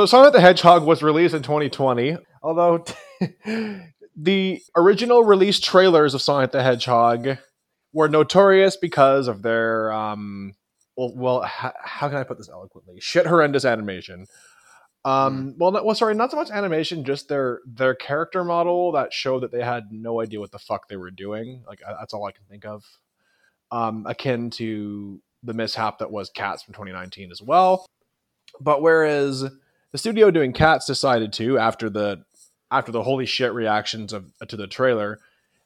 So Sonic the Hedgehog was released in 2020, although the original release trailers of Sonic the Hedgehog were notorious because of their um well, well how, how can I put this eloquently? Shit horrendous animation. Um, well, not, well, sorry, not so much animation, just their their character model that showed that they had no idea what the fuck they were doing. Like I- that's all I can think of. Um, akin to the mishap that was Cats from 2019 as well. But whereas the studio doing Cats decided to after the after the holy shit reactions of to the trailer,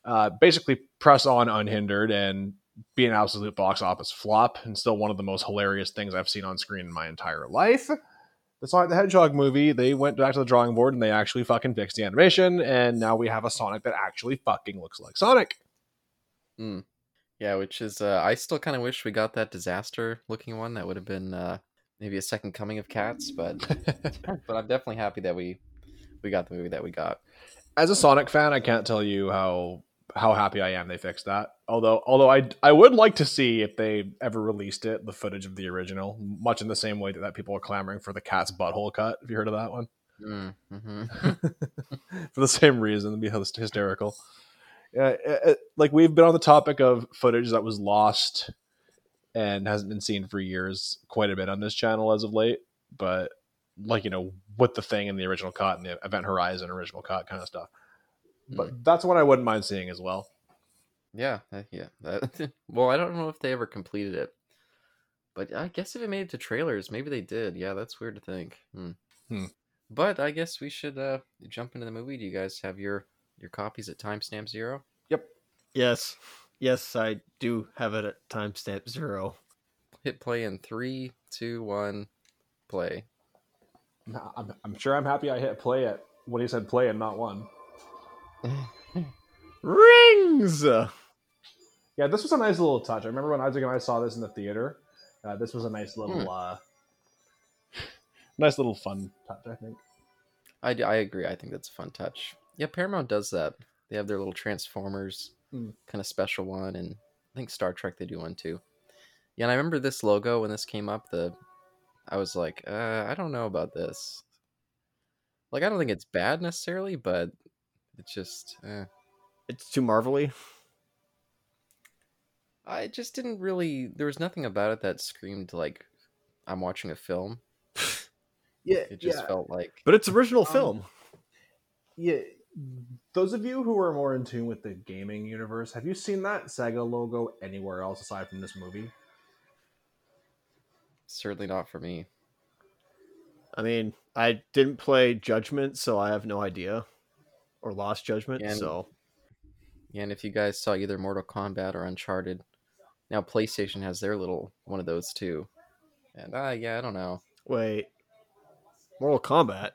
uh, basically press on unhindered and be an absolute box office flop and still one of the most hilarious things I've seen on screen in my entire life. The Sonic the Hedgehog movie, they went back to the drawing board and they actually fucking fixed the animation, and now we have a Sonic that actually fucking looks like Sonic. Yeah, which is uh, I still kind of wish we got that disaster looking one. That would have been uh, maybe a second coming of Cats, but but I'm definitely happy that we we got the movie that we got. As a Sonic fan, I can't tell you how how happy I am they fixed that. Although although I I would like to see if they ever released it, the footage of the original, much in the same way that, that people are clamoring for the cat's butthole cut. Have you heard of that one? Mm, hmm for the same reason, it'd be hysterical. Yeah, it- it- like we've been on the topic of footage that was lost and hasn't been seen for years, quite a bit on this channel as of late. But like you know, with the thing in the original cut and the Event Horizon original cut kind of stuff. But that's one I wouldn't mind seeing as well. Yeah, uh, yeah. That, well, I don't know if they ever completed it, but I guess if it made it to trailers, maybe they did. Yeah, that's weird to think. Hmm. Hmm. But I guess we should uh, jump into the movie. Do you guys have your your copies at timestamp zero? Yep. Yes. Yes, I do have it at timestamp zero. Hit play in three, two, one, play. Nah, I'm, I'm sure I'm happy I hit play at when he said play and not one. Rings! Yeah, this was a nice little touch. I remember when Isaac and I saw this in the theater. Uh, this was a nice little, Hmm. uh, nice little fun touch. I think. I, I agree. I think that's a fun touch. Yeah, Paramount does that. They have their little Transformers Hmm. kind of special one, and I think Star Trek they do one too. Yeah, and I remember this logo when this came up. The I was like, uh, I don't know about this. Like, I don't think it's bad necessarily, but it's just, eh. It's too marvelly. I just didn't really. There was nothing about it that screamed like I'm watching a film. Yeah, It just felt like But it's original Um, film. yeah. Those of you who are more in tune with the gaming universe, have you seen that Sega logo anywhere else aside from this movie? certainly not for me. I mean, I didn't play Judgment, so I have no idea. Or Lost Judgment, And- so Yeah, and if you guys saw either Mortal Kombat or Uncharted, now PlayStation has their little one of those too. And uh yeah, I don't know. wait. Mortal Kombat.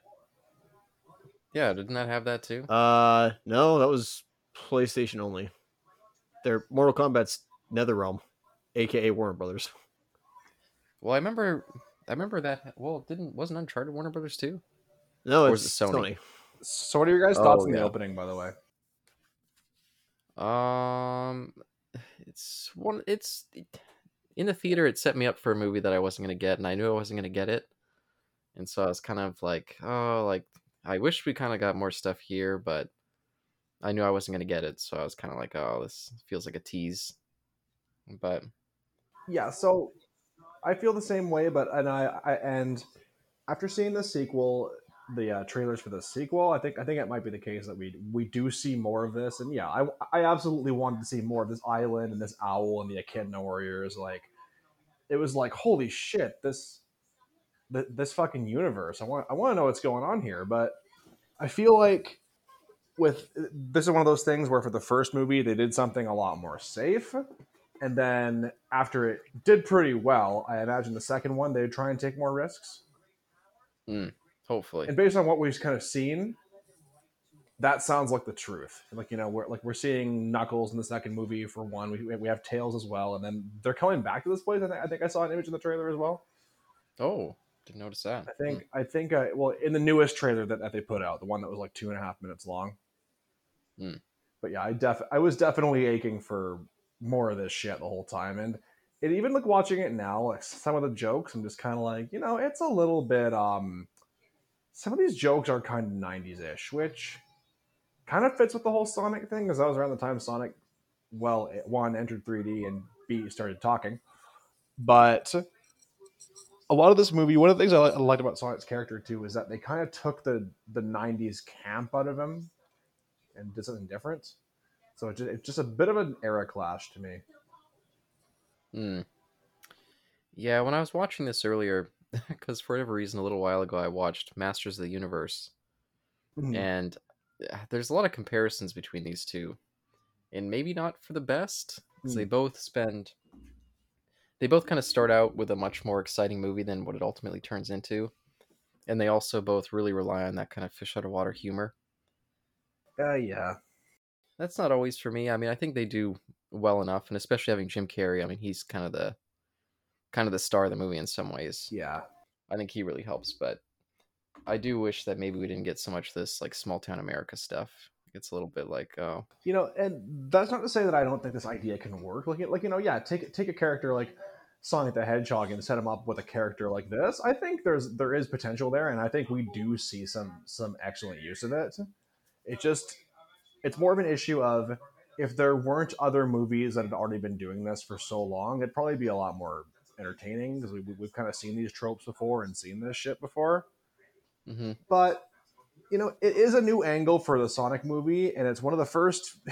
Yeah, didn't that have that too? Uh no, that was PlayStation only. Their Mortal Kombat's NetherRealm, aka Warner Brothers. Well, I remember I remember that well, it didn't wasn't Uncharted Warner Brothers too? No, Or it's is it Sony? Sony. So, what are your guys' thoughts Oh, on the opening? By the way, Um it's one it's in the theater it set me up for a movie that I wasn't going to get and I knew I wasn't going to get it. And so I was kind of like, oh, like I wish we kind of got more stuff here, but I knew I wasn't going to get it, so I was kind of like, oh, this feels like a tease. But yeah. So I feel the same way, but and I, I and after seeing the sequel, the uh, trailers for the sequel, I think I think it might be the case that we we do see more of this. And yeah, I I absolutely wanted to see more of this island and this owl and the Echidna warriors. Like it was like holy shit, this th- this fucking universe. I want I want to know what's going on here, but I feel like with this is one of those things where for the first movie they did something a lot more safe and then after it did pretty well i imagine the second one they'd try and take more risks. Hmm, hopefully. and based on what we've kind of seen that sounds like the truth. Like you know we're like we're seeing knuckles in the second movie for one. We, we have tails as well and then they're coming back to this place. I think i, think I saw an image in the trailer as well. Oh, didn't notice that. i think i think uh, well in the newest trailer that, that they put out the one that was like two and a half minutes long Hmm. but yeah i def i was definitely aching for more of this shit the whole time and it even like watching it now like some of the jokes i'm just kind of like you know it's a little bit um some of these jokes are kind of 90s ish, which kind of fits with the whole Sonic thing, because that was around the time Sonic, well, one entered 3D and B started talking. But a lot of this movie, one of the things I liked about Sonic's character too is that they kind of took the the '90s camp out of him and did something different. So it's just, it's just a bit of an era clash to me. Hmm. Yeah, when I was watching this earlier, because for whatever reason, a little while ago, I watched Masters of the Universe, Mhm. and uh, there's a lot of comparisons between these two, and maybe not for the best, because they both spend. They both kind of start out with a much more exciting movie than what it ultimately turns into, and they also both really rely on that kind of fish out of water humor. Uh, yeah. That's not always for me. I mean, I think they do well enough, and especially having Jim Carrey. I mean, he's kind of the kind of the star of the movie in some ways. Yeah. I think he really helps, but I do wish that maybe we didn't get so much this like small town America stuff. It's a little bit like, oh, You know, and that's not to say that I don't think this idea can work. Like, like you know, yeah, take take a character like Sonic the Hedgehog and set him up with a character like this. I think there's there is potential there, and I think we do see some some excellent use of it. It just it's more of an issue of if there weren't other movies that had already been doing this for so long, it'd probably be a lot more entertaining because we, we've kind of seen these tropes before and seen this shit before hmm but you know it is a new angle for the sonic movie and it's one of the first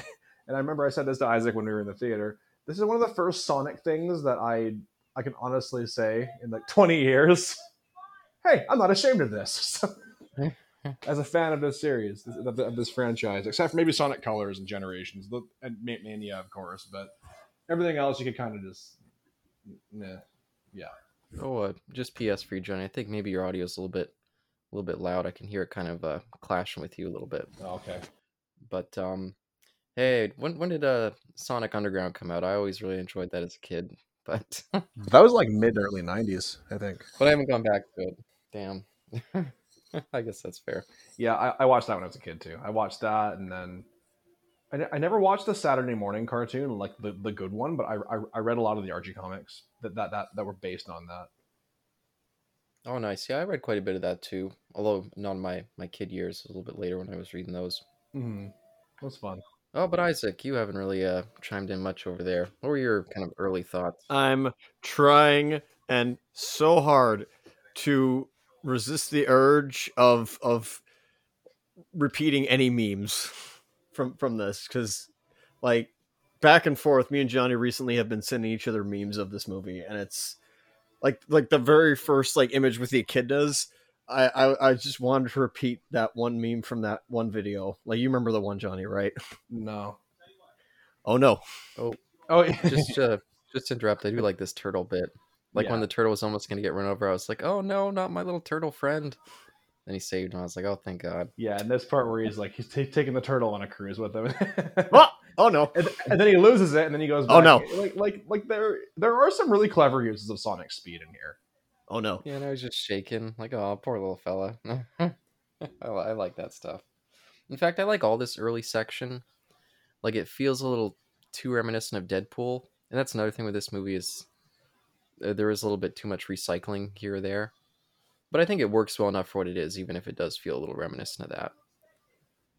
and i remember i said this to isaac when we were in the theater this is one of the first sonic things that i i can honestly say in like 20 years hey i'm not ashamed of this as a fan of this series of, of this franchise except for maybe sonic colors and generations and mania of course but everything else you could kind of just nah. Yeah. Oh, uh, just PS for you, Johnny. I think maybe your audio is a little bit, a little bit loud. I can hear it kind of uh, clashing with you a little bit. Oh, okay But um, hey, when when did uh Sonic Underground come out? I always really enjoyed that as a kid, but but that was like mid early 90s i think But I haven't gone back to it. Damn. I guess that's fair. Yeah, I, I watched that when I was a kid too. I watched that, and then I, I never watched the Saturday morning cartoon, like the, the good one, but I, I, I read a lot of the Archie comics that, that that that were based on that. Oh, nice. Yeah, I read quite a bit of that too. Although not in my my kid years, a little bit later when I was reading those. Mm-hmm. It was fun. Oh, but Isaac, you haven't really uh chimed in much over there. What were your kind of early thoughts? I'm trying and so hard to resist the urge of of repeating any memes from from this because like back and forth me and johnny recently have been sending each other memes of this movie and it's like like the very first like image with the echidnas I, I i just wanted to repeat that one meme from that one video like you remember the one johnny right No. oh no Oh, oh. Just uh just to interrupt, I do like this turtle bit. Like when the turtle was almost gonna get run over, I was like, "Oh no, not my little turtle friend!" Then he saved him. I was like, "Oh, thank God!" yeah, and this part where he's like he's ta taking the turtle on a cruise with him, oh, oh no and, and then he loses it, and then he goes. Oh, no. Like like like there there are some really clever uses of Sonic speed in here. oh no Yeah, and I was just shaking, like, "Oh, poor little fella." I, I like that stuff. In fact, I like all this early section. Like, it feels a little too reminiscent of Deadpool, and that's another thing with this movie is uh, there is a little bit too much recycling here or there. But I think it works well enough for what it is, even if it does feel a little reminiscent of that.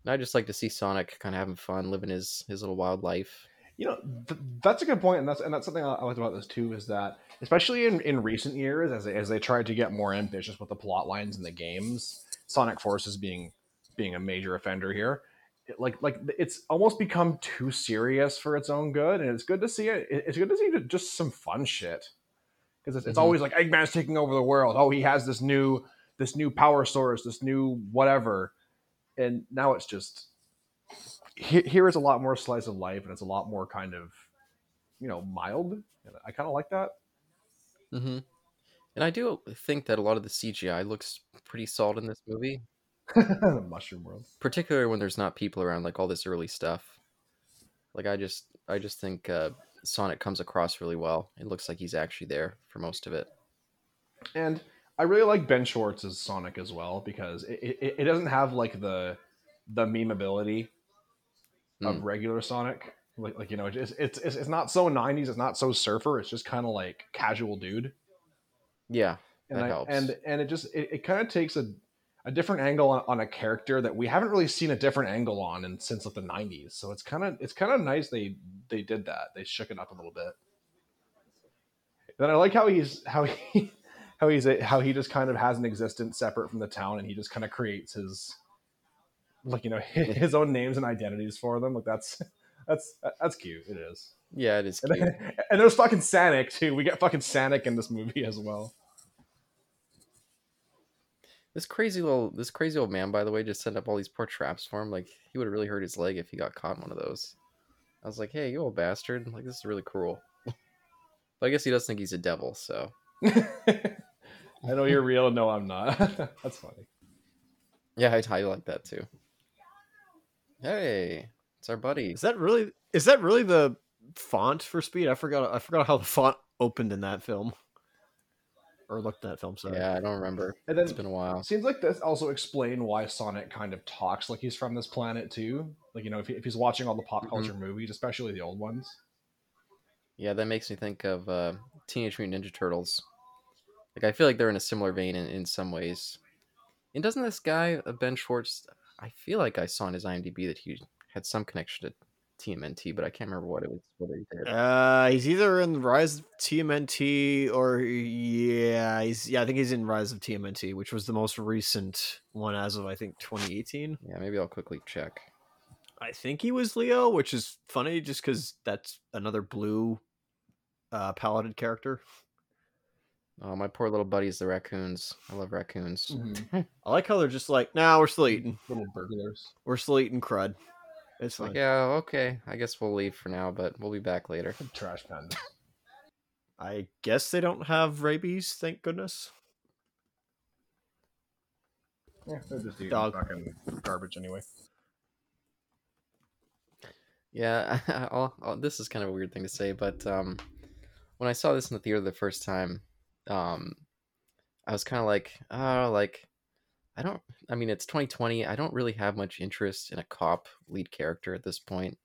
And I just like to see Sonic kind of having fun, living his his little wild life. You know, th- that's a good point, and that's and that's something I, I liked about this too. Is that especially in, in recent years, as they, as they tried to get more ambitious with the plot lines in the games, Sonic Forces being being a major offender here, it, like like it's almost become too serious for its own good, and it's good to see it- It's good to see just some fun shit because it's, it's Mhm. always like Eggman's taking over the world. Oh, he has this new this new power source, this new whatever, and now it's just here, here is a lot more slice of life and it's a lot more kind of you know mild and i kind of like that Mm-hmm. And I do think that a lot of the CGI looks pretty solid in this movie, The mushroom world particularly when there's not people around, like all this early stuff. Like I just, I just think uh, Sonic comes across really well. It looks like he's actually there for most of it. and i really like ben schwartz as sonic as well because it, it, it doesn't have like the the memeability of Mm. regular sonic like, like you know it's, it's it's it's not so 90s it's not so surfer it's just kind of like casual dude Yeah, and That I, helps. and and it just it, it kind of takes a a different angle on, on a character that we haven't really seen a different angle on in, since like the 90s. So it's kind of it's kind of nice they they did that. They shook it up a little bit. Then I like how he's how he how he's a, how he just kind of has an existence separate from the town, and he just kind of creates his like you know his own names and identities for them. Like that's that's that's cute. It is. Yeah, it is And, then, and there's fucking Sanic too. We get fucking Sanic in this movie as well. This crazy little this crazy old man, by the way, just set up all these poor traps for him. Like he would have really hurt his leg if he got caught in one of those. I was like, hey, you old bastard! Like this is really cruel. but I guess he does think he's a devil, so I know you're real. No, I'm not. That's funny. yeah, I, I like that too. Hey, it's our buddy. Is that really is that really the font for Speed? I forgot I forgot how the font opened in that film. Or looked at that film, sorry. Yeah, I don't remember. And then It's been a while. Seems like this also explain why Sonic kind of talks like he's from this planet too. Like you know, if, he, if he's watching all the pop Mhm. culture movies, especially the old ones. Yeah, that makes me think of uh, Teenage Mutant Ninja Turtles. Like I feel like they're in a similar vein in, in some ways. And doesn't this guy uh, Ben Schwartz? I feel like I saw in his IMDb that he had some connection to TMNT, but I can't remember what it was. What he did. Uh, he's either in Rise of TMNT or yeah, he's yeah. I think he's in Rise of TMNT, which was the most recent one as of I think 2018. Yeah, maybe I'll quickly check. I think he was Leo, which is funny just because that's another blue uh, paletted character. Oh, my poor little buddies, the raccoons. I love raccoons. Mm-hmm. I like how they're just like, nah, we're still eating, Little burglars. we're still eating crud. It's It's like, yeah, okay. I guess we'll leave for now, but we'll be back later. Trash panda. I guess they don't have rabies, thank goodness. Yeah, they're just eating Dog. fucking garbage anyway. Yeah, I'll, I'll, this is kind of a weird thing to say, but um, when I saw this in the theater the first time, um, I was kind of like, oh, like, I don't, I mean, it's 2020. I don't really have much interest in a cop lead character at this point.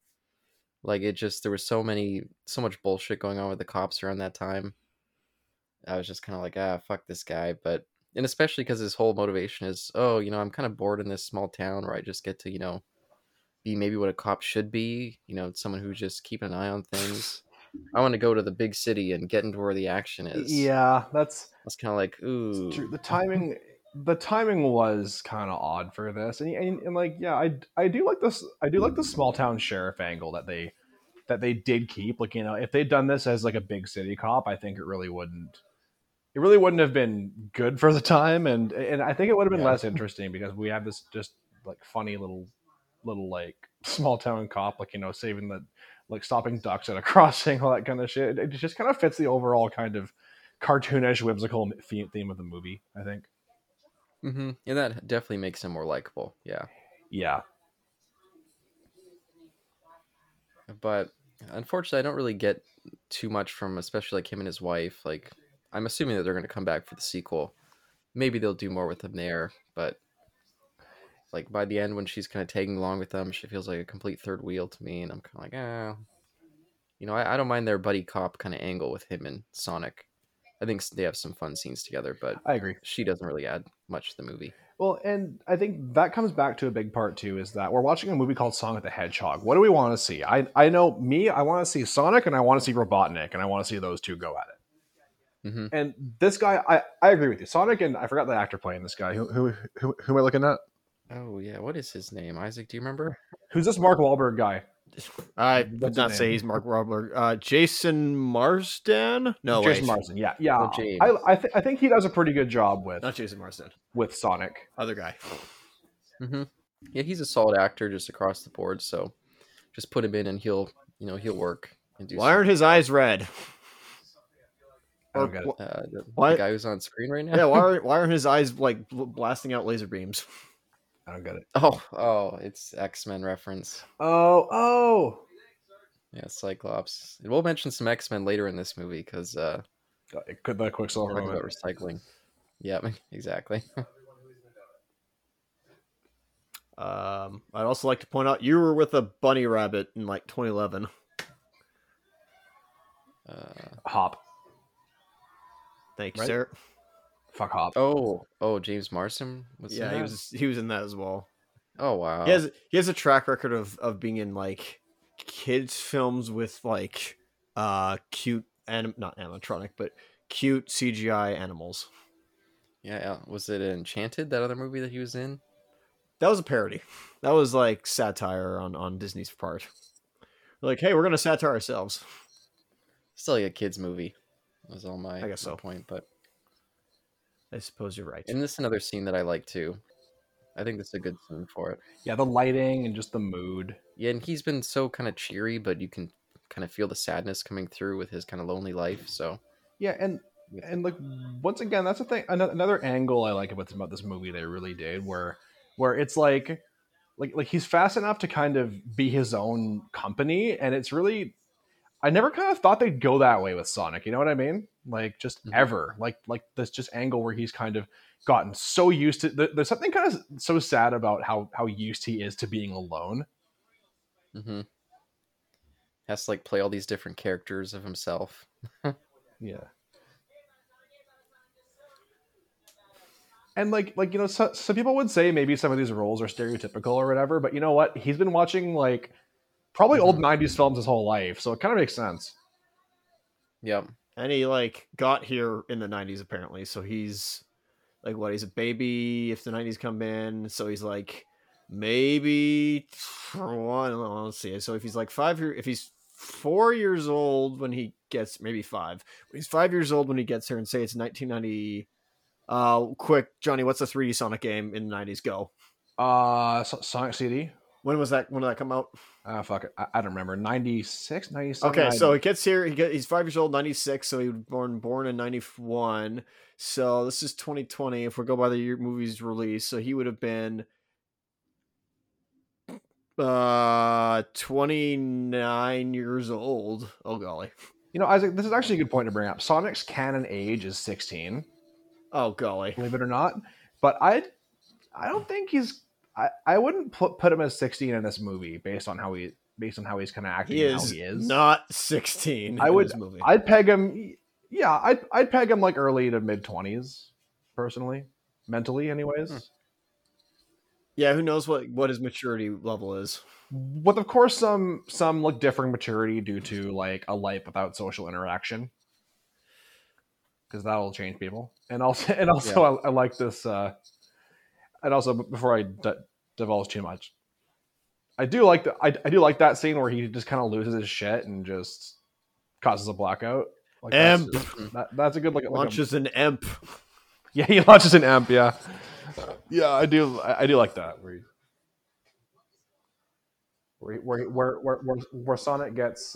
Like, it just, there was so many, so much bullshit going on with the cops around that time. I was just kind of like, ah, fuck this guy. But, and especially because his whole motivation is, oh, you know, I'm kind of bored in this small town where I just get to, you know, be maybe what a cop should be, you know, someone who's just keeping an eye on things. I want to go to the big city and get into where the action is. Yeah, that's That's kind of like, ooh. true. The timing, the timing was kind of odd for this, and, and and like yeah, I I do like this. I do like the small town sheriff angle that they that they did keep. Like you know, if they'd done this as like a big city cop, I think it really wouldn't. It really wouldn't have been good for the time, and and I think it would have been Yeah. less interesting because we have this just like funny little little like small town cop, like you know, saving the like stopping ducks at a crossing, all that kind of shit. It just kind of fits the overall kind of cartoonish, whimsical theme theme of the movie. I think. Hmm And that definitely makes him more likable. Yeah. Yeah. But unfortunately, I don't really get too much from, especially like him and his wife. Like, I'm assuming that they're going to come back for the sequel. Maybe they'll do more with him there, but like by the end, when she's kind of tagging along with them, she feels like a complete third wheel to me, and I'm kind of like, ah, you know, I, I don't mind their buddy cop kind of angle with him and Sonic. I think they have some fun scenes together, but I agree. she doesn't really add much to the movie. Well, and I think that comes back to a big part too is that we're watching a movie called Sonic the Hedgehog. What do we want to see? I I know me, I want to see Sonic and I want to see Robotnik and I want to see those two go at it. hmm And this guy, I, I agree with you. Sonic and I forgot the actor playing this guy. Who who who, who am I looking at? Oh yeah, what is his name? Isaac, do you remember? Who's this Mark Wahlberg guy? I What's would not say he's Mark Wahlberg. Uh, Jason Marsden? No, Jason wait. Marsden. Yeah, yeah. Oh, James. I I, th- I think he does a pretty good job with Not Jason Marsden. with Sonic. Other guy. Mm-hmm. Yeah, he's a solid actor just across the board. So just put him in, and he'll you know he'll work and do. Why aren't his eyes red? I don't get it. Or- Uh, the, Why- the guy who's on screen right now? yeah, why aren't why aren't his eyes like bl- blasting out laser beams? I don't get it. Oh, oh, it's X Men reference. Oh, oh. Yeah, Cyclops. We'll mention some X Men later in this movie because uh, It could the we're Quicksilver about recycling. Yeah, exactly. Um, I'd also like to point out you were with a bunny rabbit in like 2011. Uh, Hop. Thank you, Right? sir. Fuck Hop. Oh, oh, James Marsden was. in yeah, he that? was he was in that as well. Oh wow. He has he has a track record of of being in like kids films with like uh cute anim not animatronic but cute CGI animals. Yeah, yeah. Was it Enchanted? That other movie that he was in? That was a parody. That was like satire on on Disney's part. Like, hey, we're gonna satire ourselves. Still like a kids movie. Was all my I guess my so. point. But I suppose you're right. and this is another scene that I like too. I think this is a good scene for it. Yeah, the lighting and just the mood. Yeah, and he's been so kind of cheery, but you can kind of feel the sadness coming through with his kind of lonely life. So Yeah, and and like once again, that's the thing. Another, another angle I like about about this movie they really did, where where it's like like like he's fast enough to kind of be his own company, and it's really. I never kind of thought they'd go that way with Sonic. You know what I mean? Like just Mhm. ever, like like this just angle where he's kind of gotten so used to. There's something kind of so sad about how how used he is to being alone. hmm has to like play all these different characters of himself. Yeah. And like like you know, so, some people would say maybe some of these roles are stereotypical or whatever, but you know what? He's been watching like probably old '90s films his whole life, so it kind of makes sense. Yep. and he like got here in the 90s apparently so he's like what he's a baby if the 90s come in so he's like maybe for one let's see so if he's like five year if he's four years old when he gets maybe five he's five years old when he gets here and say it's 1990 uh quick johnny what's the 3d sonic game in the 90s go Uh, So- Sonic CD. When was that when did that come out Ah, fuck it, I, I don't remember. 96, 97? Okay, so he gets here. He he's five years old, ninety six. So he was born born in ninety one. So this is twenty twenty. If we go by the year movie's release, so he would have been uh twenty nine years old. Oh golly. you know, Isaac, this is actually a good point to bring up. Sonic's canon age is 16. Oh golly. believe it or not. But I, I don't think he's. I, I wouldn't put put him as 16 in this movie based on how he based on how he's kind of acting. He and how is, he is. not sixteen. I in would- This movie. I'd peg him. Yeah, I'd I'd peg him like early to mid 20s, personally, mentally, anyways. Hmm. yeah, who knows what what his maturity level is? With of course some some like differing maturity due to like a life without social interaction, because that'll change people. And also and also I, I like this. uh And also before I d- divulge too much, I do like the I, I do like that scene where he just kind of loses his shit and just causes a blackout. Like that's, just- that, that's a good like, like a- launches an emp. Yeah, he launches an amp. Yeah, yeah, I do. I, I do like that. Where, he, where, where, where, where, where, where Sonic gets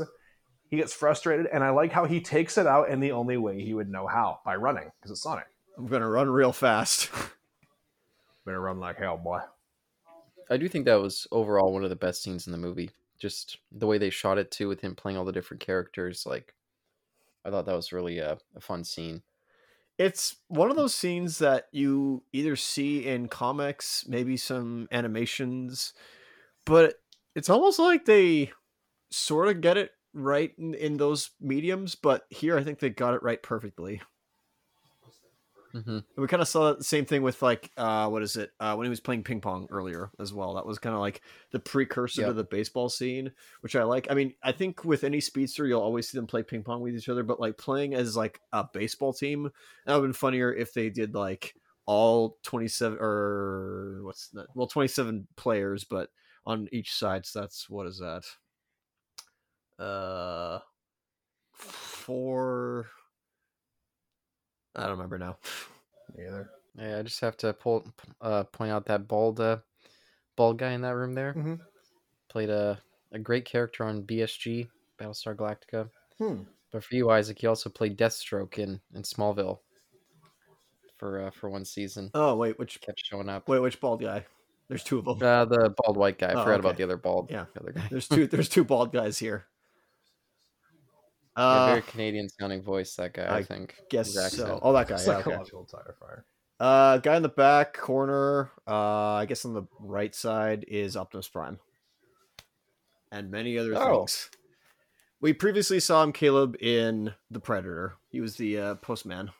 he gets frustrated, and I like how he takes it out in the only way he would know how by running because it's Sonic. I'm gonna run real fast. Better run like hell, boy. I do think that was overall one of the best scenes in the movie. Just the way they shot it too, with him playing all the different characters. Like, I thought that was really a, a fun scene. it's one of those scenes that you either see in comics, maybe some animations, but it's almost like they sort of get it right in, in those mediums. But here, I think they got it right perfectly. Hmm And we kind of saw the same thing with like uh, what is it uh, when he was playing ping pong earlier as well. That was kind of like the precursor to the baseball scene, which I like. I mean, I think with any speedster, you'll always see them play ping pong with each other, but like playing as like a baseball team, that would have been funnier if they did like all twenty seven or what's that? Well, twenty seven players, but on each side. So that's what is that? Uh, four. I don't remember now. Either. Yeah, I just have to pull, uh, point out that bald, uh, bald guy in that room there. Mhm. Played a, a great character on BSG, Battlestar Galactica. Hmm. But for you, Isaac, he also played Deathstroke in, in Smallville for uh, for one season. Oh wait, which Kept showing up. wait, which bald guy? There's two of them. Uh, the bald white guy. I Oh, forgot about the other bald. Yeah. the other guy. There's two. There's two bald guys here. Yeah, Uh, very Canadian sounding voice. That guy, I, I think. guess so. accent. Oh, that guy. Yeah, okay. Psychological tire fire. Uh, guy in the back corner. Uh, I guess on the right side is Optimus Prime, and many other Oh. things. We previously saw him, Caleb, in The Predator. He was the uh, postman.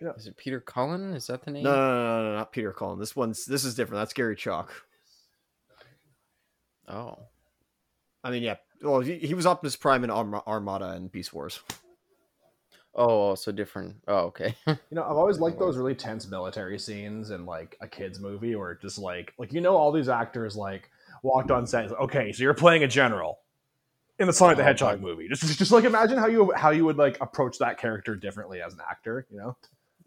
Is it Peter Cullen? Is that the name? No, no, no, no, no, not Peter Cullen. This one's this is different. That's Gary Chalk. Oh, I mean, yeah. Well, he, he was Optimus Prime in Arm- Armada and Beast Wars. oh, oh, so different. Oh, okay. You know, I've always liked those really tense military scenes in like a kids movie, or just like like you know all these actors like walked on set. like, okay, so you're playing a general in the Sonic the Oh, Hedgehog God. movie. Just just like imagine how you how you would like approach that character differently as an actor. You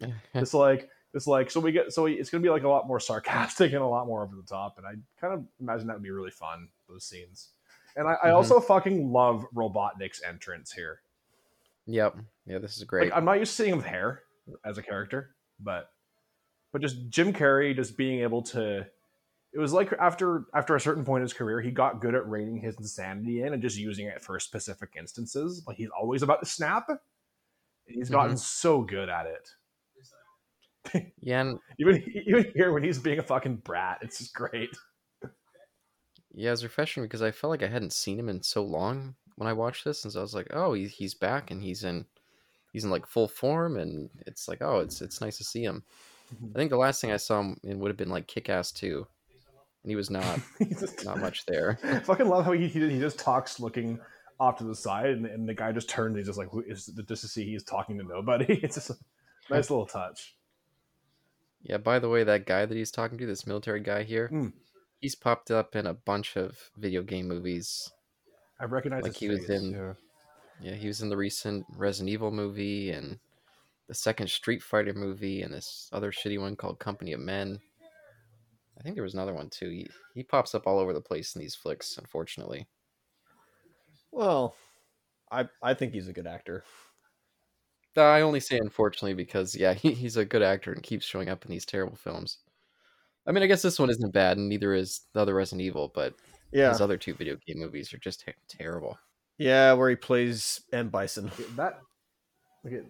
know, it's like it's like so we get so it's gonna be like a lot more sarcastic and a lot more over the top, and I kind of imagine that would be really fun those scenes. And I, I Mhm. also fucking love Robotnik's entrance here. yep. Yeah, this is great. Like I'm not used to seeing him with hair as a character, but but just Jim Carrey just being able to it was like after after a certain point in his career, he got good at reining his insanity in and just using it for specific instances. Like he's always about to snap. And he's gotten so good at it. yeah, and Even even here when he's being a fucking brat, it's just great. Yeah, it was refreshing because I felt like I hadn't seen him in so long when I watched this, and so I was like, oh, he, he's back and he's in he's in like full form, and it's like, oh, it's it's nice to see him. I think the last thing I saw him in would have been like Kick Ass 2. And he was not just- not much there. I fucking love how he he, he just talks looking off to the side, and, and the guy just turns. And he's just like, who is just to see he's talking to nobody. It's just a nice little touch. Yeah, by the way, that guy that he's talking to, this military guy here, Mm. He's popped up in a bunch of video game movies. I recognize Like his he was in- yeah. Yeah, he was in the recent Resident Evil movie and the second Street Fighter movie and this other shitty one called Company of Men. I think there was another one too. He, he pops up all over the place in these flicks, unfortunately. Well, I I think he's a good actor. Uh, I only say unfortunately because yeah, he, he's a good actor and keeps showing up in these terrible films. I mean, I guess this one isn't bad, and neither is the other Resident Evil, but Yeah, his other two video game movies are just ter- terrible. yeah, where he plays M Bison. That look at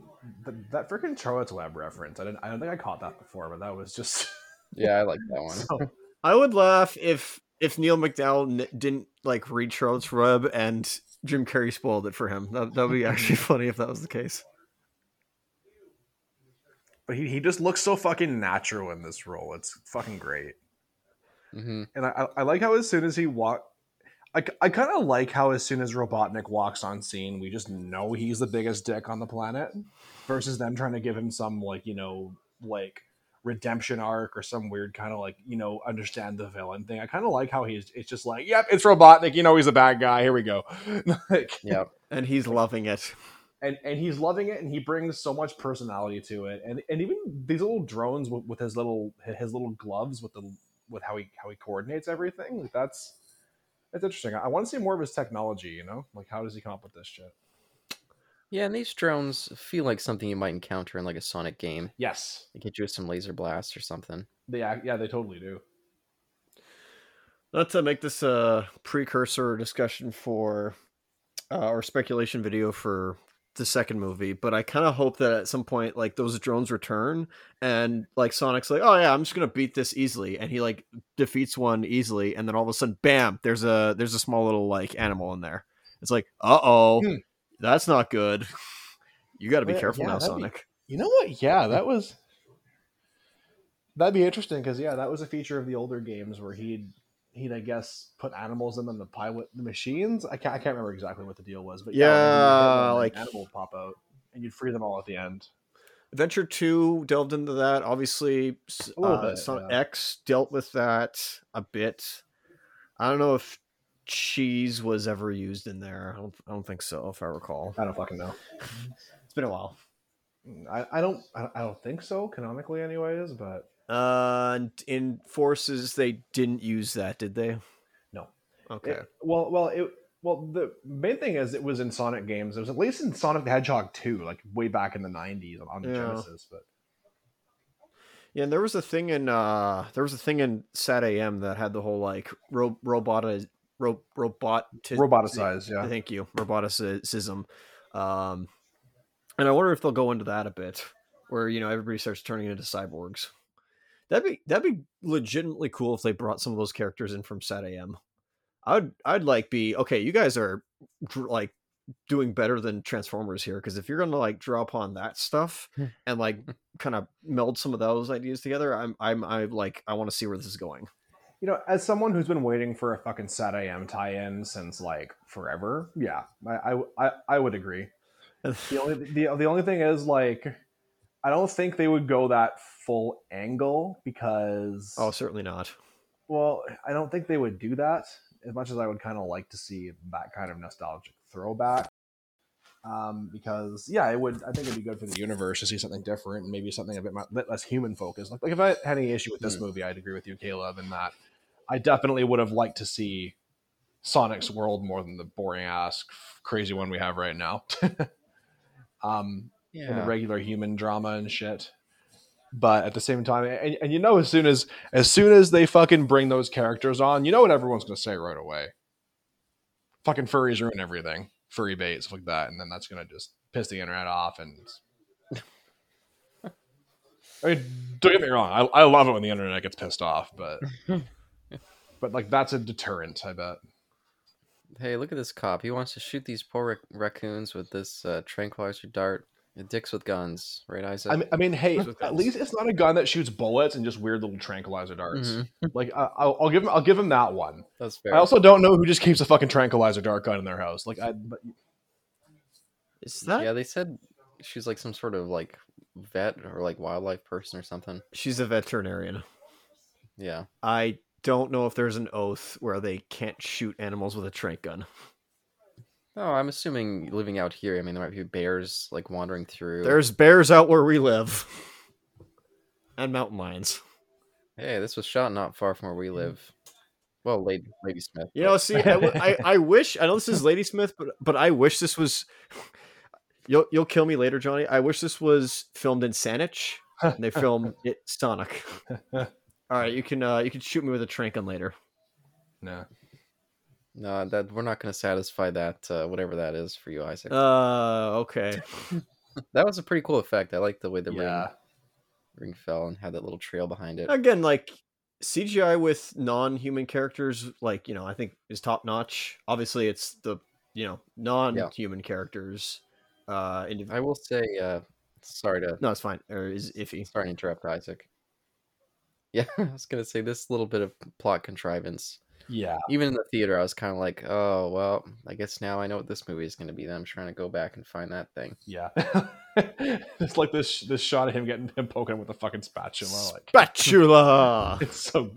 that, that freaking Charlotte's Web reference. I didn't. I don't think I caught that before, but that was just. Yeah, I like that one. so, I would laugh if if Neal McDonough n- didn't like read Charlotte's Web and Jim Carrey spoiled it for him. That that would be actually funny if that was the case. But he, he just looks so fucking natural in this role. It's fucking great. hmm And I, I- I like how as soon as he walk, I, I kind of like how as soon as Robotnik walks on scene, we just know he's the biggest dick on the planet, versus them trying to give him some like you know like redemption arc or some weird kind of like you know understand the villain thing. I kind of like how he's it's just like yep it's Robotnik, you know he's a bad guy. Here we go. like, Yeah, And he's loving it. And and he's loving it and he brings so much personality to it. And and even these little drones with, with his little his little gloves with the with how he how he coordinates everything like that's that's interesting. I, want to see more of his technology you know? Like how does he come up with this shit? Yeah, and these drones feel like something you might encounter in like a Sonic game. yes. They get you with some laser blasts or something. they act, yeah they totally do. Not to make this a precursor discussion for uh, or speculation video for the second movie, but I kind of hope that at some point, like those drones return and like Sonic's like, oh yeah, I'm just gonna beat this easily, and he like defeats one easily, and then all of a sudden, bam, there's a there's a small little like animal in there. It's like, uh oh, Hmm. that's not good. You got to be Yeah, careful yeah, now, that'd be- Sonic. you know what yeah that was that'd be interesting because yeah that was a feature of the older games where he'd he'd i guess put animals in them to pilot the machines i can't, I can't remember exactly what the deal was but Yeah, when you hit one, an like- animal pop out and you'd free them all at the end Adventure Two delved into that. Obviously, s- A uh, bit, Sonic yeah. X dealt with that a bit. I don't know if cheese was ever used in there. I don't, I don't think so, if I recall. I don't fucking know. It's been a while. I, I don't I I don't think so canonically, anyways. But Uh, and in Forces, they didn't use that, did they? No. Okay. it, well, well, it well the main thing is it was in Sonic games. It was at least in Sonic the Hedgehog 2, like way back in the '90s on the Yeah. Genesis. But Yeah, and there was a thing in uh, there was a thing in Sat AM that had the whole like ro- robot ro- robot roboticized, yeah. Thank you, roboticism. Um, and I wonder if they'll go into that a bit, where you know everybody starts turning into cyborgs. That'd be that'd be legitimately cool if they brought some of those characters in from Sat AM. I'd I'd like be okay. You guys are like doing better than Transformers here because if you're gonna like draw upon that stuff hmm. and like hmm. kind of meld some of those ideas together, I'm I'm I like I want to see where this is going. You know, as someone who's been waiting for a fucking Sat AM tie-in since like forever, yeah, I I, I, I would agree. The only the, the only thing is like I don't think they would go that full angle because Oh, certainly not. well, I don't think they would do that as much as I would kind of like to see that kind of nostalgic throwback. Um, because yeah, it would. I think it'd be good for the universe to see something different and maybe something a bit, mo- bit less human focused. Like, like if I had any issue with this Hmm. movie, I'd agree with you, Caleb, in that I definitely would have liked to see Sonic's world more than the boring ass crazy one we have right now. um, in the regular human drama and shit. But at the same time, and, and you know, as soon as as soon as they fucking bring those characters on, you know what everyone's gonna say right away. Fucking furries ruin everything, furry bait, stuff like that, and then that's gonna just piss the internet off. And I mean, don't get me wrong, I, I love it when the internet gets pissed off, but but like that's a deterrent, I bet. Hey, look at this cop. He wants to shoot these poor rac- raccoons with this uh, tranquilizer dart. It dicks with guns, right, Isaac? I mean, I mean, hey, at least it's not a gun that shoots bullets and just weird little tranquilizer darts. Mhm. Like I, I'll, I'll give him, I'll give him that one. That's fair. I also don't know who just keeps a fucking tranquilizer dart gun in their house. Like I, but Is that yeah, they said she's like some sort of like vet or like wildlife person or something. she's a veterinarian? Yeah. I don't know if there's an oath where they can't shoot animals with a trank gun. Oh, I'm assuming living out here. I mean, there might be bears like wandering through. There's bears out where we live, and mountain lions. Hey, this was shot not far from where we live. Well, Lady Lady Smith. You know, see, I I wish I know this is Ladysmith, but but I wish this was. You'll you'll kill me later, Johnny. I wish this was filmed in Saanich and they filmed it Sonic. All right, you can uh you can shoot me with a trank gun later. no. No, that we're not going to satisfy that uh, whatever that is for you, Isaac. Uh, okay. that was a pretty cool effect. I like the way the Yeah. ring ring fell and had that little trail behind it. Again, like CGI with non-human characters, like you know, I think is top notch. Obviously, it's the you know non-human characters. Uh, indiv- I will say, uh, sorry to no, it's fine. Or is iffy. sorry to interrupt, Isaac. Yeah, I was gonna say this little bit of plot contrivance. Yeah. Even in the theater, I was kind of like, "Oh, well, I guess now I know what this movie is going to be." Then I'm trying to go back and find that thing. Yeah. it's like this this shot of him getting him poking with a fucking spatula. Like Spatula. it's so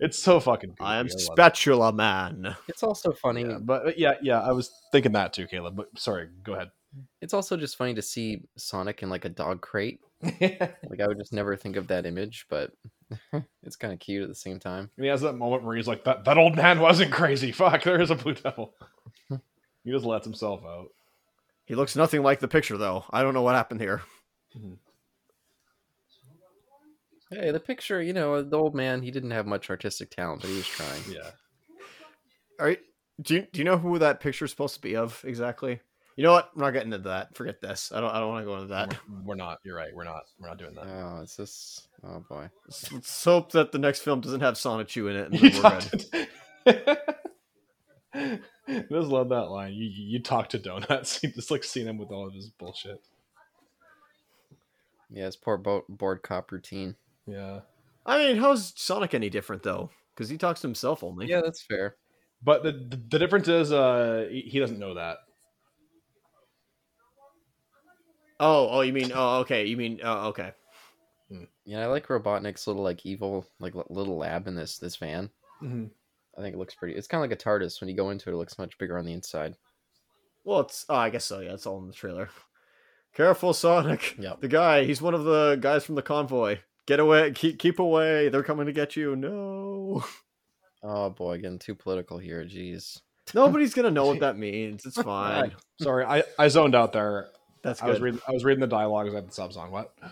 it's so fucking. I am goofy. love it. spatula man. It's also funny. Yeah, but yeah, yeah, I was thinking that too, Caleb. But sorry, go ahead. It's also just funny to see Sonic in like a dog crate. Like I would just never think of that image, but it's kind of cute at the same time. And he has that moment where he's like, "That that old man wasn't crazy. Fuck, there is a blue devil." he just lets himself out. He looks nothing like the picture, though. I don't know what happened here. Mm-hmm. Hey, the picture, you know, the old man, he didn't have much artistic talent, but he was trying. Yeah. All right. Do you, do you know who that picture is supposed to be of exactly? You know what? I'm not getting into that. Forget this. I don't. I don't want to go into that. We're, we're not. You're right. We're not. We're not doing that. Oh, it's this? Oh boy. Let's, let's hope that the next film doesn't have Sonichu in it. And You then we're good. talked. I just love that line. You you talk to donuts. You just like seeing him with all of his bullshit. Yeah, his poor bo- bored cop routine. Yeah. I mean, how's Sonic any different though? Because he talks to himself only. Yeah, that's fair. But the, the the difference is uh he he doesn't know that. Oh, oh, you mean? Oh, okay. You mean? Oh, okay. Yeah, I like Robotnik's little like evil like little lab in this this van. Mm-hmm. I think it looks pretty. It's kind of like a TARDIS. When you go into it, it looks much bigger on the inside. Well, it's. Oh, I guess so. Yeah, it's all in the trailer. Careful, Sonic. Yep. The guy. He's one of the guys from the convoy. Get away. Keep keep away. They're coming to get you. No. Oh boy, getting too political here. Jeez. Nobody's gonna know what that means. It's fine. Sorry, I, I zoned out there. That's I was reading I was reading the dialogue as I had the subs on. What?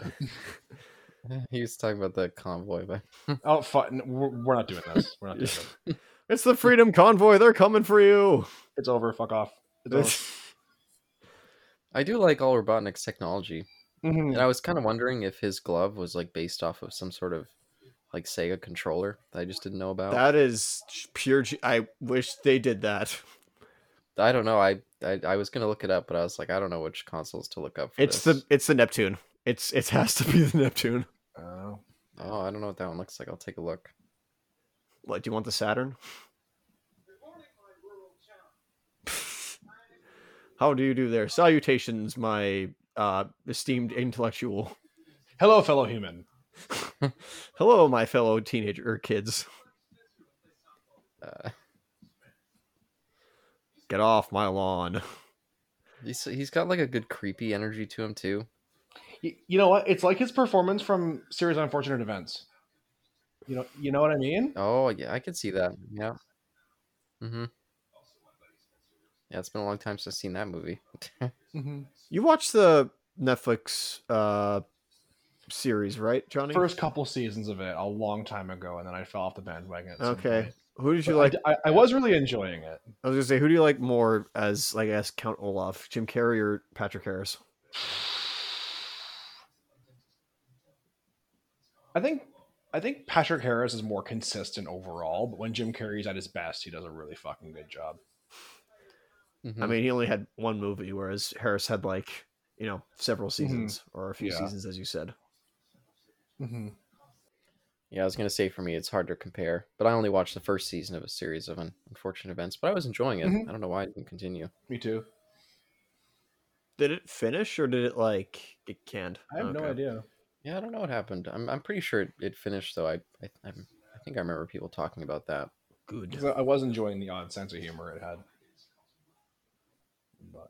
He was talking about the convoy, but Oh, fun. We're, we're not doing this. We're not doing this. It's the Freedom Convoy. They're coming for you. It's over. Fuck off. It's. I do like all Robotnik's technology. Mhm. And I was kind of wondering if his glove was like based off of some sort of like Sega controller that I just didn't know about. that is pure. G- I wish they did that. I don't know. I, I I was gonna look it up, but I was like, I don't know which consoles to look up. For It's this. the it's the Neptune. It's it has to be the Neptune. Oh. Oh, I don't know what that one looks like. I'll take a look. What do you want the Saturn? How do you do there? Salutations, my uh, esteemed intellectual. Hello, fellow human. Hello, my fellow teenager or kids. Uh, Get off my lawn. he's he's got like a good creepy energy to him too. Y- You know what? It's like his performance from series Unfortunate Events. You know, you know what I mean? Oh yeah, I can see that. Yeah. Mm-hmm. Yeah, it's been a long time since I've seen that movie. Mm-hmm. You watched the Netflix uh, series, right, Johnny? First couple seasons of it a long time ago, and then I fell off the bandwagon. at some Okay. Point. Who did you But like? I, I, I was really enjoying it. I was gonna say, who do you like more as, like, as Count Olaf, Jim Carrey or Patrick Harris? I think I think Patrick Harris is more consistent overall, but when Jim Carrey's at his best, he does a really fucking good job. Mhm. I mean, he only had one movie, whereas Harris had like, you know, several seasons or a few Yeah. seasons, as you said. Mm-hmm. Yeah, I was gonna say for me, it's hard to compare, but I only watched the first season of a series of unfortunate events, but I was enjoying it. Mhm. I don't know why I didn't continue. Me too. Did it finish or did it like get canned? I have no idea. Yeah, I don't know what happened. I'm I'm pretty sure it, it finished though. I I I'm, I think I remember people talking about that. Good. I I was enjoying the odd sense of humor it had. But,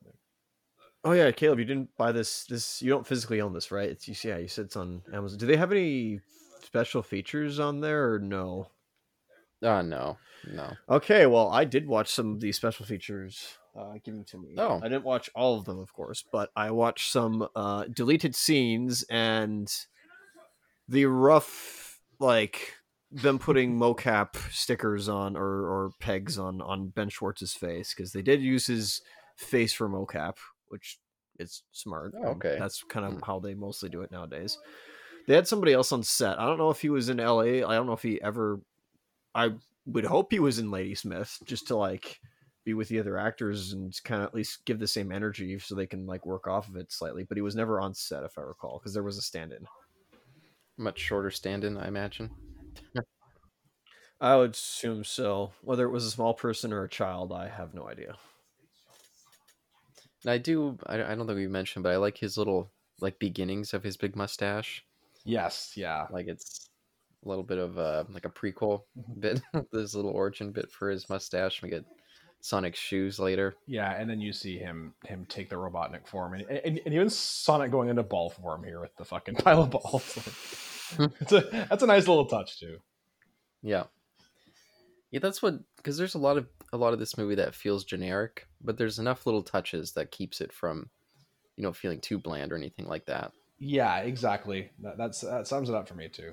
Oh yeah, Caleb, you didn't buy this. This you don't physically own this, right? It's you. Yeah, you said it's on Amazon. Do they have any special features on there or no? Oh no, no. Okay, well, I did watch some of these special features uh, given to me. Oh. I didn't watch all of them, of course, but I watched some uh, deleted scenes and the rough, like them putting mocap stickers on or, or pegs on on Ben Schwartz's face because they did use his face for mocap, which is smart. Oh, okay. that's kind of Hmm. how they mostly do it nowadays. They had somebody else on set. I don't know if he was in LA. I don't know if he ever. I would hope he was in Ladysmith just to like be with the other actors and kind of at least give the same energy so they can like work off of it slightly. But he was never on set, if I recall, because there was a stand-in. Much shorter stand-in, I imagine. I would assume so. Whether it was a small person or a child, I have no idea. I do. I, I don't think we mentioned, but I like his little like beginnings of his big mustache. Yes, yeah. Like it's a little bit of a like a prequel Mhm. bit. this little origin bit for his mustache. We get Sonic's shoes later. Yeah, and then you see him him take the Robotnik form, and, and, and even Sonic going into ball form here with the fucking pile of balls. it's a that's a nice little touch too. Yeah. Yeah, that's what because there's a lot of a lot of this movie that feels generic, but there's enough little touches that keeps it from, you know, feeling too bland or anything like that. Yeah, exactly. That, that's that sums it up for me too.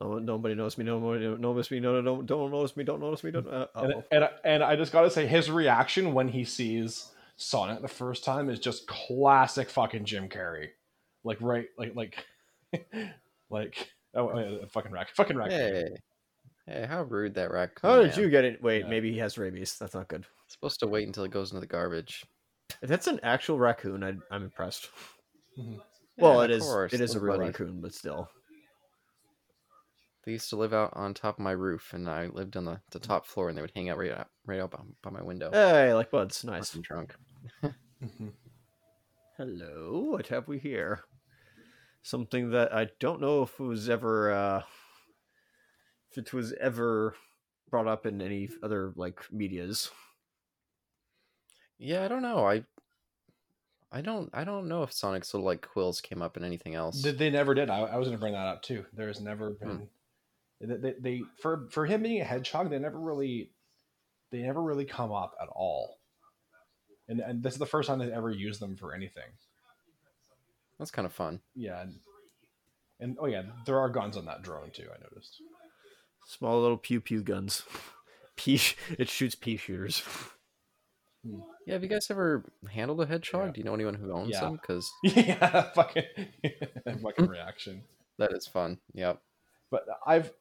No, nobody knows me. Nobody knows me. No, no, don't, don't notice me. Don't notice me. Don't. Uh, And, and and I just gotta say, his reaction when he sees Sonic the first time is just classic fucking Jim Carrey. Like right, like like like oh, oh yeah, fucking rack, fucking rack. Hey, hey, how rude that raccoon! How did man. you get it? Wait, Yeah. maybe he has rabies. That's not good. Supposed to wait until it goes into the garbage. If that's an actual raccoon, I, I'm impressed. Mhm. Well, Yeah, it of is. course, It is a real raccoon, but still. They used to live out on top of my roof, and I lived on the, the top floor, and they would hang out right out, right out by, by my window. Hey, like buds. Nice. Nice and drunk. Mhm. Hello, what have we here? Something that I don't know if it was ever uh if it was ever brought up in any other like medias. Yeah, I don't know. I, I don't, I don't know if Sonic's little like quills came up in anything else. They, they never did. I, I was going to bring that up too. There's never hmm. been. They, they, they for for him being a hedgehog, they never really, they never really come up at all. And and this is the first time they've ever used them for anything. That's kind of fun. Yeah. And, and oh yeah, there are guns on that drone too. I noticed. Small little pew pew guns. Pea it shoots pea shooters. Yeah, have you guys ever handled a hedgehog? Yeah. Do you know anyone who owns Yeah. them? Because yeah, fucking fucking reaction. that is fun. Yep. But I've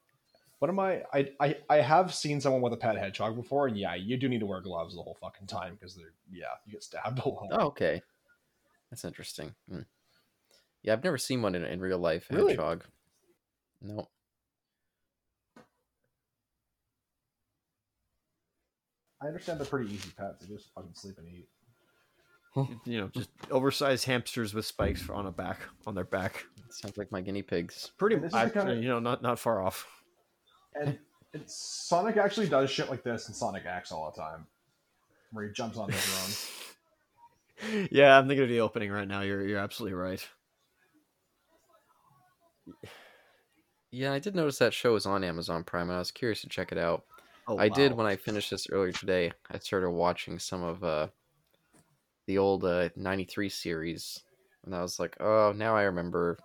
What am I? I I I have seen someone with a pet hedgehog before, and yeah, you do need to wear gloves the whole fucking time because they're yeah, you get stabbed a lot. Oh, okay. That's interesting. Hmm. Yeah, I've never seen one in, in real life. a Really? Hedgehog. No. I understand they're pretty easy pets. They just fucking sleep and eat. You know, just oversized hamsters with spikes on a back on their back. Sounds like my guinea pigs. Pretty, And this is I, the kinda- you know, not not far off. And it's Sonic actually does shit like this in Sonic X all the time, where he jumps on his drone. yeah, I'm thinking of the opening right now. You're you're absolutely right. Yeah, I did notice that show was on Amazon Prime, and I was curious to check it out. Oh, I did when I finished this earlier today. I started watching some of uh, the old uh, '93 series, and I was like, "Oh, now I remember,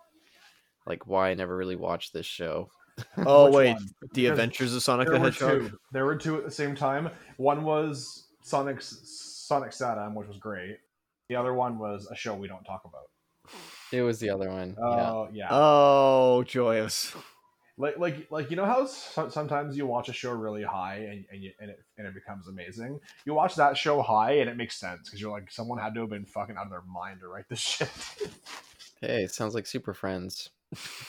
like, why I never really watched this show." Oh wait, one? the Because Adventures of Sonic the Hedgehog. two. There were two at the same time. One was Sonic's Sonic SatAM, which was great. The other one was a show we don't talk about. It was the other one. yeah. Oh yeah, Oh, joyous! Like like like you know how so- sometimes you watch a show really high and and, you, and it and it becomes amazing. You watch that show high and it makes sense because you're like someone had to have been fucking out of their mind to write this shit, Hey, it sounds like Super Friends.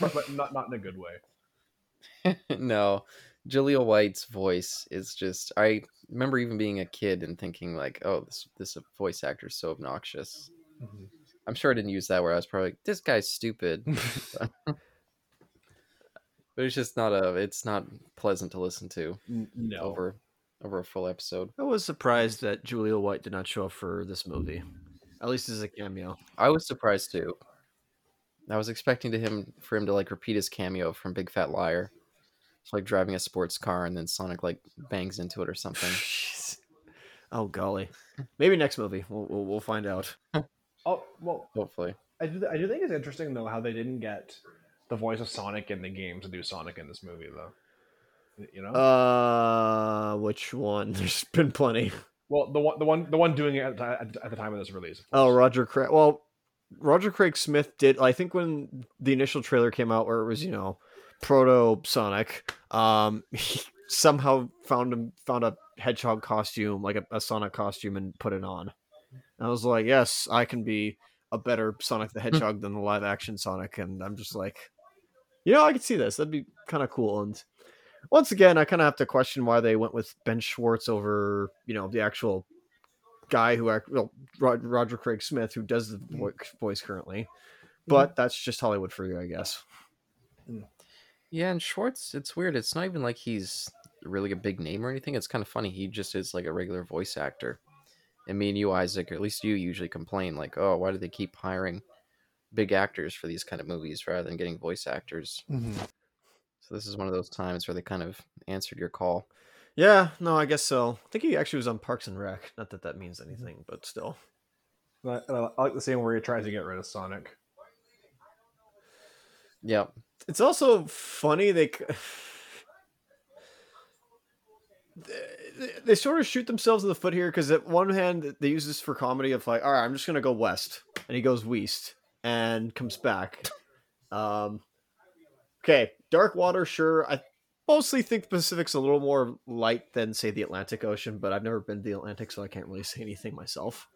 but, but not not in a good way. no, Jaleel White's voice is just. I remember even being a kid and thinking like, "Oh, this this voice actor is so obnoxious." Mm-hmm. I'm sure I didn't use that word. I was probably like, "This guy's stupid," but it's just not a. It's not pleasant to listen to No, over over a full episode. I was surprised that Jaleel White did not show up for this movie, at least as a cameo. I was surprised too. I was expecting to him for him to like repeat his cameo from Big Fat Liar, It's like driving a sports car and then Sonic like bangs into it or something. Oh golly, maybe next movie we'll we'll, we'll find out. Oh well, Hopefully, I do. I do think it's interesting though how they didn't get the voice of Sonic in the game to do Sonic in this movie though. You know, Uh, which one? There's been plenty. well, the one, the one, the one doing it at, at, at the time of this release. of Oh. Roger Craig. Well, Roger Craig Smith did. I think when the initial trailer came out, where it was you know proto Sonic, um, he somehow found him found a hedgehog costume, like a, a Sonic costume, and put it on. And I was like, yes, I can be a better Sonic the Hedgehog than the live action Sonic, and I'm just like, you know, I could see this. That'd be kind of cool. And once again, I kind of have to question why they went with Ben Schwartz over, you know, the actual guy who act well Roger Craig Smith who does the mm-hmm. vo- voice currently. Mm-hmm. But that's just Hollywood for you, I guess. Mm. yeah. And Schwartz, it's weird. It's not even like he's really a big name or anything. It's kind of funny. He just is like a regular voice actor. And me and you, Isaac, or at least you, usually complain like, "Oh, why do they keep hiring big actors for these kind of movies rather than getting voice actors?" Mhm. So this is one of those times where they kind of answered your call. Yeah, no, I guess so. I think he actually was on Parks and Rec. Not that that means anything, but still. I, I like the scene where he tries to get rid of Sonic. Yep. It's also funny they they- they sort of shoot themselves in the foot here because at one hand they use this for comedy of like, all right, I'm just gonna go west, and he goes west and comes back. Um, okay, dark water, sure. I mostly think the Pacific's a little more light than say the Atlantic Ocean, but I've never been to the Atlantic, so I can't really say anything myself.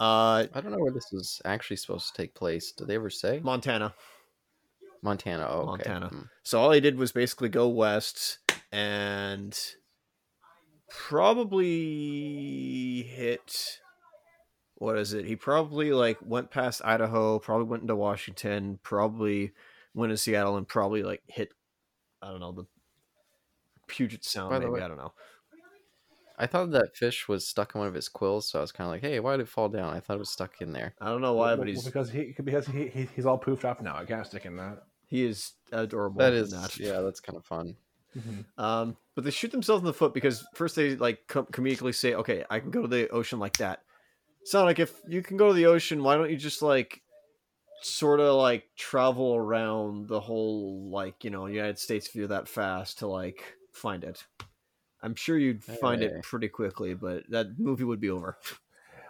Uh, I don't know where this is actually supposed to take place. Did they ever say? Montana. Montana. Oh, okay. Montana. Hmm. So all he did was basically go west and probably hit what is it? He probably like went past Idaho, probably went into Washington, probably went to Seattle and probably like hit I don't know, the Puget Sound By maybe, way- I don't know. I thought that fish was stuck in one of his quills, so I was kind of like, "Hey, why did it fall down?" I thought it was stuck in there. I don't know why, Well, but well, he's because he because he, he he's all poofed up now. I can't stick in that. he is adorable. That is in that. yeah, that's kind of fun. Um, but they shoot themselves in the foot because first they like com- comedically say, "Okay, I can go to the ocean like that." Sonic, if you can go to the ocean, why don't you just like sort of like travel around the whole like you know United States if you're that fast to like find it? I'm sure you'd find Hey. it pretty quickly, but that movie would be over.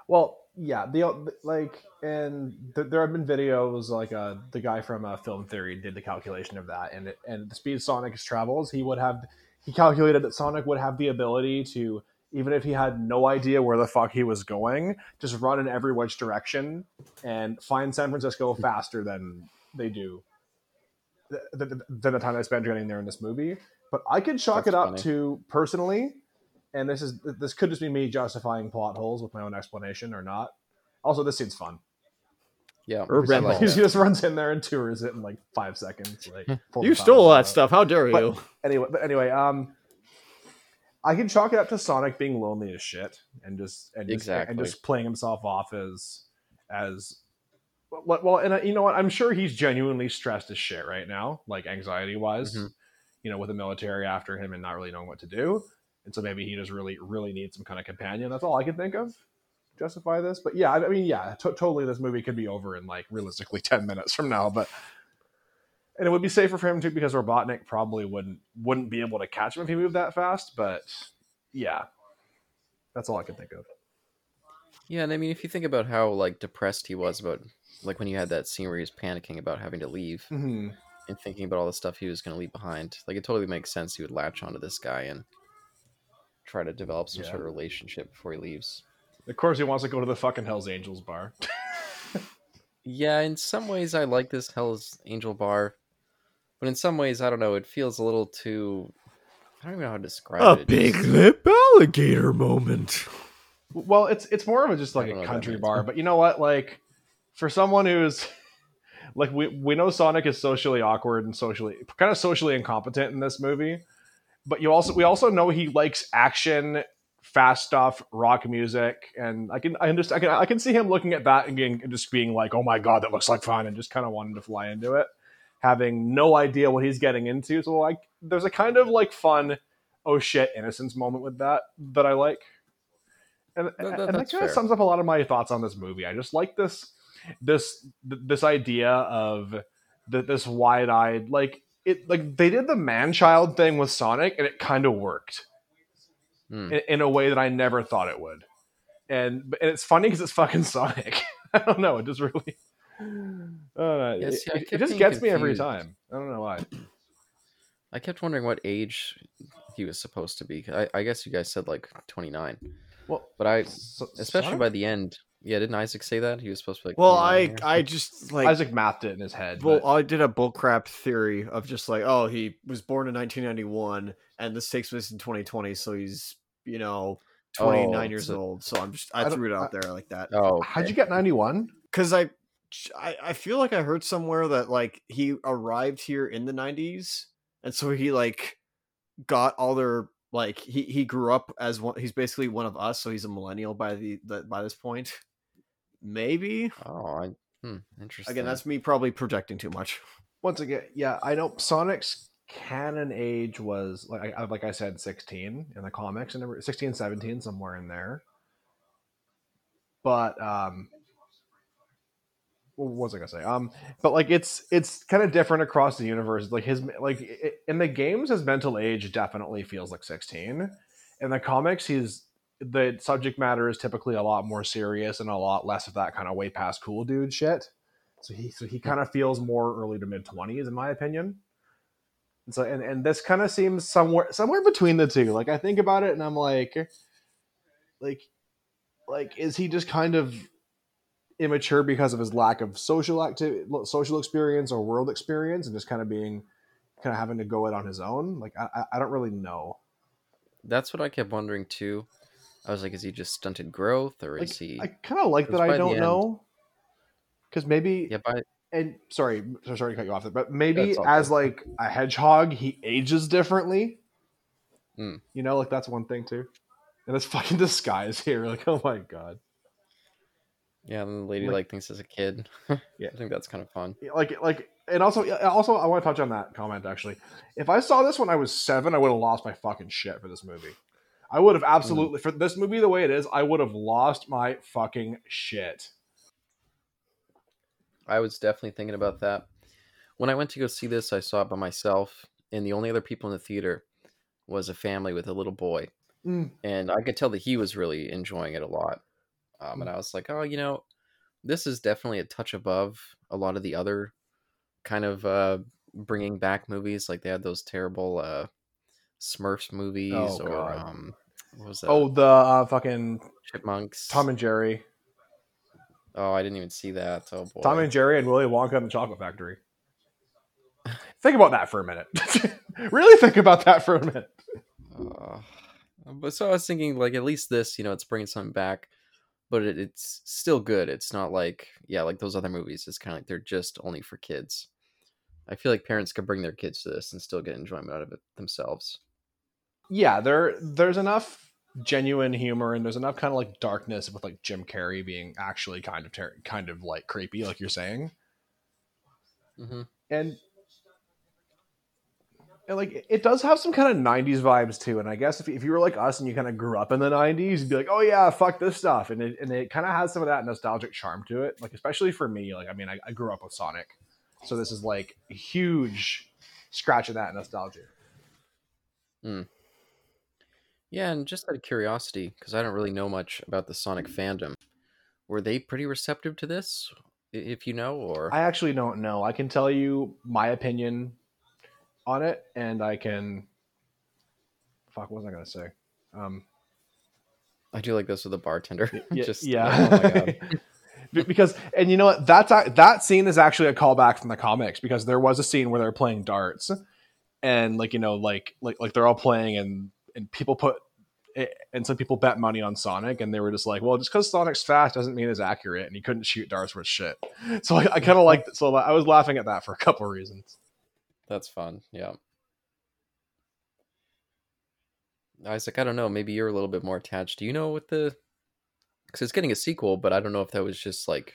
Well, yeah, the like, and th- there have been videos like uh, the guy from uh, Film Theory did the calculation of that, and it, and the speed Sonic travels, he would have he calculated that Sonic would have the ability to even if he had no idea where the fuck he was going, just run in every which direction and find San Francisco faster than they do than the time I spent getting there in this movie. But I could chalk That's it up funny. to personally, and this is this could just be me justifying plot holes with my own explanation or not. Also, this scene's fun. Yeah, Or I like he just runs in there and tours it in like five seconds. Like You stole all that stuff. How dare But- you? Anyway, but anyway, um, I can chalk it up to Sonic being lonely as shit and just and just, Exactly. and just playing himself off as as well. and uh, you know what? I'm sure he's genuinely stressed as shit right now, like anxiety wise. Mhm. You know, with the military after him and not really knowing what to do, and so maybe he just really really needs some kind of companion. That's all I can think of. Justify this, but yeah, I mean, yeah, to- totally. This movie could be over in like realistically ten minutes from now, but and it would be safer for him too because Robotnik probably wouldn't wouldn't be able to catch him if he moved that fast. But yeah, that's all I can think of. Yeah, and I mean, if you think about how like depressed he was about, like when you had that scene where he was panicking about having to leave Mm-hmm. and thinking about all the stuff he was going to leave behind, like it totally makes sense he would latch onto this guy and try to develop some Yeah. sort of relationship before he leaves. Of course, he wants to go to the fucking Hell's Angels bar. Yeah, in some ways, I like this Hell's Angel bar, but in some ways, I don't know. It feels a little too. I don't even know how to describe A it. big It's- lip alligator moment. well, it's it's more of a just like I don't know a country bar, but you know what? Like for someone who's like we we know Sonic is socially awkward and socially kind of socially incompetent in this movie, but you also we also know he likes action, fast stuff, rock music, and I can I understand I can I can see him looking at that and, getting, and just being like, oh my god, that looks like fun, and just kind of wanting to fly into it, having no idea what he's getting into. So like, there's a kind of like fun, oh shit, innocence moment with that that I like. And, that- and that kind of sums up a lot of my thoughts on this movie. I just like this this this idea of th- this wide-eyed like it like they did the man-child thing with Sonic and it kind of worked Hmm. in, in a way that I never thought it would. And and it's funny because it's fucking Sonic. I don't know. It just really. I don't know. Yeah, it, see, I it- it just being gets me every time. I don't know why. I kept wondering what age he was supposed to be. I, I guess you guys said like 29, Well, but I, so- especially Sonic? by the end, yeah, didn't Isaac say that he was supposed to be like? Well, I here? I just like Isaac mapped it in his head. well but- I did a bullcrap theory of just like oh he was born in 1991 and this takes place in 2020 so he's you know 29 Oh, years so- old so I'm just I, I threw it out there like that Oh, how'd you get ninety one? because I, I I feel like I heard somewhere that like he arrived here in the 90s and so he like got all their like he he grew up as one he's basically one of us so he's a millennial by the, the by this point maybe Oh, I, hmm, interesting. again that's me probably projecting too much Once again, yeah, I know Sonic's canon age was like I like I said, sixteen in the comics, and every- 16, 17, somewhere in there. But um, what was I gonna say? Um, but like it's it's kind of different across the universe. Like his like i in the games, his mental age definitely feels like sixteen. In the comics, he's the subject matter is typically a lot more serious and a lot less of that kind of way past cool dude shit. So he so he kind of feels more early to mid twenties, in my opinion. And so and, and this kind of seems somewhere somewhere between the two. Like I think about it and I'm like, like, like is he just kind of immature because of his lack of social activity, social experience or world experience, and just kind of being kind of having to go it on his own? Like I I- don't really know. That's what I kept wondering too. I was like, is he just stunted growth, or Like is he? I kind of like that I don't know. Because maybe yeah, by and sorry, so sorry to cut you off there, but maybe as good. like a hedgehog, he ages differently. Hmm. You know, like that's one thing too. And this fucking disguise here, like, oh my god, yeah, and the lady Like- like thinks as a kid. Yeah. I think that's kind of fun. like, like, and also, also, I want to touch on that comment actually. If I saw this when I was seven, I would have lost my fucking shit for this movie. I would have absolutely for this movie the way it is. I would have lost my fucking shit. I was definitely thinking about that. When I went to go see this, I saw it by myself, and the only other people in the theater was a family with a little boy, Mm. and I could tell that he was really enjoying it a lot. Um, and I was like, oh, you know, this is definitely a touch above a lot of the other kind of uh, bringing back movies. Like they had those terrible uh, Smurfs movies, Oh, or God. um, what was that? Oh, the uh, fucking Chipmunks. Tom and Jerry, Oh, I didn't even see that. Oh boy. Tom and Jerry, and Willy Wonka and the Chocolate Factory. Think about that for a minute. really think about that for a minute. Uh, but so I was thinking, like at least this, you know, it's bringing something back, but it, it's still good. It's not like yeah, like those other movies. It's kind of like they're just only for kids. I feel like parents could bring their kids to this and still get enjoyment out of it themselves. Yeah, there there's enough genuine humor and there's enough kind of like darkness with like Jim Carrey being actually kind of ter- kind of like creepy, like you're saying. hmm and and like it does have some kind of 90s vibes too. And i guess if, if you were like us and you kind of grew up in the 90s you'd be like oh yeah fuck this stuff. And it, and it kind of has some of that nostalgic charm to it. Like especially for me like i mean i, I grew up with sonic. So this is like a huge scratch of that nostalgia. Hmm. Yeah, and just out of curiosity, because I don't really know much about the Sonic fandom, were they pretty receptive to this? If you know, or? I actually don't know. I can tell you my opinion on it and i can fuck what was i gonna say um I do like this with a bartender. yeah, just yeah. oh my God. Because and you know what that's that scene is actually a callback from the comics because there was a scene where they're playing darts and like you know like like like they're all playing and and people put eh, and some people bet money on Sonic and they were just like well just because Sonic's fast doesn't mean it's accurate and he couldn't shoot darts with shit so I, I kind of like so I was laughing at that for a couple of reasons That's fun. Yeah. Isaac, I don't know. Maybe you're a little bit more attached. Do you know what the? Because it's getting a sequel, but I don't know if that was just like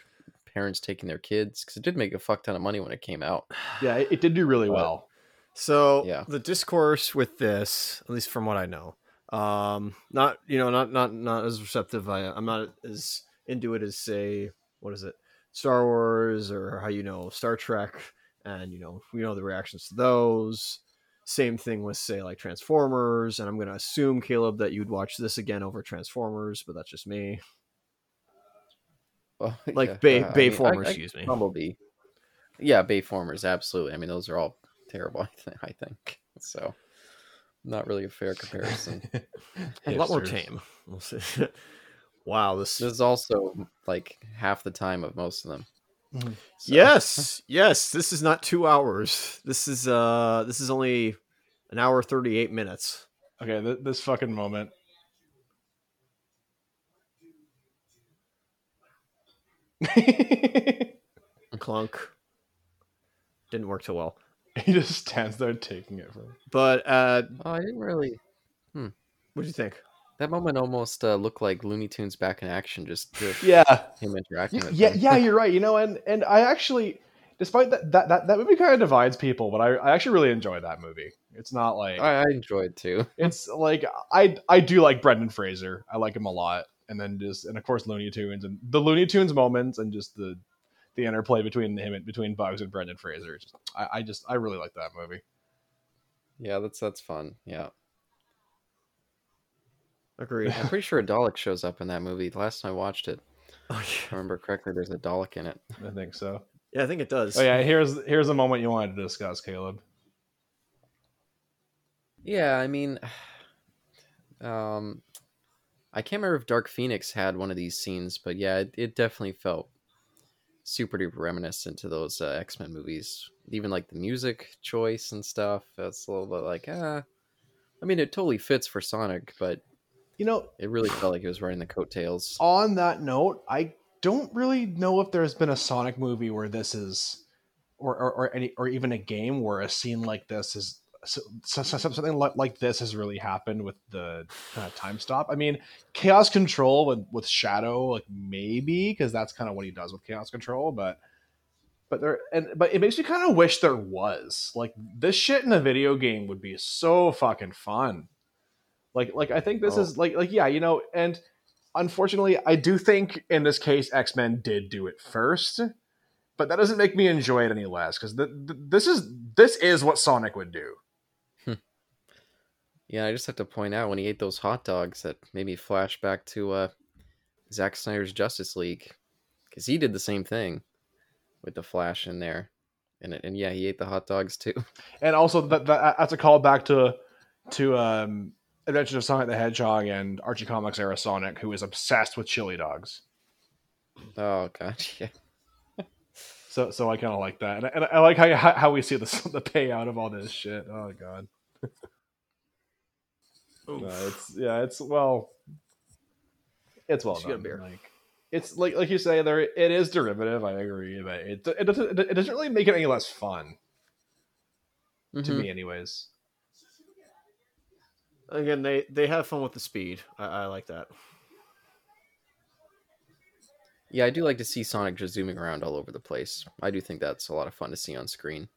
parents taking their kids. Because it did make a fuck ton of money when it came out. yeah it, it did do really Uh, well So Yeah. the discourse with this, at least from what I know, um, not you know, not not not as receptive. I I'm not as into it as say, what is it, Star Wars or how you know Star Trek, and you know we know the reactions to those. Same thing with say like Transformers, and I'm gonna assume Caleb that you'd watch this again over Transformers, but that's just me. Well, Like yeah, Bay uh, I Bayformers, mean, I- I- excuse me. Bumblebee. Yeah, Bayformers, absolutely. I mean, those are all terrible. I, th- I think so. Not really a fair comparison. A lot more tame. We'll see. wow, this this is also like half the time of most of them. So- Yes, yes. This is not two hours. This is uh, this is only an hour thirty eight minutes. okay th- this fucking moment Clunk. Didn't work so well. he just stands there taking it from But uh, Oh, I didn't really. Hmm. what do you think? That moment almost uh, looked like Looney Tunes back in action, just yeah him interacting with yeah them. yeah you're right you know and and i actually despite that that that, that movie kind of divides people but I, I actually really enjoy that movie it's not like I, I enjoyed too. it's like i i do like brendan fraser i like him a lot and then just and of course looney tunes and the looney tunes moments and just the the interplay between him and between bugs and brendan fraser just, I, I just i really like that movie Yeah, that's that's fun. Yeah, Agreed. I'm pretty sure a Dalek shows up in that movie. The last time I watched it, Oh, if I remember correctly, there's a Dalek in it. i think so yeah, I think it does. oh yeah here's here's a moment you wanted to discuss caleb Yeah, I mean, um, I can't remember if Dark Phoenix had one of these scenes, but yeah, it, it definitely felt super duper reminiscent to those uh, X Men movies. Even like the music choice and stuff. That's a little bit like ah. I mean, it totally fits for Sonic, but you know it really felt like it was riding the coattails. on that note, I don't really know if there's been a Sonic movie where this is, or or, or any or even a game where a scene like this is so, so, so- something like, this has really happened with the of time stop. I mean, Chaos Control with with Shadow, like maybe because that's kind of what he does with Chaos Control, but. But there and but it makes me kind of wish there was like this shit in a video game would be so fucking fun. Like like I think this Oh. is like like yeah you know and unfortunately, I do think in this case X Men did do it first, but that doesn't make me enjoy it any less because th- th- this is this is what Sonic would do. Yeah, I just have to point out when he ate those hot dogs that made me flash back to uh, Zack Snyder's Justice League because he did the same thing with the Flash in there, and and yeah, he ate the hot dogs too. and also that, that that's a callback to to um, Adventures of Sonic the Hedgehog and Archie Comics era Sonic, who is obsessed with chili dogs. Oh god, yeah. So so I kind of like that, and, I- and I like how how we see the the payout of all this shit. Oh god, Oof. no, it's yeah, it's well, it's well Should get a done. beer. Like it's like like you say, there it is derivative. I agree, but it it doesn't it doesn't really make it any less fun to Mhm. me, anyways. Again, they they have fun with the speed. I, I like that. Yeah, I do like to see Sonic just zooming around all over the place. I do think that's a lot of fun to see on screen.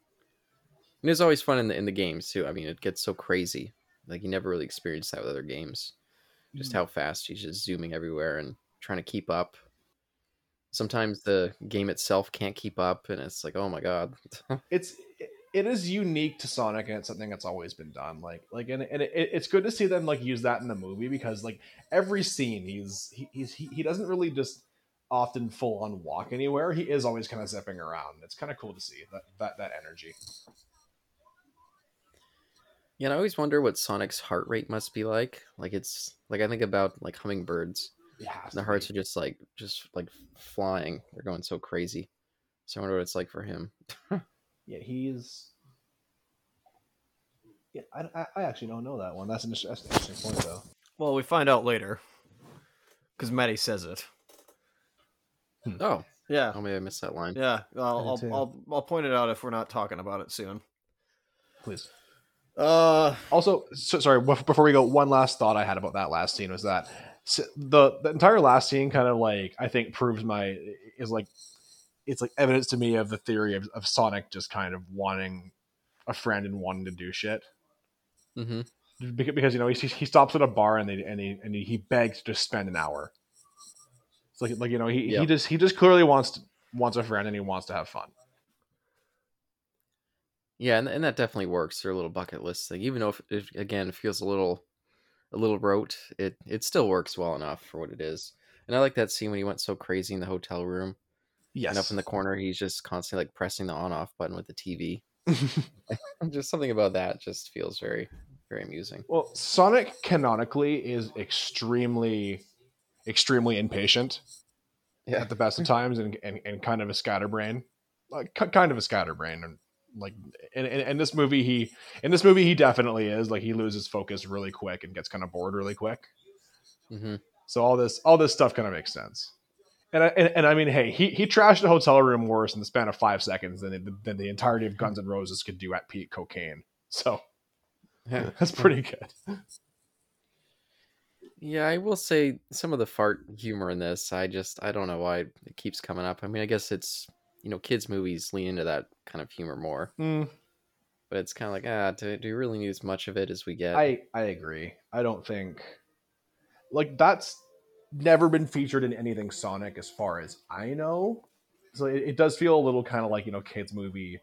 And it's always fun in the in the games too. I mean, it gets so crazy. Like you never really experienced that with other games. Just hmm. how fast he's just zooming everywhere and trying to keep up. Sometimes the game itself can't keep up, and it's like, oh my god. it's it- is unique to Sonic and it's something that's always been done. Like like and, and it, it's good to see them like use that in the movie because like every scene he's he, he's he, he doesn't really just often full on walk anywhere. He is always kind of zipping around. It's kind of cool to see that that that energy. Yeah, and I always wonder what Sonic's heart rate must be like. Like it's like I think about like hummingbirds. Has The hearts are just like just like flying. They're going so crazy. So I wonder what it's like for him. yeah he's yeah I, I, I actually don't know that one. That's an, that's an interesting point though. Well, we find out later because Maddie says it. Oh, Yeah, oh maybe I missed that line. yeah. I'll I'll. I'll I'll point it out if we're not talking about it soon. Please. Uh, Also, so, sorry. Before we go, one last thought I had about that last scene was that s- the the entire last scene kind of like I think proves my is like it's like evidence to me of the theory of, of Sonic just kind of wanting a friend and wanting to do shit hmm because, because you know he, he stops at a bar and they and he and he, he begs to spend an hour. It's like like you know he, Yeah. he just he just clearly wants to, wants a friend and he wants to have fun. Yeah, and, and that definitely works. Their little bucket list thing, even though if, if again it feels a little a little rote, it it still works well enough for what it is. And I like that scene when he went so crazy in the hotel room Yes. and up in the corner, he's just constantly like pressing the on off button with the TV. just something about that just feels very very amusing. Well, Sonic canonically is extremely, extremely impatient Yeah. at the best of times, and, and, and kind of a scatterbrain, like ki- kind of a scatterbrain, and like in, in, in this movie, he in this movie he definitely is like he loses focus really quick and gets kind of bored really quick. hmm So all this all this stuff kind of makes sense. And I, and, and I mean, hey, he, he trashed a hotel room worse in the span of five seconds than the, than the entirety of Guns N' Roses could do at peak cocaine. So Yeah. that's pretty good. Yeah, I will say some of the fart humor in this, I just I don't know why it keeps coming up. I mean, I guess it's you know kids movies lean into that kind of humor more, Mm, but it's kind of like ah, do, do we really need as much of it as we get? I I agree. I don't think like that's never been featured in anything Sonic as far as I know. So it, it does feel a little kind of like you know kids movie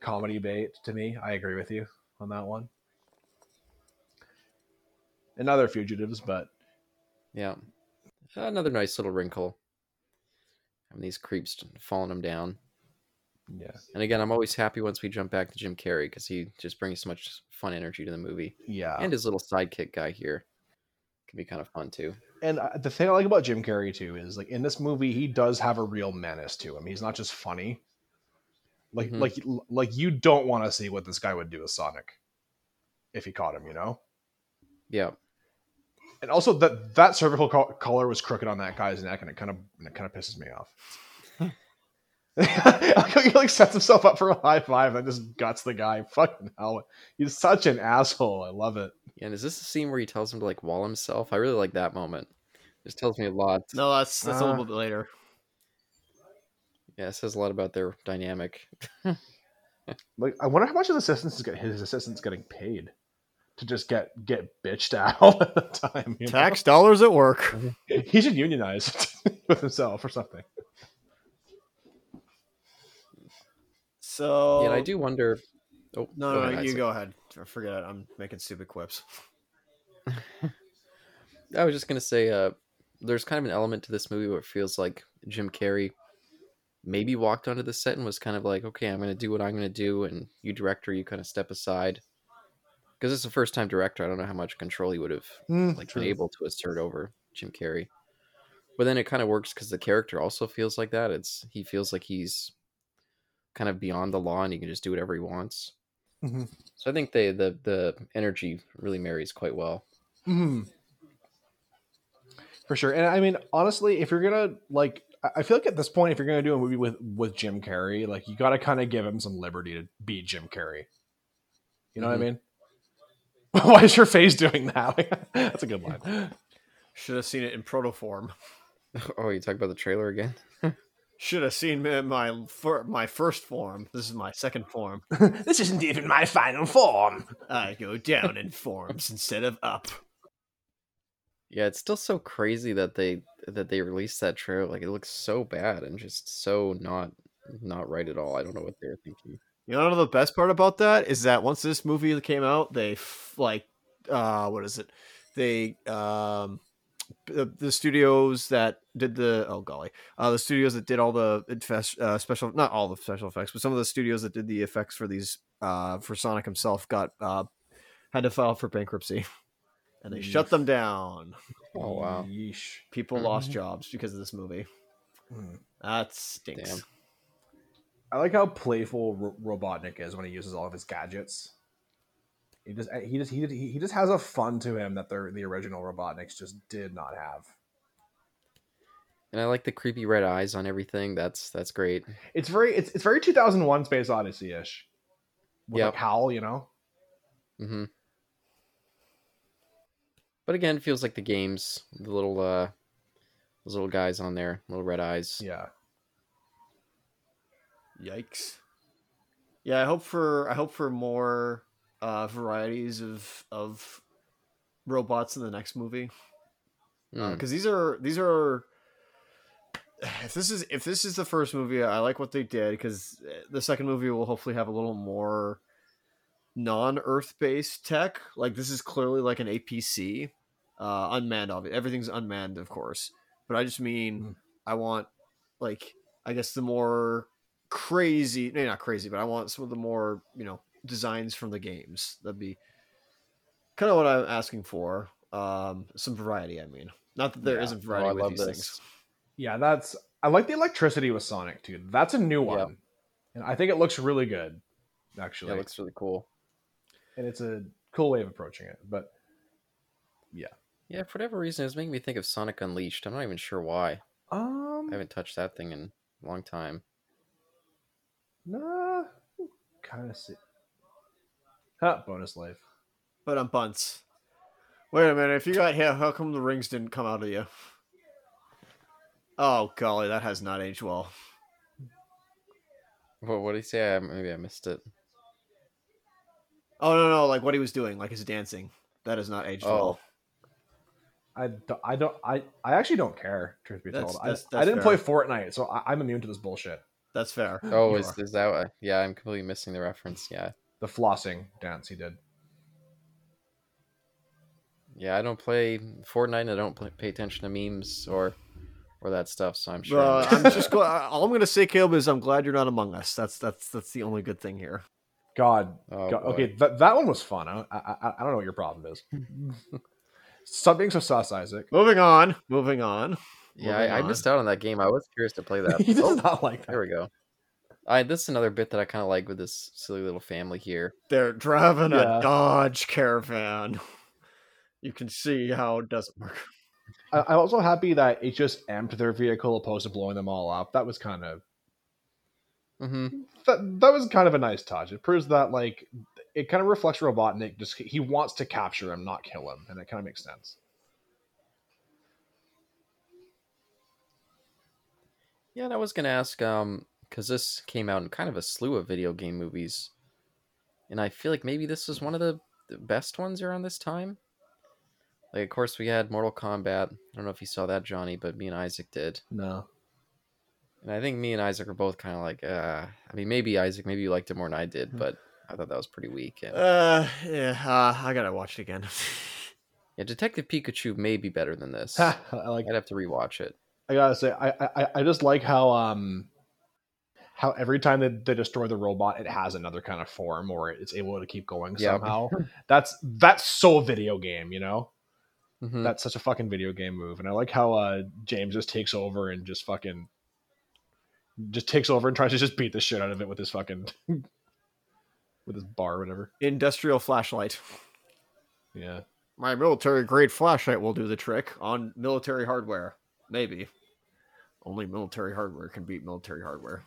comedy bait to me. I agree with you on that one. And other fugitives, but Yeah. Another nice little wrinkle. Having these creeps falling them down. yeah, And again, I'm always happy once we jump back to Jim Carrey because he just brings so much fun energy to the movie. yeah. And his little sidekick guy here can be kind of fun too. And uh, the thing I like about Jim Carrey too is like in this movie he does have a real menace to him. He's not just funny. Like Mhm. like like you don't want to see what this guy would do with Sonic if he caught him, you know. Yeah. And also that that cervical col- collar was crooked on that guy's neck, and it kind of it kind of pisses me off. he like sets himself up for a high five and just guts the guy. Fucking hell, he's such an asshole. I love it. And is this the scene where he tells him to like wall himself? I really like that moment. Just tells me a lot. no, that's that's a Uh, little bit later. Yeah, it says a lot about their dynamic. Like, I wonder how much his assistants is get his assistants getting paid to just get get bitched at all the time. you know? Tax dollars at work. He should unionize with himself or something. So Yeah, I do wonder. Oh No, go no, ahead, you Isaac. go ahead. Forget it. I'm making stupid quips. I was just gonna say, uh, there's kind of an element to this movie where it feels like Jim Carrey maybe walked onto the set and was kind of like, okay, I'm going to do what I'm going to do, and you director, you kind of step aside. Because it's a first time director, I don't know how much control he would have Mm, like true. been able to assert over Jim Carrey. But then it kind of works because the character also feels like that. It's he feels like he's kind of beyond the law and he can just do whatever he wants. Mhm. So I think they the the energy really marries quite well. Mhm. For sure. And I mean, honestly, if you're gonna like I- I feel like at this point, if you're gonna do a movie with with Jim Carrey, like you gotta kind of give him some liberty to be Jim Carrey. You know Mhm. what I mean? Why is your face doing that? That's a good line. Should have seen it in proto form. Oh, you talk about the trailer again? Should have seen me in my fir- my first form. This is my second form. this isn't even my final form. I go down in forms instead of up. Yeah, it's still so crazy that they that they released that trailer. Like it looks so bad and just so not not right at all. I don't know what they were thinking. You know the best part about that is that once this movie came out, they f- like uh what is it? They um the, the studios that did the oh golly uh the studios that did all the infest, uh, special not all the special effects but some of the studios that did the effects for these uh for Sonic himself got uh had to file for bankruptcy and they shut them down. Oh wow. Yeesh. People lost jobs because of this movie. Hmm. That stinks. Damn. I like how playful Ro- Robotnik is when he uses all of his gadgets. He just he just he, he he just has a fun to him that the the original Robotniks just did not have. And I like the creepy red eyes on everything. That's that's great. It's very it's it's very 2001 Space Odyssey ish. With Yep. like Hal, you know. Mm-hmm. But again, it feels like the games, the little uh those little guys on there, little red eyes. Yeah. Yikes. Yeah, I hope for I hope for more uh varieties of of robots in the next movie Mm. because these are these are if this is if this is the first movie I like what they did because the second movie will hopefully have a little more non-earth based tech like this is clearly like an APC uh unmanned obviously everything's unmanned of course but I just mean Mhm. I want like I guess the more crazy no not crazy but I want some of the more you know designs from the games that'd be kind of what I'm asking for um some variety I mean not that there Yeah. not Oh, variety I with love these this. things Yeah, that's I like the electricity with Sonic too. That's a new one. Yep. And I think it looks really good Yeah, actually. it looks really cool. and it's a cool way of approaching it. But yeah. Yeah, for whatever reason, it's making me think of Sonic Unleashed. I'm not even sure why. um I haven't touched that thing in a long time. nah kind of see. Huh, bonus life. but I'm bunts wait a minute if you got here, how come the rings didn't come out of you oh golly that has not aged well What what did he say? I, maybe I missed it. oh no no like what he was doing like his dancing that has not aged well Oh. I don't, I don't I, I actually don't care, truth be That's- told. that's- I, I didn't play Fortnite, so I, I'm immune to this bullshit. that's fair Oh, is, is that? What, yeah, I'm completely missing the reference. Yeah, The flossing dance he did. yeah. I don't play Fortnite. and I don't play, pay attention to memes or or that stuff. So I'm sure. Uh, I'm- I'm just go- all I'm gonna say, Caleb, is I'm glad you're not among us. That's that's that's the only good thing here. God, Oh, God okay, that, that one was fun. I, I I I don't know what your problem is. Stop being so sus, Isaac. Moving on, moving on. yeah, moving I, I missed out on that game. I was curious to play that. he does oh, not like that. there we go. I this is another bit that I kind of like with this silly little family here. They're driving Yeah. a Dodge Caravan. You can see how it doesn't work. I, I'm also happy that it just amped their vehicle opposed to blowing them all up. That was kind of hmm that that was kind of a nice touch. It proves that like it kind of reflects Robotnik. Just he wants to capture him, not kill him, and it kind of makes sense. Yeah, and I was gonna ask, um, because this came out in kind of a slew of video game movies, and I feel like maybe this was one of the, best ones around this time. Like, of course, we had Mortal Kombat. I don't know if you saw that, Johnny, but me and Isaac did, No, and I think me and Isaac were both kind of like, uh, I mean, maybe Isaac, maybe you liked it more than I did, but I thought that was pretty weak. And Uh, yeah, uh, I gotta watch it again. Yeah, Detective Pikachu may be better than this. I like. I'd have to rewatch it. I gotta say, I I, I just like how um how every time they, they destroy the robot, it has another kind of form, or it's able to keep going Yeah. somehow. that's that's so video game, you know. Mhm. That's such a fucking video game move, and I like how uh James just takes over and just fucking just takes over and tries to just beat the shit out of it with his fucking with his bar or whatever. Industrial flashlight. Yeah. My military grade flashlight will do the trick on military hardware. Maybe. Only military hardware can beat military hardware.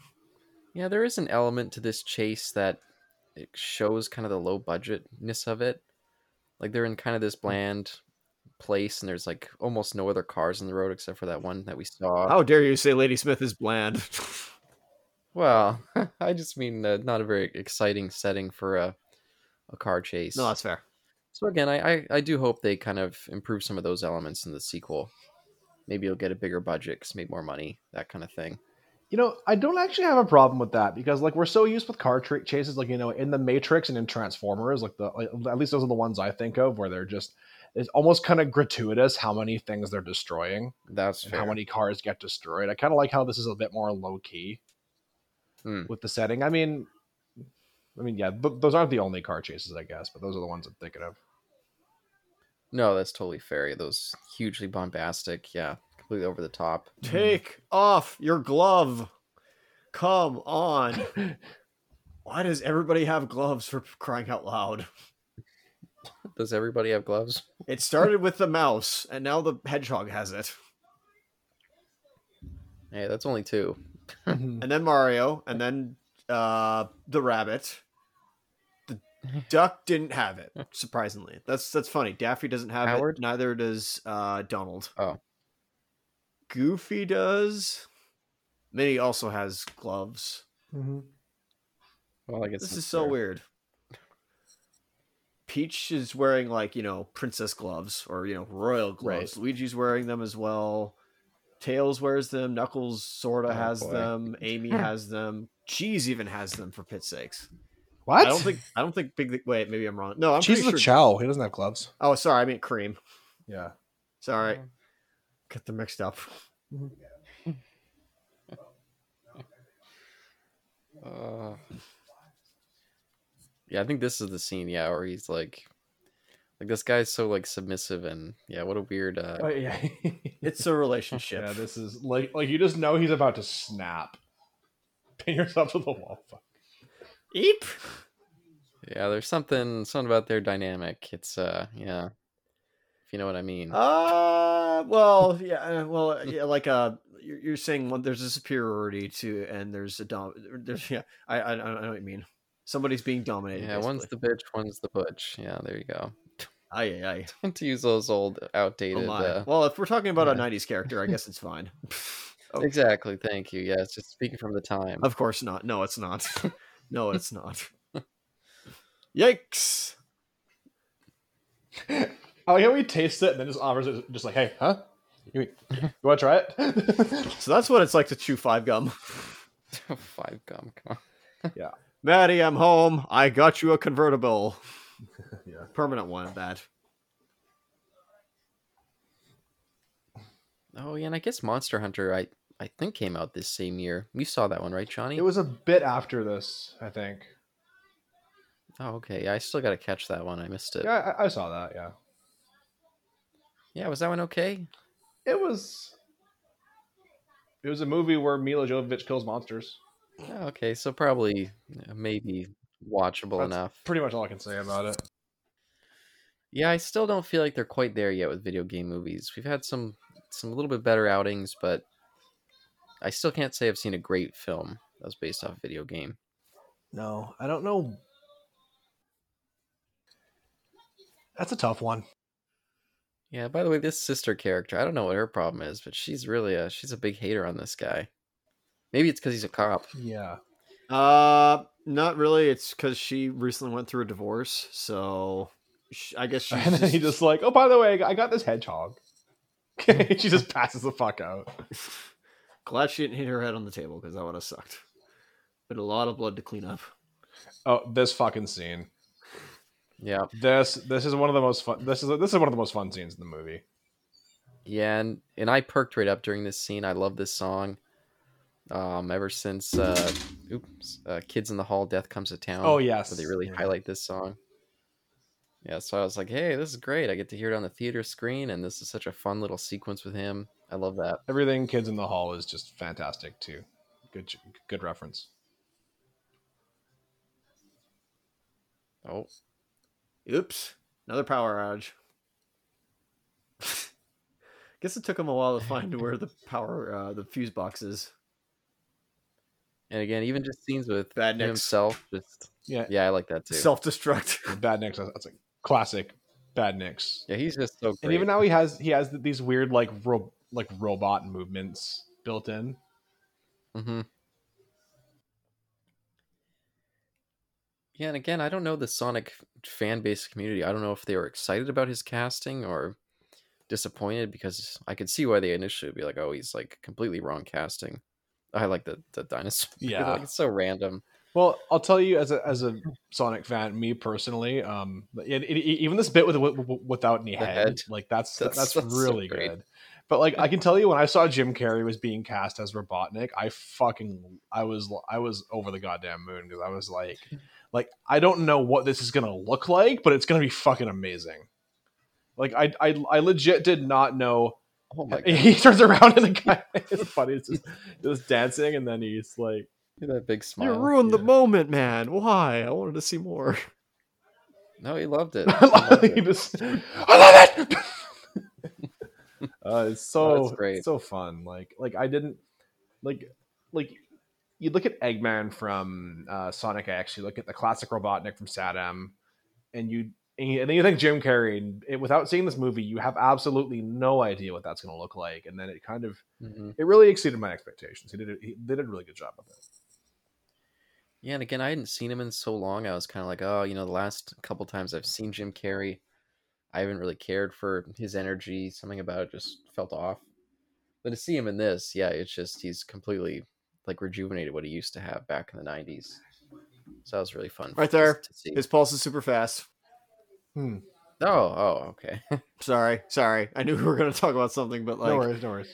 Yeah, there is an element to this chase that it shows kind of the low budgetness of it. Like they're in kind of this bland place, and there's like almost no other cars on the road except for that one that we saw. How dare you say Ladysmith is bland? Well, I just mean uh, not a very exciting setting for a a car chase. no, that's fair. So again, I, I I do hope they kind of improve some of those elements in the sequel. Maybe you'll get a bigger budget, cause make more money, that kind of thing. You know, I don't actually have a problem with that because, like, we're so used with car tra- chases, like you know, in the Matrix and in Transformers, like the like, at least those are the ones I think of where they're just it's almost kind of gratuitous how many things they're destroying That's how many cars get destroyed. I kind of like how this is a bit more low key Hmm. with the setting. I mean, I mean, yeah, th- those aren't the only car chases, I guess, but those are the ones I'm thinking of. No, that's totally fair. Those hugely bombastic, yeah, completely over the top. Take off your glove. Come on. Why does everybody have gloves for crying out loud? Does everybody have gloves? It started with the mouse, and now the hedgehog has it. Hey, that's only two. And then Mario, and then uh, the rabbit. The duck didn't have it, surprisingly. That's that's funny. Daffy doesn't have Howard? it. Neither does uh, Donald. Oh. Goofy does. Minnie also has gloves. Mm-hmm. Well, I guess This that's is so fair. weird. Peach is wearing like you know princess gloves or you know royal gloves. Right. Luigi's wearing them as well. Tails wears them. Knuckles sorta Oh, has boy. them. Amy has them. Cheese even has them for pit's sakes. What? I don't think I don't think Big. Wait, maybe I'm wrong. No, I'm Cheese is pretty a Chao. He doesn't have gloves. oh, sorry, I mean cream. Yeah. Sorry, mm. Get them mixed up. Uh, yeah, I think this is the scene. Yeah, where he's like, like this guy's so like submissive and yeah, what a weird. Uh, Oh, yeah. It's a relationship. yeah. This is like like you just know he's about to snap. Pin yourself to the wall. Fuck. Eep. yeah, there's something something about their dynamic. It's uh, yeah, if you know what I mean. Uh, well, yeah, uh, well, yeah, like uh, you're, you're saying one, there's a superiority to, and there's a dom. There's yeah, I, I I know what you mean. Somebody's being dominated. yeah, one's the bitch, one's the butch. Yeah, there you go. Aye, aye, aye. to use those old Oh outdated. my. uh, well, if we're talking about a '90s character, I guess it's fine. Oh. Exactly. Thank you. Yeah, it's just speaking from the time. Of course not. No, it's not. no, it's not. Yikes! Oh, I like how he tastes it and then just offers it, just like, hey, huh? You, you want to try it? So that's what it's like to chew five gum. Five gum. Come on. Yeah. Maddie, I'm home. I got you a convertible, yeah. permanent one at that. Oh yeah, and I guess Monster Hunter. I I think came out this same year. You saw that one, right, Johnny? It was a bit after this, I think. Oh okay. Yeah, I still got to catch that one. I missed it. Yeah, I, I saw that. Yeah, Yeah, was that one okay? it was. It was a movie where Milla Jovovich kills monsters. Oh, okay, so probably uh, maybe watchable That's enough. Pretty much all I can say about it. Yeah, I still don't feel like they're quite there yet with video game movies. We've had some some a little bit better outings, but I still can't say I've seen a great film that was based off a video game. No, I don't know. That's a tough one. Yeah, by the way, this sister character, I don't know what her problem is, but she's really a she's a big hater on this guy. Maybe it's because he's a cop. Yeah. Uh, not really. It's because she recently went through a divorce, so sh- I guess she's and then he just like, oh, by the way, I got this hedgehog. she just passes the fuck out. glad she didn't hit her head on the table because that would have sucked. But a lot of blood to clean up. Oh, this fucking scene. Yeah, This this is one of the most fun. This is this is one of the most fun scenes in the movie. yeah, and and I perked right up during this scene. I love this song. Um, ever since uh, oops, uh, "Kids in the Hall," "Death Comes to Town." Oh yes, where they really Yeah. highlight this song. Yeah, so I was like, hey, this is great. I get to hear it on the theater screen, and this is such a fun little sequence with him. I love that. Everything Kids in the Hall is just fantastic too. Good good reference. Oh, Oops, another power outage. Guess it took him a while to find where the power, uh, the fuse box is. and again, even just scenes with Badniks. himself, just Yeah, yeah, I like that too. Self destruct. Bad Nicks. That's a classic. Bad Nicks. yeah, he's just so great. And even now he has he has these weird like ro- like robot movements built in. hmm Yeah, and again, I don't know the Sonic fan base community. I don't know if they were excited about his casting or disappointed because I could see why they initially would be like, "Oh, he's like completely wrong casting." I like the the dinosaur. Yeah. like it's so random. Well, I'll tell you as a as a Sonic fan, me personally, um, it, it, even this bit with, with without any head, head. like that's That's- that's, that's really great. good. But like I can tell you, when I saw Jim Carrey was being cast as Robotnik, I fucking I was I was over the goddamn moon because I was like, like I don't know what this is gonna look like, but it's gonna be fucking amazing. Like I I, I legit did not know. Oh my god, He turns around and the guy it's funny. It's just just dancing, and then he's like. that big smile. You ruined the moment, man. Why? I wanted to see more. No, he loved it. I He love, loved he it. just, I love it. uh, it's so that's great. so fun. Like like I didn't like like you look at Eggman from uh, Sonic X. You look at the classic Robotnik from SatAM, and you and then you think Jim Carrey. And it, without seeing this movie, you have absolutely no idea what that's going to look like. And then it kind of Mhm. it really exceeded my expectations. He did it, he did a really good job with it. Yeah, and again, I hadn't seen him in so long. I was kind of like, oh, you know, the last couple times I've seen Jim Carrey, I haven't really cared for his energy. Something about it just felt off. But to see him in this, yeah, it's just he's completely like rejuvenated what he used to have back in the '90s. So that was really fun. Right there. to see. His pulse is super fast. Hmm. Oh, oh, okay. Sorry, sorry. I knew we were going to talk about something, but like no worries, no worries.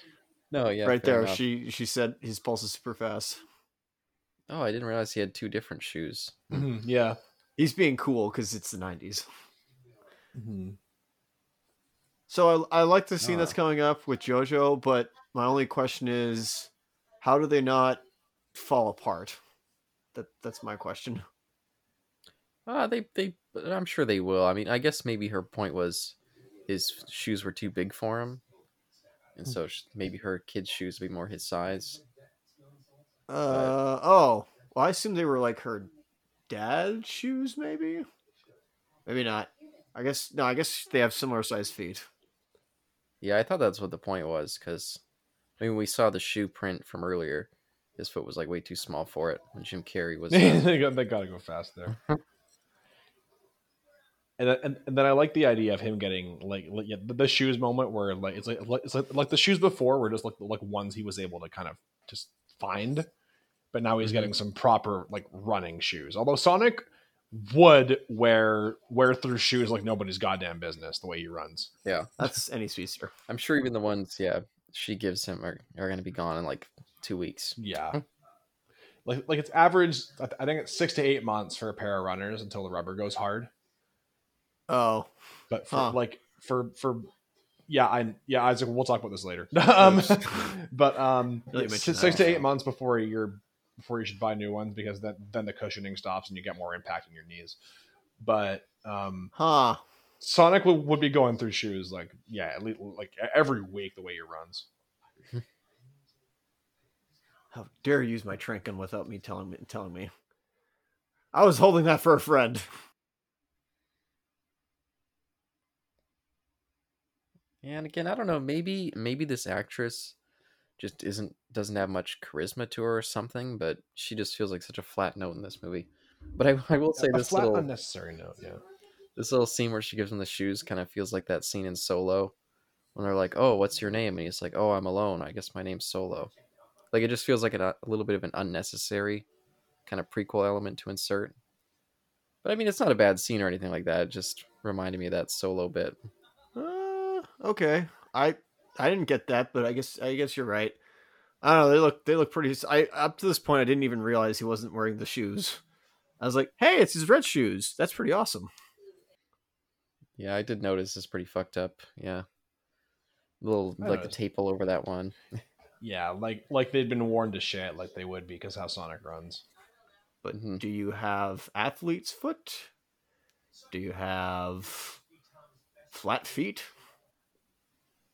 no, yeah, right there, enough. she she said his pulse is super fast. Oh, I didn't realize he had two different shoes. Mhm, Yeah. He's being cool because it's the '90s. Mhm. So I, I like the scene that's Ah. coming up with JoJo, but my only question is, how do they not fall apart? That that's my question. Uh, they they I'm sure they will. I mean, I guess maybe her point was his shoes were too big for him. And so maybe her kid's shoes would be more his size. Uh oh. Well, I assume they were like her dad's shoes, maybe. Maybe not. I guess no. I guess they have similar sized feet. Yeah, I thought that's what the point was because I mean, we saw the shoe print from earlier. His foot was like way too small for it when Jim Carrey was. uh, they, got, they gotta go fast there. and, then- and and then I like the idea of him getting like, like yeah, the, the shoes moment where like it's like like- it's like, like the shoes before were just like like ones he was able to kind of just find, but now he's Mhm. getting some proper like running shoes. Although Sonic would wear wear through shoes like nobody's goddamn business the way he runs. yeah, That's any speedster. I'm sure even the ones yeah she gives him are, are going to be gone in like two weeks. Yeah. Like, like it's average. I think it's six to eight months for a pair of runners until the rubber goes hard. Oh, but for Huh. like for for yeah i yeah isaac we'll talk about this later um but um Really it's six to eight months before you're before you should buy new ones because then then the cushioning stops and you get more impact in your knees but um huh. Sonic would, would be going through shoes like yeah at least like every week the way he runs How dare you use my Tranken without me telling me telling me? I was holding that for a friend. And again, I don't know. Maybe maybe this actress just isn't doesn't have much charisma to her or something. But she just feels like such a flat note in this movie. But I, I will say a this flat little unnecessary note yeah this little scene where she gives him the shoes kind of feels like that scene in Solo when they're like, "Oh, what's your name?" and he's like, "Oh, I'm alone. I guess my name's Solo." Like it just feels like a, a little bit of an unnecessary kind of prequel element to insert. But I mean, it's not a bad scene or anything like that. It just reminded me of that solo bit. Uh, okay. I I didn't get that, but I guess I guess you're right. I don't know. They look they look pretty. I up to this point I didn't even realize he wasn't wearing the shoes. I was like, hey, it's his red shoes. That's pretty awesome. Yeah, I did notice it's pretty fucked up. Yeah, little I like the tape all over that one. Yeah, like like they'd been worn to shit, like they would be because how Sonic runs. But Mhm. do you have athlete's foot? Do you have flat feet?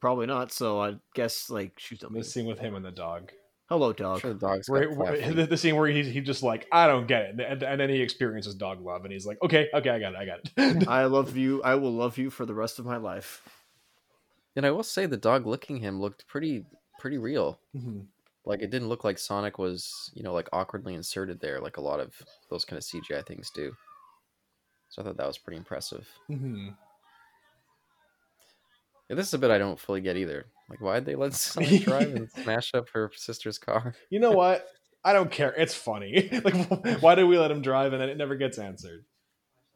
Probably not. So I guess like shoes don't. The move. scene with him and the dog. Hello, I'm dog. sure the dog's Where, where- the, the scene where he's he just like I don't get it, and, and then he experiences dog love, and he's like, okay, okay, I got it, I got it. I love you. I will love you for the rest of my life. And I will say the dog licking him looked pretty pretty real. Mhm. Like it didn't look like Sonic was, you know, like awkwardly inserted there, like a lot of those kind of CGI things do. So I thought that was pretty impressive. Mhm. Yeah, this is a bit I don't fully get either. Like, why'd they let Sonic drive and smash up her sister's car? You know what? I don't care. It's funny. like, why do we let him drive and then it never gets answered?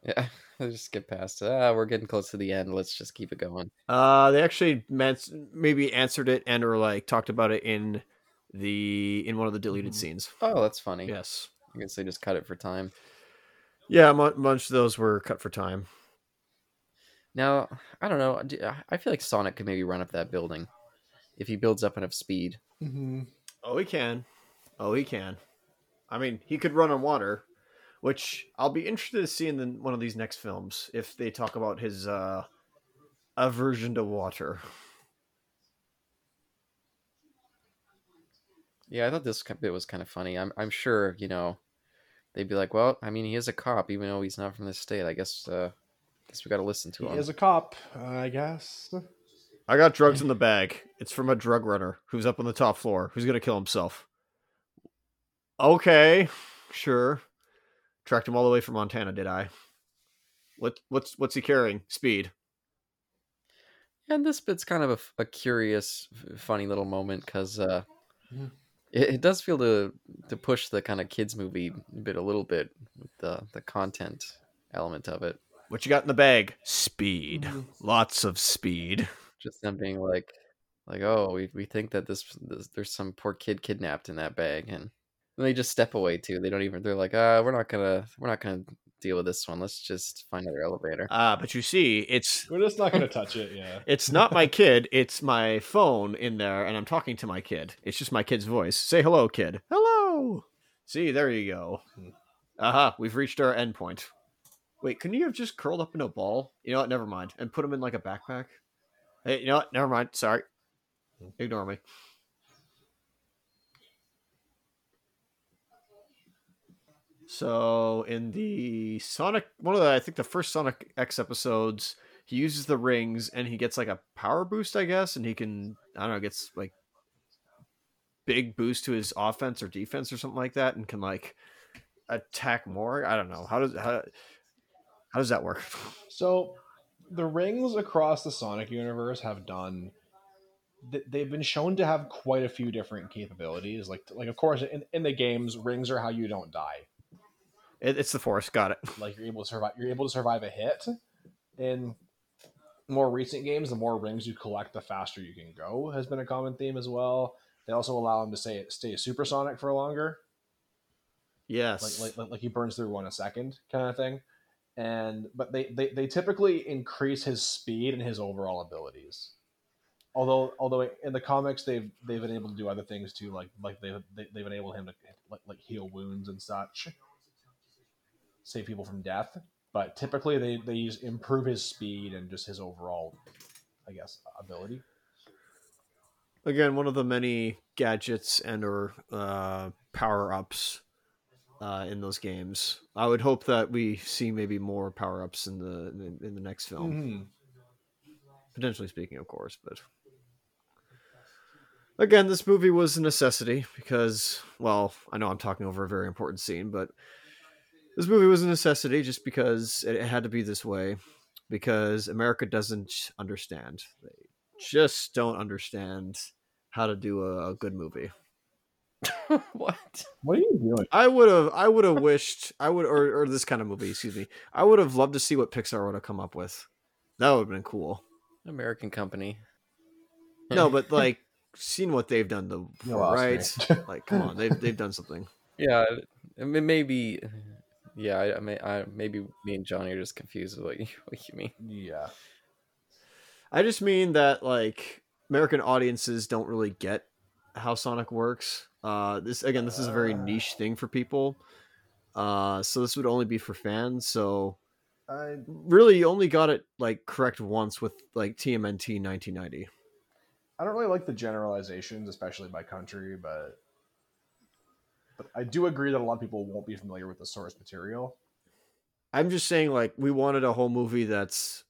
Yeah, I just skip past it. Ah, we're getting close to the end. Let's just keep it going. Uh, they actually meant maybe answered it and or like talked about it in the in one of the deleted Mhm. scenes. Oh, that's funny. Yes. I guess they just cut it for time. Yeah, a bunch of those were cut for time. Now, I don't know. I feel like Sonic could maybe run up that building if he builds up enough speed. Mm-hmm. Oh, he can. Oh, he can. I mean, he could run on water, which I'll be interested to see in the, one of these next films if they talk about his uh, aversion to water. Yeah, I thought this bit was kind of funny. I'm, I'm sure, you know, they'd be like, well, I mean, he is a cop, even though he's not from this state. I guess, uh, guess we got to listen to He him. is a cop, I guess. I got drugs in the bag. It's from a drug runner who's up on the top floor who's gonna kill himself. Okay, sure. Tracked him all the way from Montana, did I? What what's what's he carrying? Speed. And this bit's kind of a, a curious, funny little moment because uh, Mhm. it, it does feel to to push the kind of kids movie bit a little bit with the the content element of it. What you got in the bag? Speed. Mhm. Lots of speed. Just them being like, like, oh, we we think that this, this there's some poor kid kidnapped in that bag, and, and they just step away too. They don't even. They're like, ah, we're not gonna we're not gonna deal with this one. Let's just find another elevator. Ah, but you see, it's We're just not going to touch it, yeah. it's not my kid. It's my phone in there, and I'm talking to my kid. It's just my kid's voice. Say hello, kid. Hello. See, there you go. Hmm. Aha, we've reached our endpoint. Wait, couldn't you have just curled up in a ball? You know what? Never mind. And put him in like a backpack. Hey, you know what? Never mind. Sorry. Ignore me. So in the Sonic, one of the I think the first Sonic X episodes, he uses the rings and he gets like a power boost, I guess, and he can I don't know, gets like big boost to his offense or defense or something like that, and can like attack more. I don't know how does how how does that work? So, the rings across the Sonic universe have done. th- They've been shown to have quite a few different capabilities. Like, like of course, in, in the games, rings are how you don't die. It, it's the Force. Got it. Like you're able to survive. You're able to survive a hit. In more recent games, the more rings you collect, the faster you can go. Has been a common theme as well. They also allow him to stay stay supersonic for longer. Yes. like, like like he burns through one a second kind of thing and but they, they they typically increase his speed and his overall abilities. Although although in the comics they've they've been able to do other things too like like they've they, they've enabled him to like, like heal wounds and such save people from death. But typically they they use improve his speed and just his overall i guess ability. Again one of the many gadgets and or uh, power ups uh, in those games. I would hope that we see maybe more power ups in the in, the next film. Mhm. Potentially speaking, of course, but again, this movie was a necessity because, well, I know I'm talking over a very important scene, but this movie was a necessity just because it had to be this way because America doesn't understand. They just don't understand how to do a, a good movie. what? What are you doing? I would have I would have wished I would or, or this kind of movie, excuse me. I would have loved to see what Pixar would have come up with. That would have been cool. American company. No, but like seen what they've done to You right? like come on, they've they've done something. yeah, I mean, maybe. Yeah, I, I may. I maybe me and Johnny are just confused with what you, what you mean. yeah. I just mean that like American audiences don't really get how Sonic works. Uh, this again, this is a very Uh. niche thing for people. Uh, so this would only be for fans. So I really, only got it like correct once with like TMNT 1990. I don't really like the generalizations, especially by country, but but I do agree that a lot of people won't be familiar with the source material. I'm just saying, like, we wanted a whole movie that's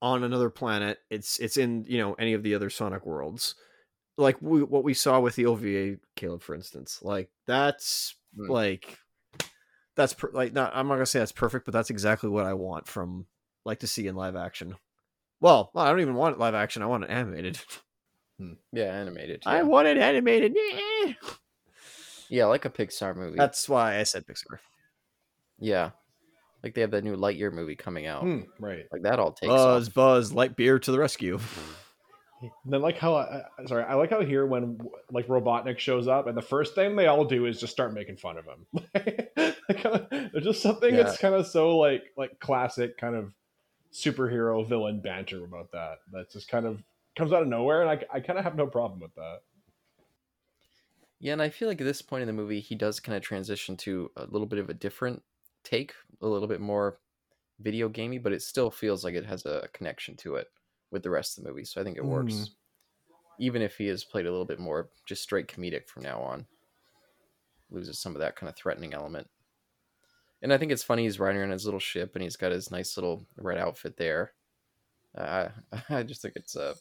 on another planet. It's it's in you know any of the other Sonic worlds, like we, what we saw with the OVA, Caleb, for instance. Like that's Hmm. like that's per- like not. I'm not gonna say that's perfect, but that's exactly what I want from like to see in live action. Well, I don't even want it live action. I want it animated. Yeah, animated. I want it animated. Yeah. Yeah, like a Pixar movie. That's why I said Pixar. yeah, like they have that new Lightyear movie coming out. Hmm, right. Like that all takes Buzz, off. Buzz, light beer to the rescue. And then like how I, sorry, I like how here when like Robotnik shows up and the first thing they all do is just start making fun of him. like, uh, there's just something Yeah. that's kind of so like like classic kind of superhero villain banter about that. That just kind of comes out of nowhere, and I, I kind of have no problem with that. Yeah, and I feel like at this point in the movie, he does kind of transition to a little bit of a different take, a little bit more video gamey, but it still feels like it has a connection to it with the rest of the movie. So I think it works, Mhm. even if he is played a little bit more just straight comedic from now on. Loses some of that kind of threatening element. And I think it's funny he's riding on his little ship and he's got his nice little red outfit there. Uh, I just think it's uh,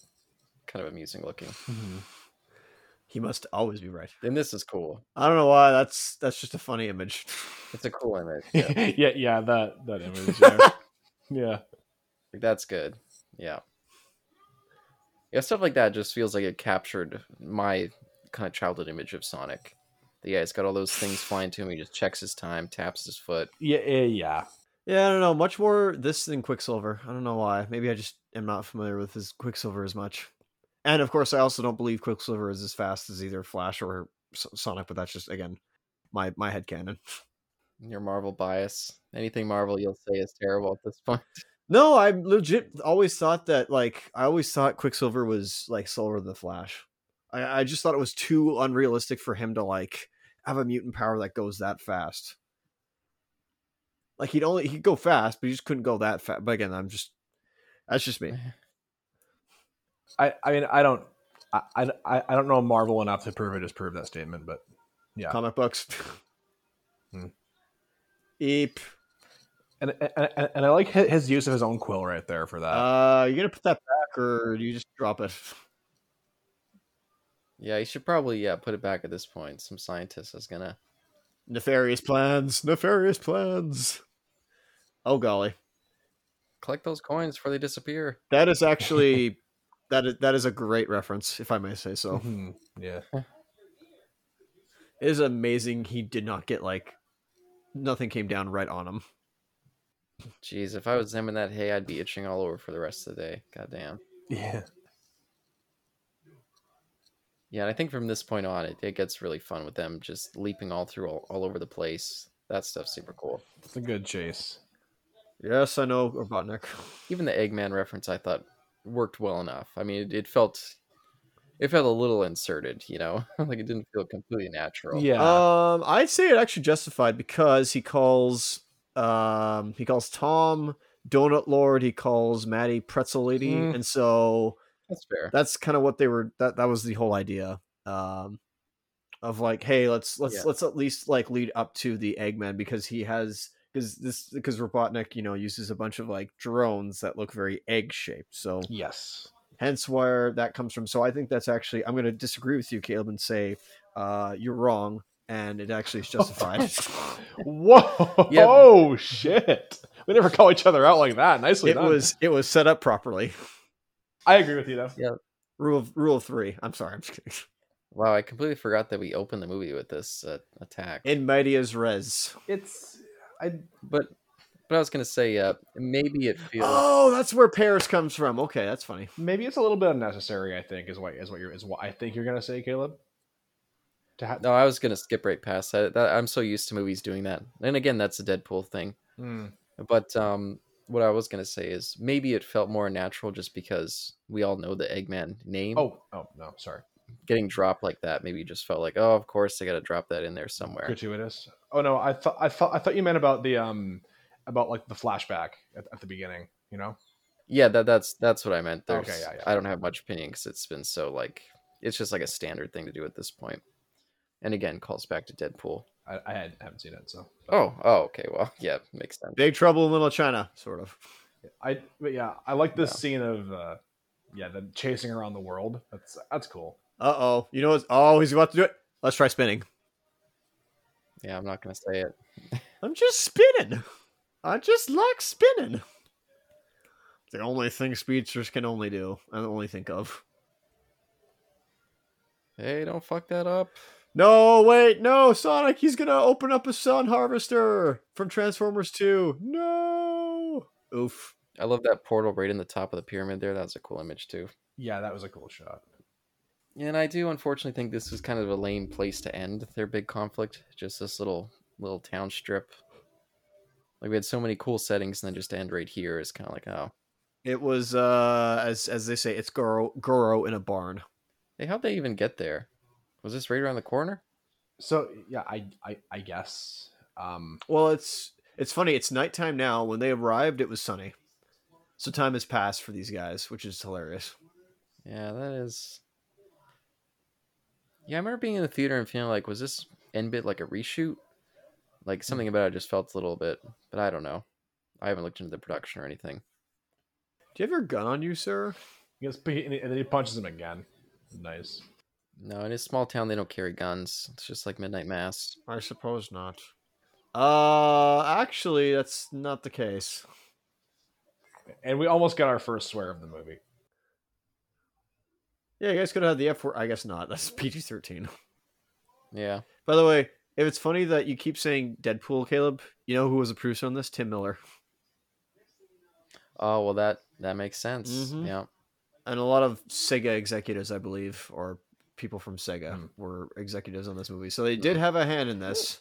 kind of amusing looking. He must always be right. And this is cool. I don't know why. That's that's just a funny image. It's a cool image. Yeah. yeah, yeah, that that image. Yeah. yeah. Like that's good. Yeah. Yeah, stuff like that just feels like it captured my kind of childhood image of Sonic. Yeah, it's got all those things flying to him. He just checks his time, taps his foot. Yeah, yeah, yeah. Yeah, I don't know. Much more this than Quicksilver. I don't know why. Maybe I just am not familiar with his Quicksilver as much. And of course, I also don't believe Quicksilver is as fast as either Flash or Sonic. But that's just again my my head canon. Your Marvel bias. Anything Marvel you'll say is terrible at this point. No, I legit always thought that like I always thought Quicksilver was like slower than the Flash. I, I just thought it was too unrealistic for him to like have a mutant power that goes that fast. Like he'd only he'd go fast, but he just couldn't go that fast. But again, I'm just that's just me. I, I mean, I don't, I, I, I don't know Marvel enough to prove it or disprove that statement, but yeah. Comic books. Hmm. Eep. And, and and and I like his, his use of his own quill right there for that. Uh, you gonna put that back, or do you just drop it? Yeah, you should probably yeah put it back at this point. Some scientist is gonna. Nefarious plans. Nefarious plans. Oh golly. collect those coins before they disappear. That is actually that is that is a great reference, if I may say so. Mhm. Yeah. It is amazing he did not get like nothing came down right on him. Jeez, if I was them in that hay, I'd be itching all over for the rest of the day. Goddamn. Yeah. Yeah, and I think from this point on, it, it gets really fun with them just leaping all through all, all over the place. That stuff's super cool. It's a good chase. Yes, I know Robotnik. Even the Eggman reference, I thought worked well enough. I mean, it, it felt it felt a little inserted, you know, like it didn't feel completely natural. Yeah. Um, I'd say it actually justified because he calls um he calls Tom Donut Lord, he calls Maddie Pretzel Lady, Mm. and so that's fair. that's kind of what they were that that was the whole idea um of like hey let's let's Yeah. let's at least like lead up to the eggman because he has because this because robotnik you know uses a bunch of like drones that look very egg shaped so yes. hence where that comes from so i think that's actually i'm going to disagree with you caleb and say uh you're wrong and it actually is justified Whoa! Yeah. Oh shit! We never call each other out like that. Nicely it done. was it was set up properly I agree with you though. Yeah. rule of rule of three i'm sorry i'm just kidding Wow, I completely forgot that we opened the movie with this uh, attack. In medias res. It's I but but I was gonna say, uh, maybe it feels. Oh, that's where Paris comes from. Okay, that's funny. maybe it's a little bit unnecessary. I think is what is what you're is what I think you're gonna say, Caleb. To have No, I was gonna skip right past that. that. I'm so used to movies doing that. And again, that's a Deadpool thing. Hmm. But um, what I was gonna say is maybe it felt more natural just because we all know the Eggman name. Oh oh no, sorry, getting dropped like that maybe just felt like, oh, of course they got to drop that in there somewhere. gratuitous. Oh no, I thought I thought I thought you meant about the um about like the flashback at, at the beginning. You know. Yeah, that that's that's what I meant. There's, Okay, yeah, yeah. I don't have much opinion because it's been so like it's just like a standard thing to do at this point. And again, calls back to Deadpool. I, I haven't seen it, so Oh, oh, okay. Well, yeah, makes sense. Big Trouble in Little China, sort of. I but yeah, I like this Yeah. scene of uh yeah, the chasing around the world. That's that's cool. Uh oh. You know what? Oh, he's about to do it. Let's try spinning. Yeah, I'm not gonna say it. I'm just spinning. I just like spinning. The only thing speedsters can only do, and only think of. Hey, don't fuck that up. No, wait, no, Sonic, he's gonna open up a sun harvester from Transformers 2. No. Oof. I love that portal right in the top of the pyramid there. That was a cool image too. Yeah, that was a cool shot. And I do unfortunately think this is kind of a lame place to end their big conflict. Just this little little town strip. Like we had so many cool settings, and then just to end right here is kind of like, oh, It was uh as as they say, it's Goro Goro in a barn. hey, how'd they even get there? Was this right around the corner? So yeah, I I, I guess. Um Well, it's it's funny, it's nighttime now. When they arrived, it was sunny. So time has passed for these guys, which is hilarious. Yeah, that is. Yeah, I remember being in the theater and feeling like, was this end bit like a reshoot? Like something about it just felt a little bit, but I don't know. I haven't looked into the production or anything. Do you have your gun on you, sir? he gets, and then he punches him again. Nice. No, in a small town, they don't carry guns. It's just like Midnight Mass. I suppose not. Uh, actually, that's not the case. And we almost got our first swear of the movie. Yeah, you guys could have had the F word. I guess not. That's PG 13. Yeah. By the way, if it's funny that you keep saying Deadpool, Caleb, you know who was a producer on this? Tim Miller. Oh well, that that makes sense. Mhm. Yeah. And a lot of Sega executives, I believe, or people from Sega Hmm. were executives on this movie. So they did have a hand in this.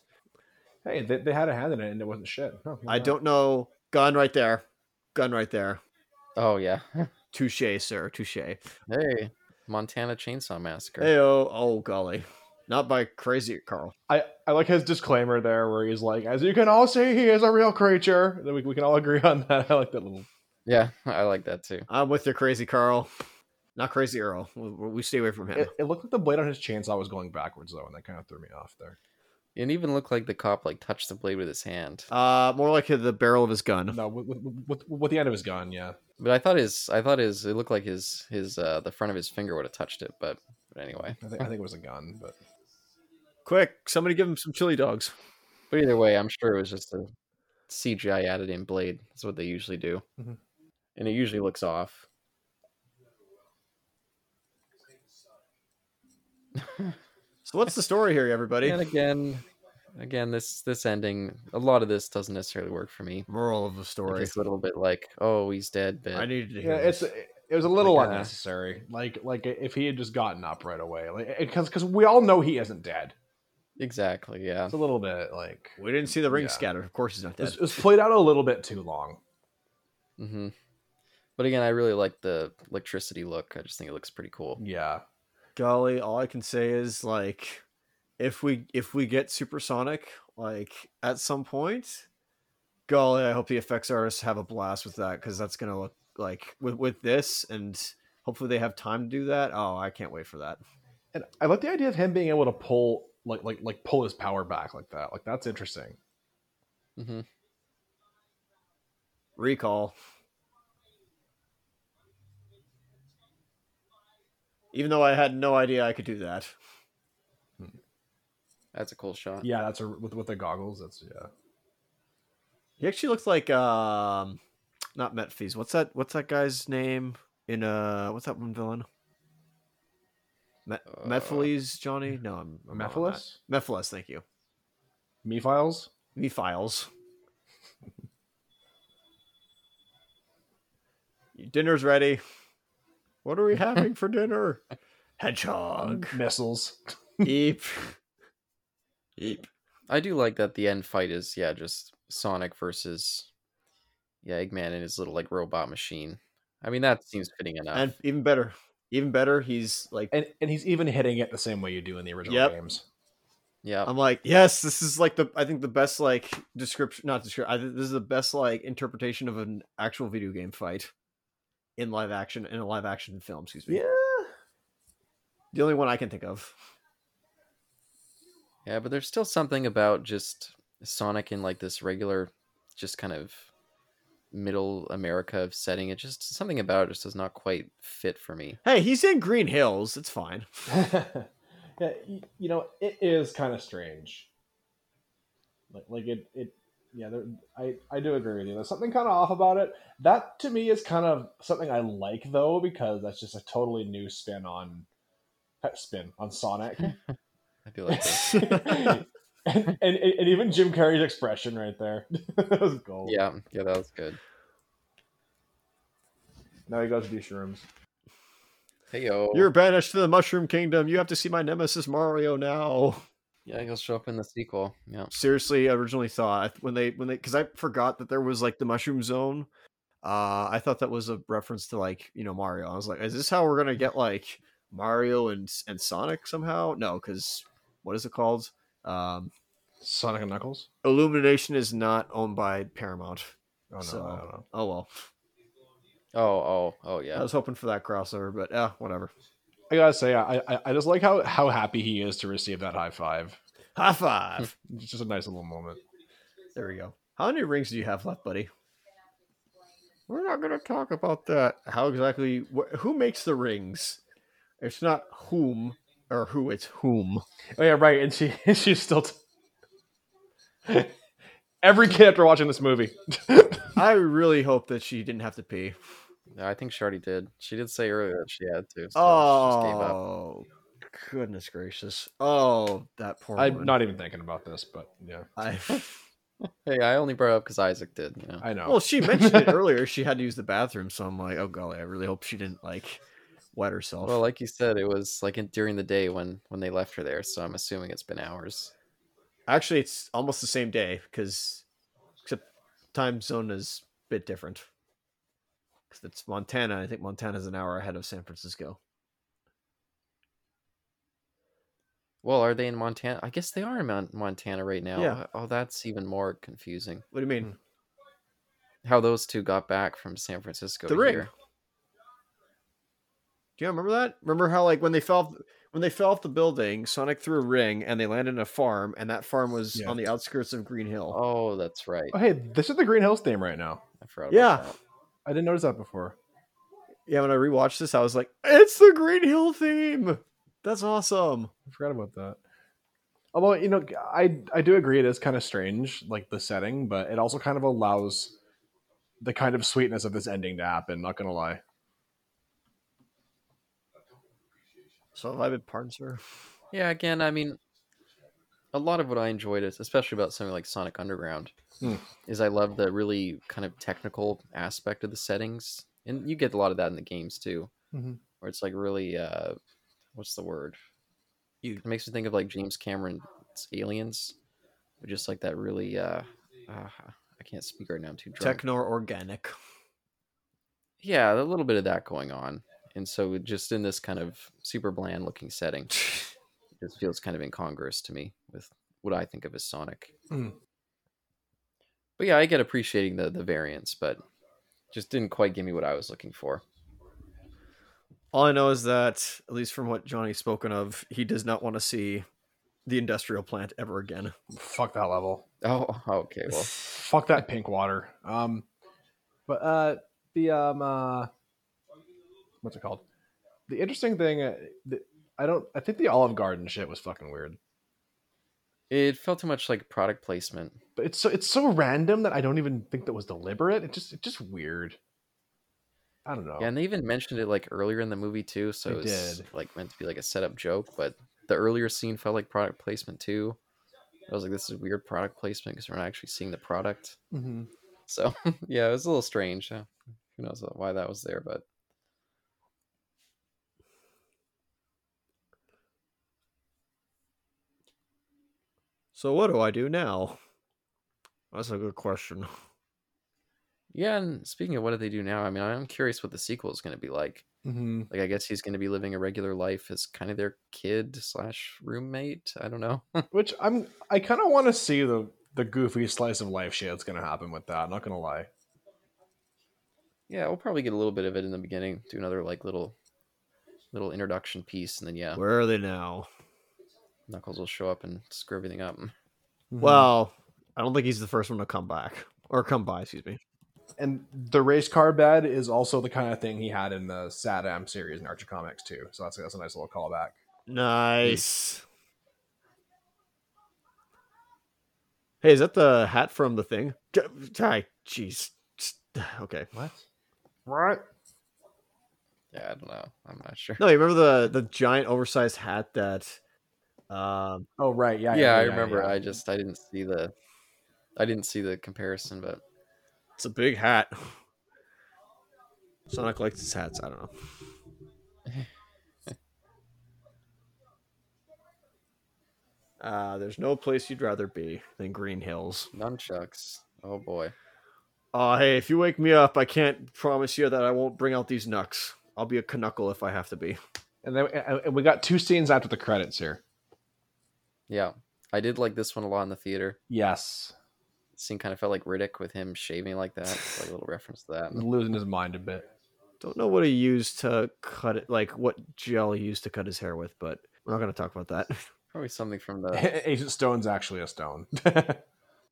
Hey, they, they had a hand in it and it wasn't shit. No, I don't know. Gun right there. Gun right there. Oh yeah. Touche, sir. Touche. hey, Montana Chainsaw Massacre. Hey, oh, oh, golly. Not by Crazy Carl. I, I like his disclaimer there where he's like, as you can all see, he is a real creature. Then we, we can all agree on that. I like that little. Yeah, I like that too. I'm with you, Crazy Carl. Not Crazy Earl. We, we stay away from him. It, it looked like the blade on his chainsaw was going backwards though, and that kind of threw me off there. It even looked like the cop like touched the blade with his hand. Uh, more like the barrel of his gun. No, with, with, with, with the end of his gun, yeah. But I thought his I thought his it looked like his his uh the front of his finger would have touched it, but but anyway. I think I think it was a gun, but Quick, somebody give him some chili dogs. But either way, I'm sure it was just a CGI added in blade. That's what they usually do. Mhm. And it usually looks off. So what's the story here, everybody? And again, again, this this ending, a lot of this doesn't necessarily work for me. Moral of the story. It's a little bit like, oh, he's dead, but I needed to yeah, hear it's it was a little Like, uh, unnecessary. Like like if he had just gotten up right away, like because because we all know he isn't dead. exactly, yeah. It's a little bit like We didn't see the ring Yeah. scatter. Of course he's not it was, dead. it was played out a little bit too long. Mm-hmm. But again, I really like the electricity look. I just think it looks pretty cool. Yeah, Golly, all I can say is like if we if we get supersonic like at some point, golly, I hope the effects artists have a blast with that because that's gonna look like with with this and hopefully they have time to do that. Oh, I can't wait for that. and I like the idea of him being able to pull like like like pull his power back like that. Like that's interesting. mm-hmm. Recall. Even though I had no idea I could do that. That's a cool shot. Yeah, that's a, with with the goggles. That's yeah. He actually looks like um not Metphys. What's that what's that guy's name in uh what's that one villain? Me- Uh, Mephiles, Johnny? No, I'm, I'm wrong on that. Mephiles? Mephiles, thank you. Me files? Me files. Dinner's ready. What are we having for dinner? Hedgehog. Missiles. Eep. Eep. I do like that the end fight is yeah just Sonic versus yeah Eggman and his little like robot machine. I mean that seems fitting enough. And even better, even better, he's like, And and he's even hitting it the same way you do in the original Yep. games. yeah, I'm like, yes, this is like the, I think the best like description, not description. I think this is the best like interpretation of an actual video game fight in live action in a live action film. Excuse me. Yeah. The only one I can think of. yeah, but there's still something about just Sonic in like this regular, just kind of middle America setting. It just something about it just does not quite fit for me. Hey, he's in Green Hills. It's fine. yeah, you know, it is kind of strange. Like, like it, it, yeah. There, I, I do agree with you. There's something kind of off about it. That to me is kind of something I like though, because that's just a totally new spin on, spin on Sonic, I feel like that. and, and and even Jim Carrey's expression right there. that was gold. yeah, yeah, that was good. Now he goes to do shrooms. Hey yo, You're banished to the Mushroom Kingdom. You have to see my nemesis Mario now. Yeah, he'll show up in the sequel. Yeah, Seriously, I originally thought when they when they because I forgot that there was like the Mushroom Zone. Uh, I thought that was a reference to like you know Mario. I was like, is this how we're gonna get like Mario and and Sonic somehow? No, because what is it called? Um, Sonic and Knuckles. Illumination is not owned by Paramount. Oh no, So- I don't know. Oh well, Oh, oh, oh, yeah. I was hoping for that crossover, but yeah, whatever. I gotta say, I, I I just like how how happy he is to receive that high five. High five. It's just a nice little moment. there we go. How many rings do you have left, buddy? We're not to talk about that. How exactly? Wh- who makes the rings? It's not whom or who. It's whom. Oh yeah, right. And she she's still. T- Every kid after watching this movie. I really hope that she didn't have to pee. Yeah, I think she already did. She did say earlier that she had to. So she just gave up. Oh, goodness gracious! Oh, that poor. I'm woman. not even thinking about this, but yeah, I, Hey, I only brought up because Isaac did. You know. I know. well, she mentioned it earlier. She had to use the bathroom, so I'm like, oh golly, I really hope she didn't like wet herself. Well, like you said, it was like in, during the day when when they left her there. So I'm assuming it's been hours. Actually, it's almost the same day because except time zone is a bit different. Because it's Montana. I think Montana's an hour ahead of San Francisco. Well, are they in Montana? I guess they are in Mon- Montana right now. Yeah. Oh, that's even more confusing. What do you mean? How those two got back from San Francisco The ring. here. Do you remember that? Remember how like when they fell off, when they fell off the building, Sonic threw a ring and they landed in a farm, and that farm was Yeah. on the outskirts of Green Hill. Oh, that's right. oh hey, this is the Green Hills theme right now. I forgot. Yeah. That. I didn't notice that before. Yeah, when I rewatched this, I was like, "It's the Green Hill theme. That's awesome." I forgot about that. Although you know, I I do agree it is kind of strange, like the setting, but it also kind of allows the kind of sweetness of this ending to happen. Not gonna lie. So have I been pardoned, sir? Yeah. Again, I mean, a lot of what I enjoyed is, especially about something like Sonic Underground, Hmm. is I love the really kind of technical aspect of the settings, and you get a lot of that in the games too, Mhm. where it's like really, uh, what's the word? You- It makes me think of like James Cameron's Aliens, with just like that really, uh, uh, I can't speak right now. I'm too drunk. Techno organic. yeah, a little bit of that going on, and so just in this kind of super bland looking setting, it just feels kind of incongruous to me with what I think of as Sonic. Mm. But yeah, I get appreciating the the variants, but just didn't quite give me what I was looking for. All I know is that, at least from what Johnny's spoken of, he does not want to see the industrial plant ever again. Fuck that level. Oh, okay. Well, Fuck that pink water. Um, but uh, the um, uh, what's it called? The interesting thing, uh, the, I don't. I think the Olive Garden shit was fucking weird. it felt too much like product placement. But it's so it's so random that I don't even think that was deliberate. It just it's just weird. I don't know. Yeah, and they even mentioned it like earlier in the movie too, so it's like meant to be like a setup joke. But the earlier scene felt like product placement too. I was like, this is weird product placement because we're not actually seeing the product. Mhm. So yeah, it was a little strange. Uh, Who knows why that was there, but So what do I do now? That's a good question. yeah. And speaking of what do they do now, I mean, I'm curious what the sequel is going to be like. Mhm. Like, I guess he's going to be living a regular life as kind of their kid slash roommate. I don't know. Which I'm I kind of want to see the the goofy slice of life shit that's gonna happen with that. I'm not gonna lie. yeah, we'll probably get a little bit of it in the beginning. Do another like little little introduction piece, and then yeah, Where are they now? Knuckles will show up and screw everything up. Mhm. Well, I don't think he's the first one to come back or come by. Excuse me. and the race car bed is also the kind of thing he had in the SatAM series in Archie Comics too. So that's that's a nice little callback. Nice. Hey, is that the hat from the thing? J- Hi, jeez. Okay. What? Right. Yeah, I don't know. I'm not sure. No, you remember the the giant oversized hat that um Oh right, yeah, yeah, I remember. yeah. I just I didn't see the I didn't see the comparison, but it's a big hat. Sonic likes his hats, I don't know. Uh, there's no place you'd rather be than Green Hills. nunchucks. Oh boy. Uh, hey, if you wake me up, I can't promise you that I won't bring out these knucks. I'll be a knuckle if I have to be. and then and and we got two scenes after the credits here. Yeah, I did like this one a lot in the theater. Yes, The scene kind of felt like Riddick with him shaving like that. It's like a little reference to that. losing his mind a bit. Don't know what he used to cut it, like what gel he used to cut his hair with, but we're not going to talk about that. Probably something from the. Agent Stone's actually a stone.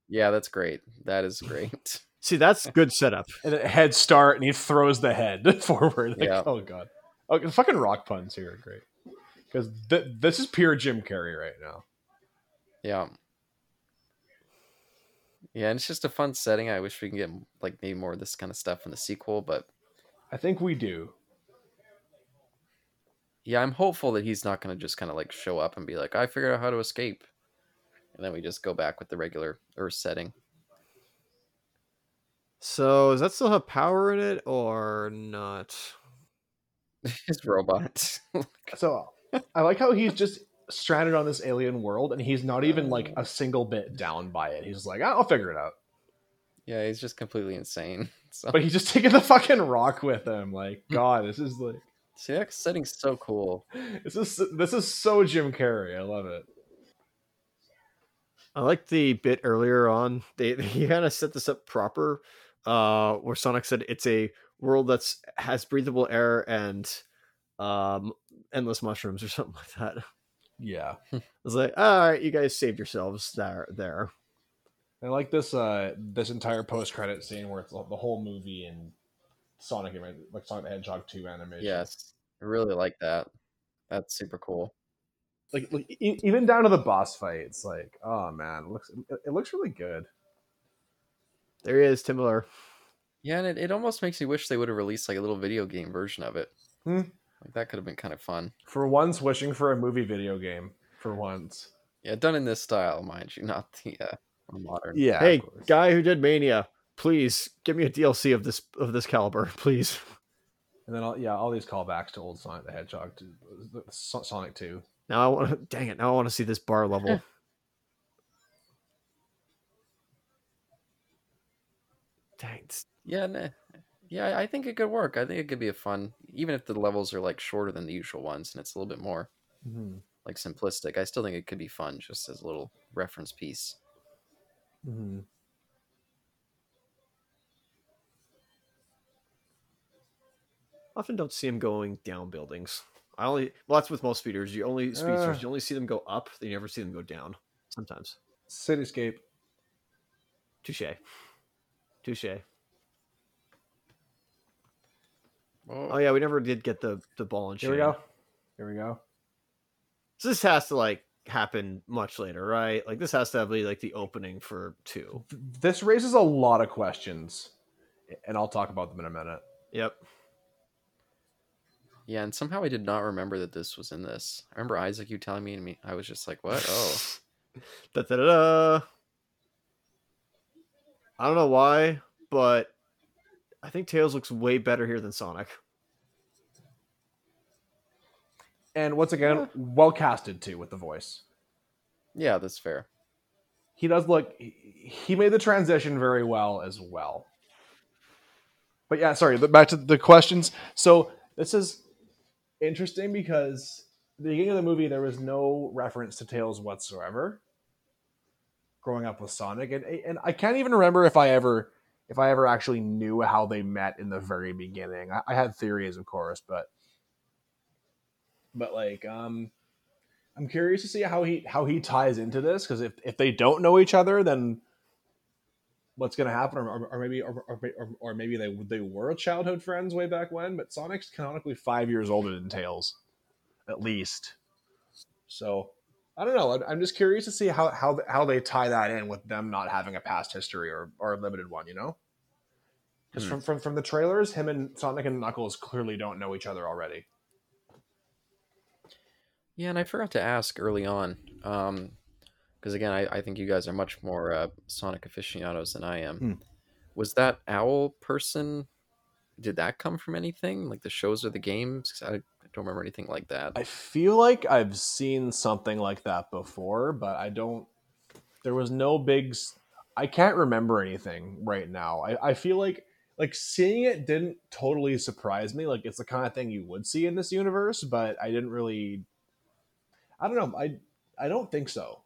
Yeah, that's great. That is great. See, that's good setup. and a head start, and he throws the head forward. Like, Yeah. Oh god. Oh, fucking rock puns here are great. Because th- this is pure Jim Carrey right now. Yeah. Yeah, and it's just a fun setting. I wish we can get like maybe more of this kind of stuff in the sequel, but I think we do. yeah, I'm hopeful that he's not going to just kind of like show up and be like, "I figured out how to escape," and then we just go back with the regular Earth setting. So, does that still have power in it or not? His robot. So I like how he's just stranded on this alien world, and he's not even like a single bit down by it. He's like, I'll figure it out. yeah, he's just completely insane. So But he's just taking the fucking rock with him. Like, God, this is like, see, that setting's so cool. this is this is so Jim Carrey. I love it. I like the bit earlier on. They he kind of set this up proper, uh, where Sonic said it's a world that's has breathable air and um endless mushrooms or something like that. Yeah. I was like, all right, you guys saved yourselves there. There. I like this uh this entire post credit scene where it's the whole movie and Sonic like Sonic the Hedgehog 2 animation. Yes, I really like that. That's super cool. Like, like e- even down to the boss fight, it's like, oh man, it looks it, it looks really good. There he is, Tim Miller. Yeah, and it, it almost makes me wish they would have released like a little video game version of it. Hmm. Like that could have been kind of fun. For once, wishing for a movie video game. For once. Yeah, done in this style, mind you, not the uh, modern. Yeah. hey, guy who did Mania, please give me a DLC of this of this caliber, please. And then all, yeah, all these callbacks to old Sonic the Hedgehog to So- Sonic 2. Now I want to. Dang it! Now I want to see this bar level. Dang. Yeah, nah, yeah, I think it could work. I think it could be a fun, even if the levels are like shorter than the usual ones, and it's a little bit more Mm-hmm. like simplistic. I still think it could be fun, just as a little reference piece. Mm-hmm. often don't see them going down buildings. I only well that's with most speeders. You only speedsters, Uh. you only see them go up. You never see them go down. Sometimes. City Escape. Touche. Touche. Oh, Oh yeah, we never did get the the ball and Here we go. Here we go. So this has to like happen much later, right? Like this has to be like the opening for two. This raises a lot of questions, and I'll talk about them in a minute. Yep. Yeah, and somehow I did not remember that this was in this. I remember Isaac, you telling me, and me, I was just like, "What? Oh, Da, da, da, da. I don't know why, but I think Tails looks way better here than Sonic. And once again, well casted too with the voice. yeah, that's fair." He does look. He, he made the transition very well as well. But yeah, sorry. Back to the questions. So this is interesting because at the beginning of the movie there was no reference to Tails whatsoever. Growing up with Sonic, and and I can't even remember if I ever if I ever actually knew how they met in the very beginning. I, I had theories, of course, but but like um I'm curious to see how he how he ties into this because if, if they don't know each other, then what's going to happen? Or, or, or maybe or, or, or maybe they they were childhood friends way back when. But Sonic's canonically five years older than Tails, at least. So I don't know. I'm- I'm just curious to see how how how they tie that in with them not having a past history or or a limited one. You know. Because Hmm. from, from from the trailers, him and Sonic and Knuckles clearly don't know each other already. Yeah, and I forgot to ask early on, because again, I, I think you guys are much more uh, Sonic aficionados than I am. Hmm. Was that owl person? Did that come from anything, like the shows or the games? 'Cause I, I don't remember anything like that. I feel like I've seen something like that before, but I don't. There was no big. I can't remember anything right now. I, I feel like like seeing it didn't totally surprise me. Like it's the kind of thing you would see in this universe, but I didn't really. I don't know. I I don't think so.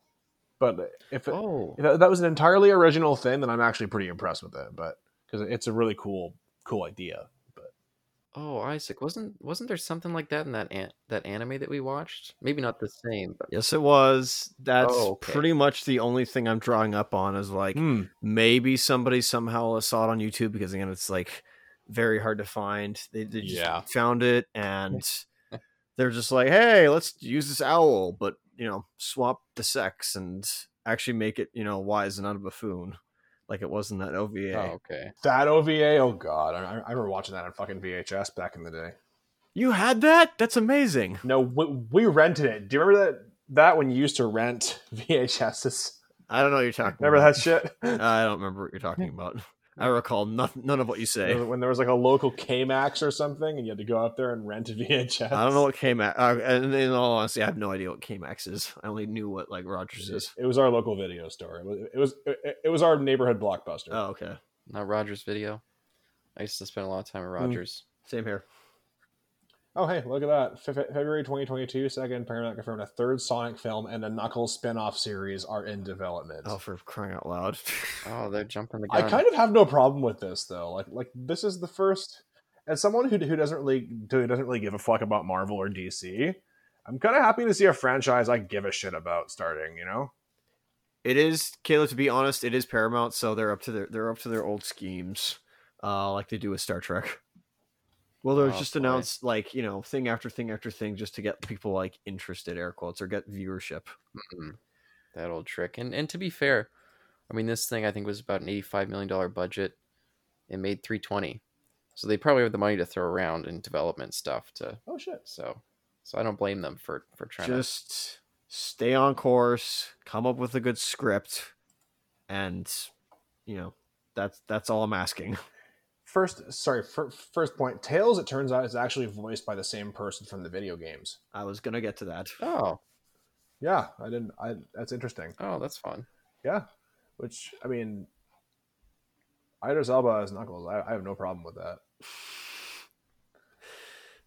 But if, it, oh, if that that was an entirely original thing, then I'm actually pretty impressed with it. But because it's a really cool cool idea. Oh, Isaac, wasn't wasn't there something like that in that an- that anime that we watched? Maybe not the same, but Yes, it was. That's Oh, okay. pretty much the only thing I'm drawing up on is like Hmm. maybe somebody somehow saw it on YouTube because again, it's like very hard to find. They, they just Yeah. found it and they're just like, hey, let's use this owl, but you know, swap the sex and actually make it you know wise and not a buffoon, like it was in that OVA. oh, okay. that OVA, oh god, I, I remember watching that on fucking VHS back in the day. You had that? That's amazing. No, we, we rented it. Do you remember that? That when you used to rent VHSs. I don't know what you're talking. Remember about. that shit? I don't remember what you're talking about. I recall nothing, none of what you say. when there was like a local K-Max or something, and you had to go out there and rent a VHS. I don't know what K-Max. Uh, and in all honesty, I have no idea what K-Max is. I only knew what like Rogers is. It was our local video store. It was it was, it, it was our neighborhood blockbuster. Oh, okay. Not Rogers Video. I used to spend a lot of time at Hmm. Rogers. Same here. Oh, hey, look at that! Fe- Fe- February 2022, second Paramount confirmed a third Sonic film and a Knuckles spin-off series are in development. Oh, for crying out loud! Oh, they're jumping the gun. I kind of have no problem with this though. Like like this is the first as someone who who doesn't really who doesn't really give a fuck about Marvel or DC. I'm kind of happy to see a franchise I give a shit about starting. You know, it is Caleb. To be honest, it is Paramount, so they're up to their they're up to their old schemes, uh, like they do with Star Trek. Well, they'll Oh, just boy. announce like you know thing after thing after thing just to get people like interested, air quotes, or get viewership. Mhm. that old trick. And and to be fair, I mean this thing I think was about an eighty-five million dollar budget. It made three twenty, so they probably have the money to throw around in development stuff. To oh shit. so, so I don't blame them for for trying to. Just stay on course, come up with a good script, and you know that's that's all I'm asking. First, sorry. fir- first point. Tails. It turns out is actually voiced by the same person from the video games. I was gonna get to that. Oh, Yeah, I didn't. I that's interesting. oh, that's fun. Yeah, which I mean, Idris Elba as Knuckles. I, I have no problem with that.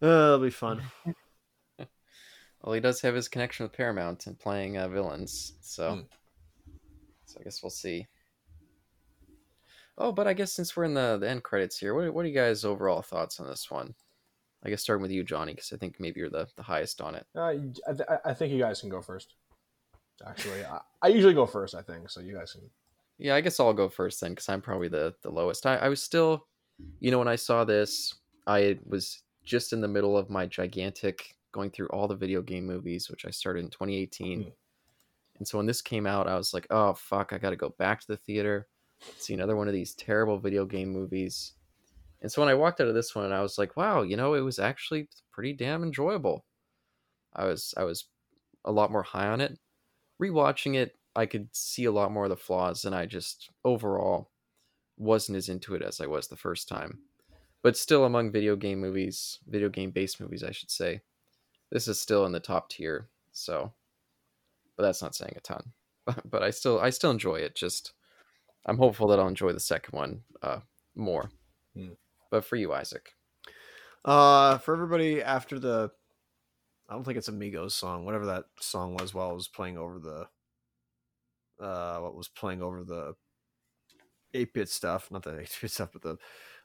Uh, it'll be fun. Well, he does have his connection with Paramount and playing uh, villains, so Hmm. so I guess we'll see. Oh, but I guess since we're in the, the end credits here, what, what are you guys' overall thoughts on this one? I guess starting with you, Johnny, because I think maybe you're the, the highest on it. Uh, I, th- I think you guys can go first. Actually, I, I usually go first. I think so. You guys can. Yeah, I guess I'll go first then, because I'm probably the, the lowest. I, I was still, you know, when I saw this, I was just in the middle of my gigantic going through all the video game movies, which I started in 2018. Hmm. And so when this came out, I was like, oh, fuck, I got to go back to the theater, see another one of these terrible video game movies. And so when I walked out of this one, I was like, wow, you know, it was actually pretty damn enjoyable. I was I was a lot more high on it. Rewatching it, I could see a lot more of the flaws, and I just overall wasn't as into it as I was the first time. But still, among video game movies, video game based movies, I should say, this is still in the top tier. So, but that's not saying a ton. but I still I still enjoy it. Just I'm hopeful that I'll enjoy the second one uh, more. Hmm. But for you, Isaac, Uh, for everybody after the, I don't think it's a Migos song. Whatever that song was, while I was playing over the, uh, what was playing over the, eight bit stuff, not the eight bit stuff, but the,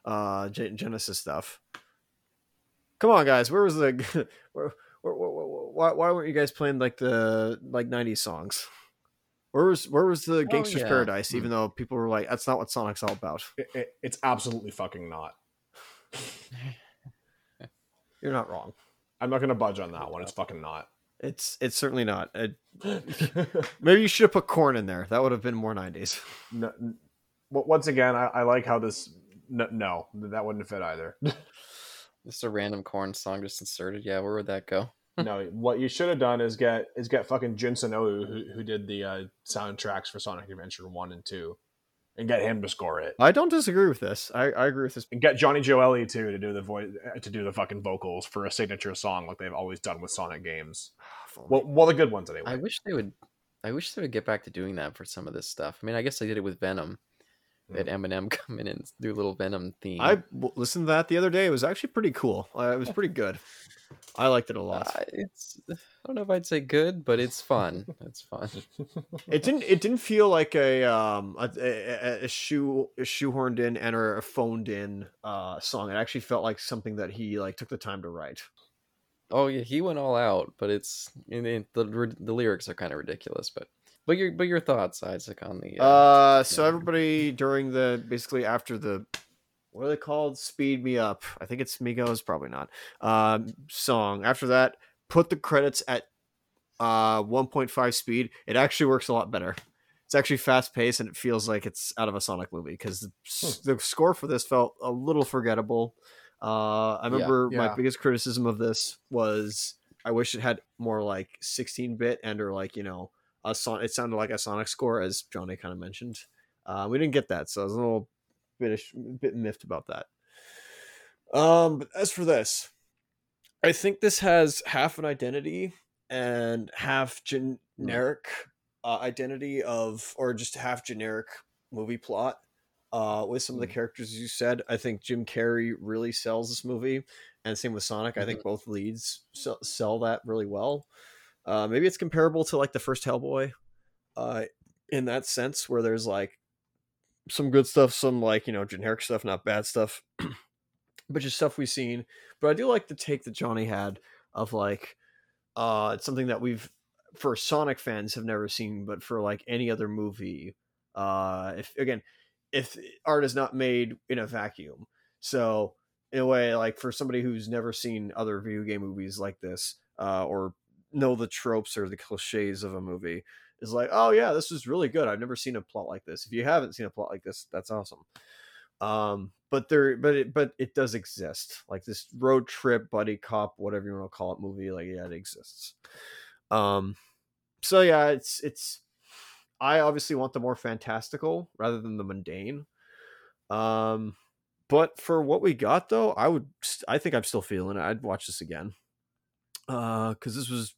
uh, Genesis stuff. Come on, guys, where was the, where, where, where, where, why, why weren't you guys playing like the like '90s songs? Where was where was the Gangster's yeah. Paradise? Hmm. Even though people were like, "That's not what Sonic's all about." It, it, it's absolutely fucking not. You're not wrong. I'm not gonna budge on that one. It's fucking not. It's it's certainly not. It, maybe you should have put Korn in there. That would have been more '90s. no, n- w- once again, I, I like how this. No, no, that wouldn't fit either. just a random Korn song just inserted. Yeah, where would that go? No, what you should have done is get is get fucking Jun Senoue, who, who did the uh, soundtracks for Sonic Adventure one and two, and get him to score it. I don't disagree with this. I, I agree with this. And get Johnny Gioeli too to do the voice to do the fucking vocals for a signature song like they've always done with Sonic games. Well, well, the good ones anyway. I wish they would. I wish they would get back to doing that for some of this stuff. I mean, I guess they did it with Venom. Had Eminem come in and do a little Venom theme. I listened to that the other day. It was actually pretty cool. Uh, it was pretty good. I liked it a lot. Uh, it's. I don't know if I'd say good, but it's fun. It's fun. It didn't. It didn't feel like a um a, a, a shoe a shoehorned in and or a phoned in uh song. It actually felt like something that he like took the time to write. Oh yeah, he went all out, but it's in the the lyrics are kind of ridiculous. But but your but your thoughts, Isaac, on the uh, Uh, so yeah. everybody during the basically after the what are they called? Speed me up. I think it's Migos, probably not. Um, song after that, put the credits at uh 1.5 speed. It actually works a lot better. It's actually fast paced and it feels like it's out of a Sonic movie because the, s- the score for this felt a little forgettable. Uh, I Yeah. remember Yeah. my biggest criticism of this was I wish it had more like 16 bit and or like you know a son. It sounded like a Sonic score, as Johnny kind of mentioned. Uh, we didn't get that, so I was a little bit bit miffed about that. Um, but as for this, I think this has half an identity and half generic uh, identity of, or just half generic movie plot. Uh, with some of the Mm. characters you said, I think Jim Carrey really sells this movie, and same with Sonic. I think both leads sell, sell that really well. Uh, maybe it's comparable to like the first Hellboy, uh, in that sense, where there's like some good stuff, some like you know generic stuff, not bad stuff, but just stuff we've seen. But I do like the take that Johnny had of like, uh, it's something that we've for Sonic fans have never seen, but for like any other movie, uh, if again, if art is not made in a vacuum, so in a way, like for somebody who's never seen other video game movies like this, uh, or know the tropes or the cliches of a movie, is like, oh yeah, this is really good. I've never seen a plot like this. If you haven't seen a plot like this, that's awesome. Um, but there, but it, but it does exist. Like this road trip, buddy cop, whatever you want to call it, movie. Like yeah, it exists. Um, so yeah, it's it's. I obviously want the more fantastical rather than the mundane. Um, but for what we got though, I would. I think I'm still feeling it. I'd watch this again. Uh, because this was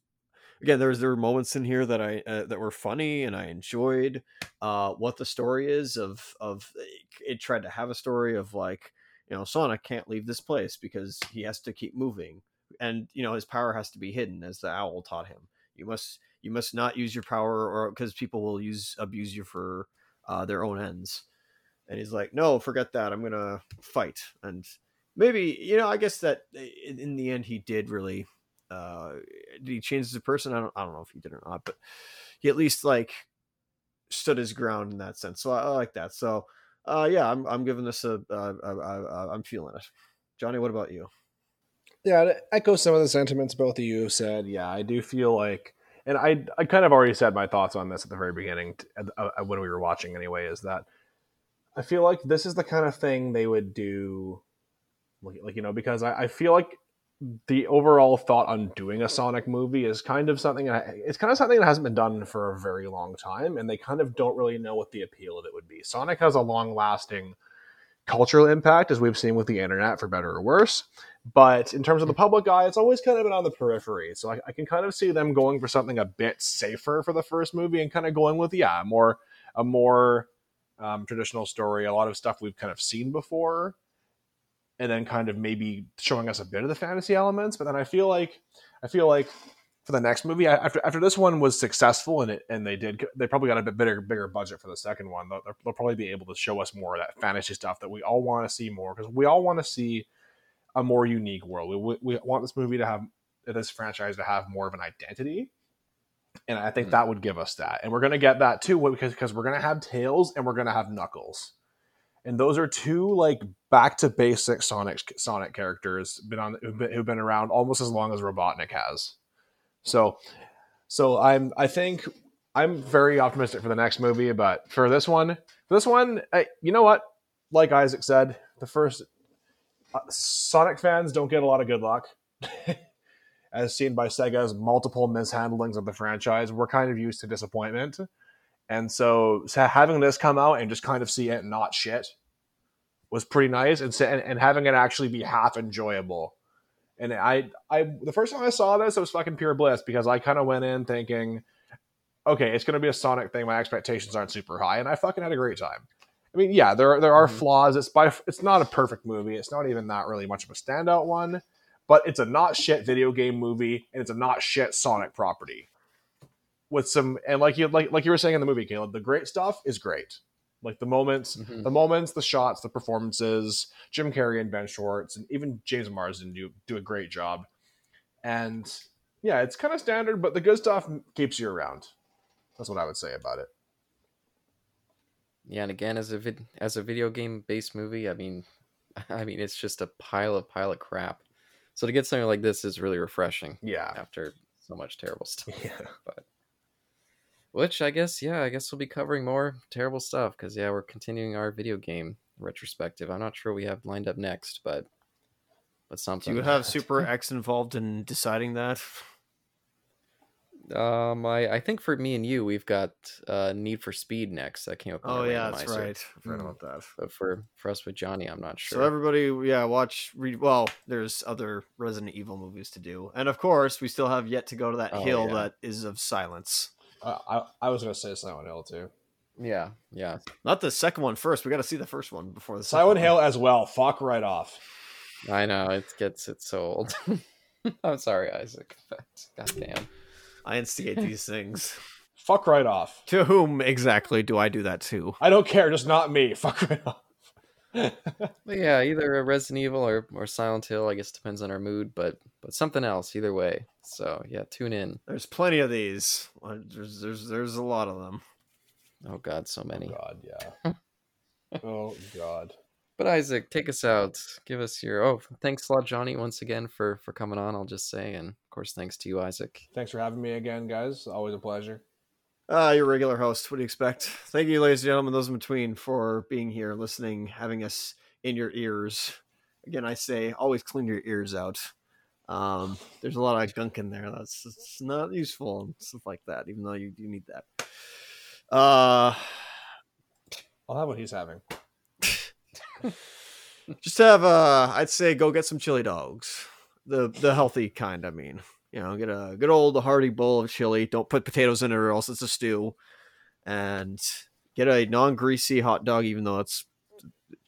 again there was there were moments in here that I uh, that were funny and I enjoyed uh what the story is of of it tried to have a story of like you know Sonic can't leave this place because he has to keep moving and you know his power has to be hidden as the owl taught him. You must you must not use your power or because people will use abuse you for uh, their own ends. And he's like no forget that i'm gonna fight. And maybe you know i guess that in in the end he did really uh did he change as a person i don't i don't know if he did or not but he at least like stood his ground in that sense so i, I like that so uh yeah i'm, I'm giving this a uh, uh, uh, i'm feeling it johnny what about you Yeah, to echo some of the sentiments both of you said. Yeah, I do feel like, and I I kind of already said my thoughts on this at the very beginning uh, when we were watching anyway. Is that I feel like this is the kind of thing they would do like, like you know because I, I feel like the overall thought on doing a Sonic movie is kind of something it's kind of something that hasn't been done for a very long time, and they kind of don't really know what the appeal of it would be. Sonic has a long lasting cultural impact, as we've seen with the internet, for better or worse. But in terms of the public eye, it's always kind of been on the periphery. So I, I can kind of see them going for something a bit safer for the first movie and kind of going with yeah, more a more um, traditional story, a lot of stuff we've kind of seen before, and then kind of maybe showing us a bit of the fantasy elements. But then I feel like I feel like for the next movie after after this one was successful and it and they did they probably got a bit bigger bigger budget for the second one. They'll, they'll probably be able to show us more of that fantasy stuff that we all want to see more because we all want to see a more unique world. We, we want this movie to have this franchise to have more of an identity. And I think mm. that would give us that. And we're going to get that too because, because we're going to have Tails and we're going to have Knuckles. And those are two like back to basic Sonic Sonic characters been on who've been, who've been around almost as long as Robotnik has. So so I'm I think I'm very optimistic for the next movie, but for this one, for this one, I, you know what? Like Isaac said, the first uh, Sonic fans don't get a lot of good luck. As seen by Sega's multiple mishandlings of the franchise, we're kind of used to disappointment. And so, so having this come out and just kind of see it not shit was pretty nice, and, and, and having it actually be half enjoyable. And I, I, the first time I saw this, it was fucking pure bliss because I kind of went in thinking, okay, it's going to be a Sonic thing. My expectations aren't super high, and I fucking had a great time. I mean, yeah, there there are mm-hmm. flaws. It's by it's not a perfect movie. It's not even that really much of a standout one, but it's a not shit video game movie, and it's a not shit Sonic property. With some and like you like like you were saying in the movie, Caleb, the great stuff is great. Like the moments, mm-hmm. the moments, the shots, the performances. Jim Carrey and Ben Schwartz, and even James Marsden do do a great job. And yeah, it's kind of standard, but the good stuff keeps you around. That's what I would say about it. Yeah, and again, as a vid- as a video game based movie, I mean, I mean, it's just a pile of pile of crap. So to get something like this is really refreshing. Yeah. After so much terrible stuff. Yeah. But which I guess, yeah, I guess we'll be covering more terrible stuff because yeah, we're continuing our video game retrospective. I'm not sure we have lined up next, but but something. Do you have Super X involved in deciding that? Um, I, I think for me and you, we've got uh, Need for Speed next. That came up. Oh yeah, that's right. I forgot mm. about that. But for for us with Johnny, I'm not sure. So everybody, yeah, watch. Read. Well, there's other Resident Evil movies to do, and of course, we still have yet to go to that oh, hill yeah. that is of silence. Uh, I I was gonna say Silent Hill too. Yeah, yeah. Not the second one first. We got to see the first one before the Silent Hill as well. Fuck right off. I know it gets it so old. I'm sorry, Isaac. God damn. I instigate these things. Fuck right off. To whom exactly do I do that to? I don't care, just not me. Fuck right off. but yeah, either a Resident Evil or, or Silent Hill. I guess depends on our mood, but but something else either way. So yeah, tune in. There's plenty of these. Uh, there's there's there's a lot of them. Oh God, so many. Oh God, yeah. oh God. But Isaac, take us out. Give us your oh, thanks a lot, Johnny, once again for for coming on. I'll just say, and of course, thanks to you, Isaac. Thanks for having me again, guys. Always a pleasure. Uh, your regular host. What do you expect? Thank you, ladies and gentlemen, those in between, for being here, listening, having us in your ears. Again, I say, always clean your ears out. Um, there's a lot of gunk in there that's it's not useful and stuff like that, even though you do need that. Uh, I'll have what he's having. just have uh I'd say go get some chili dogs. The the healthy kind, I mean. You know, get a good old hearty bowl of chili. Don't put potatoes in it or else it's a stew. And get a non-greasy hot dog, even though it's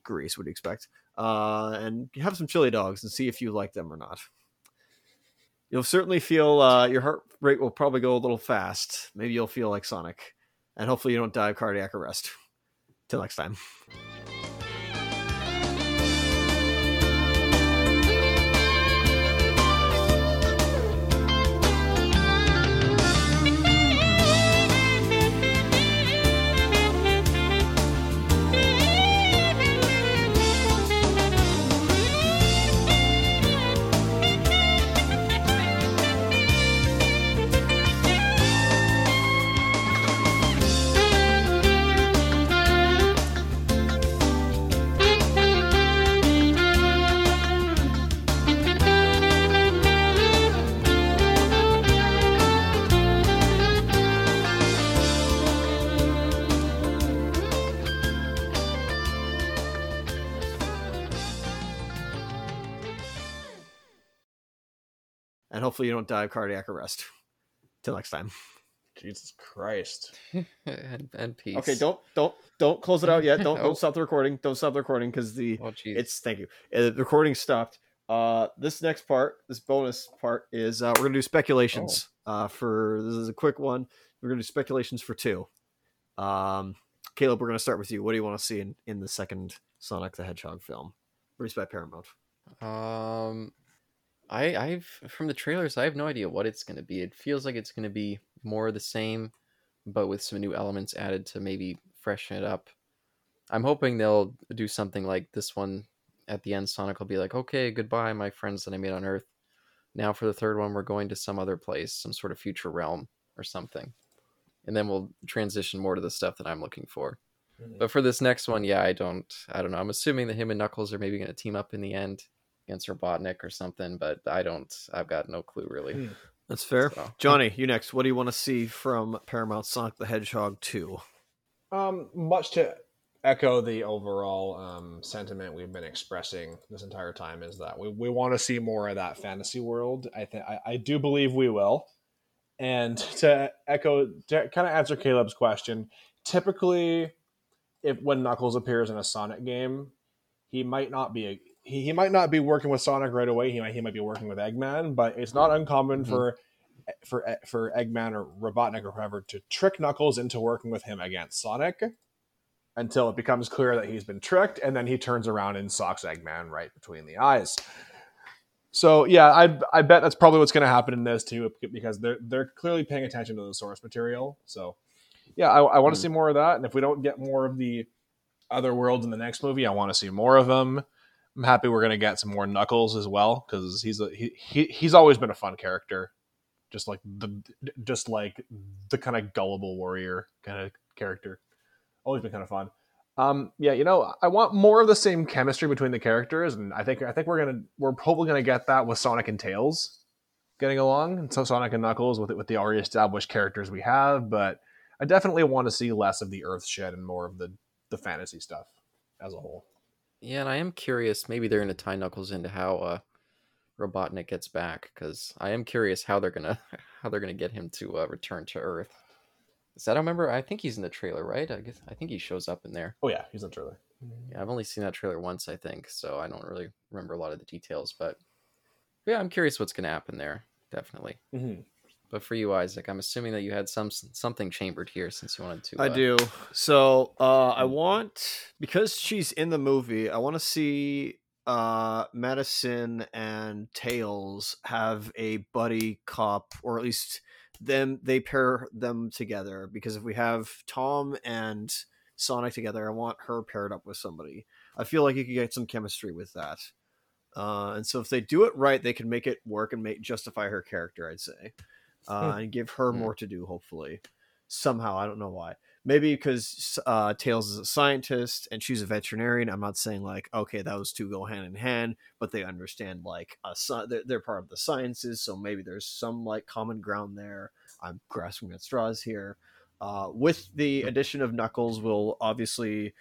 grease, would expect. Uh, and have some chili dogs and see if you like them or not. You'll certainly feel uh, your heart rate will probably go a little fast. Maybe you'll feel like Sonic, and hopefully you don't die of cardiac arrest. Till next time. Hopefully you don't die of cardiac arrest. Till next time. Jesus Christ. and, and peace. Okay, don't don't don't close it out yet. Don't Oh. don't stop the recording. Don't stop the recording because the Oh, jeez. it's thank you. Uh, the recording stopped. Uh, this next part, this bonus part, is uh, we're gonna do speculations. Uh, for this is a quick one. We're gonna do speculations for two. Um, Caleb, we're gonna start with you. What do you want to see in in the second Sonic the Hedgehog film, released by Paramount? Um, I I've from the trailers, I have no idea what it's gonna be. It feels like it's gonna be more of the same, but with some new elements added to maybe freshen it up. I'm hoping they'll do something like this one. At the end, Sonic will be like, "Okay, goodbye, my friends that I made on Earth. Now for the third one, we're going to some other place, some sort of future realm or something." And then we'll transition more to the stuff that I'm looking for. Mm-hmm. But for this next one, yeah, I don't, I don't know. I'm assuming that him and Knuckles are maybe going to team up in the end against Robotnik or something, but I don't. I've got no clue really. Hmm. That's fair. So- Johnny, you next. What do you want to see from Paramount Sonic the Hedgehog 2? Um, much to echo the overall um, sentiment we've been expressing this entire time is that we, we want to see more of that fantasy world. I think I, I do believe we will. And to echo, to kind of answer Caleb's question, typically, if when Knuckles appears in a Sonic game, he might not be a he, he might not be working with Sonic right away. He might he might be working with Eggman, but it's not uncommon Mhm. for for for Eggman or Robotnik or whoever to trick Knuckles into working with him against Sonic until it becomes clear that he's been tricked, and then he turns around and socks Eggman right between the eyes. So yeah, I I bet that's probably what's going to happen in this too, because they're they're clearly paying attention to the source material. So yeah, I, I want to Hmm. see more of that, and if we don't get more of the other worlds in the next movie, I want to see more of them. I'm happy we're to get some more Knuckles as well because he's a he, he he's always been a fun character, just like the just like the kind of gullible warrior kind of character. Always been kind of fun. Um, yeah, you know, I want more of the same chemistry between the characters, and I think I think we're gonna we're hopefully gonna get that with Sonic and Tails getting along, and so Sonic and Knuckles with with the already established characters we have. But I definitely want to see less of the Earth shit and more of the the fantasy stuff as a whole. Yeah, and I am curious. Maybe they're going to tie Knuckles into how uh, Robotnik gets back, because I am curious how they're gonna how they're gonna get him to uh, return to Earth. Is that I remember? I think he's in the trailer, right? I guess I think he shows up in there. Oh yeah, he's in the trailer. Yeah, I've only seen that trailer once, I think, so I don't really remember a lot of the details. But yeah, I'm curious what's going to happen there. Definitely. Mm-hmm. But for you, Isaac, I'm assuming that you had some something chambered here since you wanted to. I uh, do. So uh, I want because she's in the movie. I want to see uh, Madison and Tails have a buddy cop, or at least them. They pair them together because if we have Tom and Sonic together, I want her paired up with somebody. I feel like you could get some chemistry with that. Uh, and so if they do it right, they can make it work and make justify her character. I'd say, uh, and give her Hmm. more to do. Hopefully, somehow I don't know why. Maybe because uh, Tails is a scientist and she's a veterinarian. I'm not saying like okay, those two go hand in hand, but they understand like a sci- they're, they're part of the sciences, so maybe there's some like common ground there. I'm grasping at straws here. Uh, with the addition of Knuckles, we'll obviously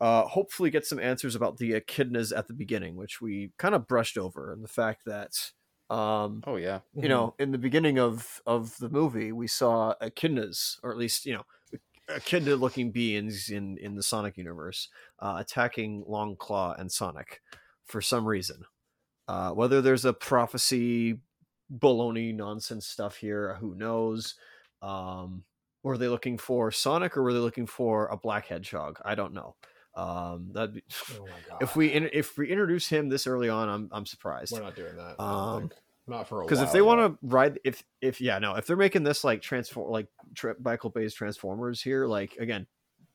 uh, hopefully get some answers about the echidnas at the beginning, which we kind of brushed over, and the fact that um, Oh yeah. you know in the beginning of of the movie we saw echidnas, or at least you know echidna looking beings in in the Sonic universe uh, attacking Longclaw and Sonic for some reason. Uh, whether there's a prophecy baloney nonsense stuff here, who knows? Um, were they looking for Sonic or were they looking for a black hedgehog? I don't know. Um, that'd be, Oh my god! if we in, if we introduce him this early on, I'm I'm surprised. We're not doing that, Um, not for a because if they want to ride if if yeah no if they're making this like transform like tri- bicycle based transformers here like again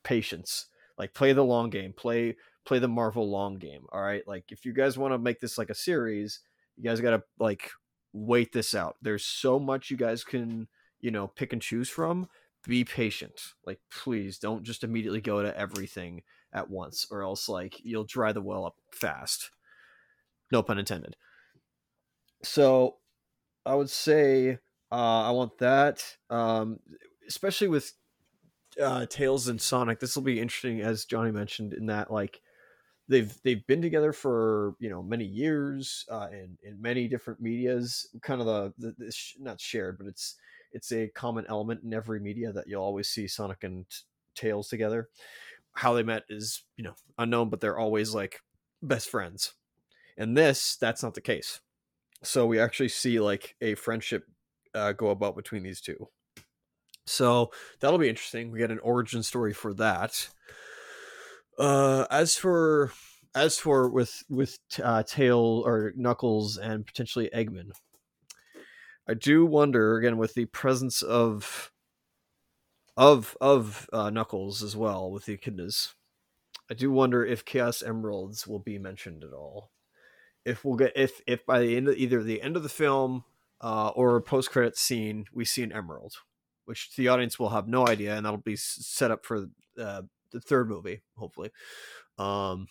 patience. Like play the long game. Play play the marvel long game all right? Like if you guys want to make this like a series you guys gotta like wait this out. There's so much you guys can you know pick and choose from. Be patient. Like please don't just immediately go to everything at once or else like you'll dry the well up fast no pun intended so I would say uh, I want that, um, especially with uh, Tails and Sonic. This will be interesting, as Johnny mentioned, in that like they've they've been together for you know many years uh, in in many different media's. Kind of the, the, the sh- not shared, but it's it's a common element in every media that you'll always see Sonic and Tails together. How they met is you know unknown, but they're always like best friends. And this, that's not the case. So we actually see like a friendship uh, go about between these two. So that'll be interesting. We get an origin story for that. Uh, as for as for with with uh, Tail or Knuckles and potentially Eggman, I do wonder again with the presence of of of uh, Knuckles as well with the echidnas. I do wonder if Chaos Emeralds will be mentioned at all. If we'll get if if by the end of either the end of the film uh, or post credit scene we see an emerald, which the audience will have no idea, and that'll be set up for uh, the third movie, hopefully. Um,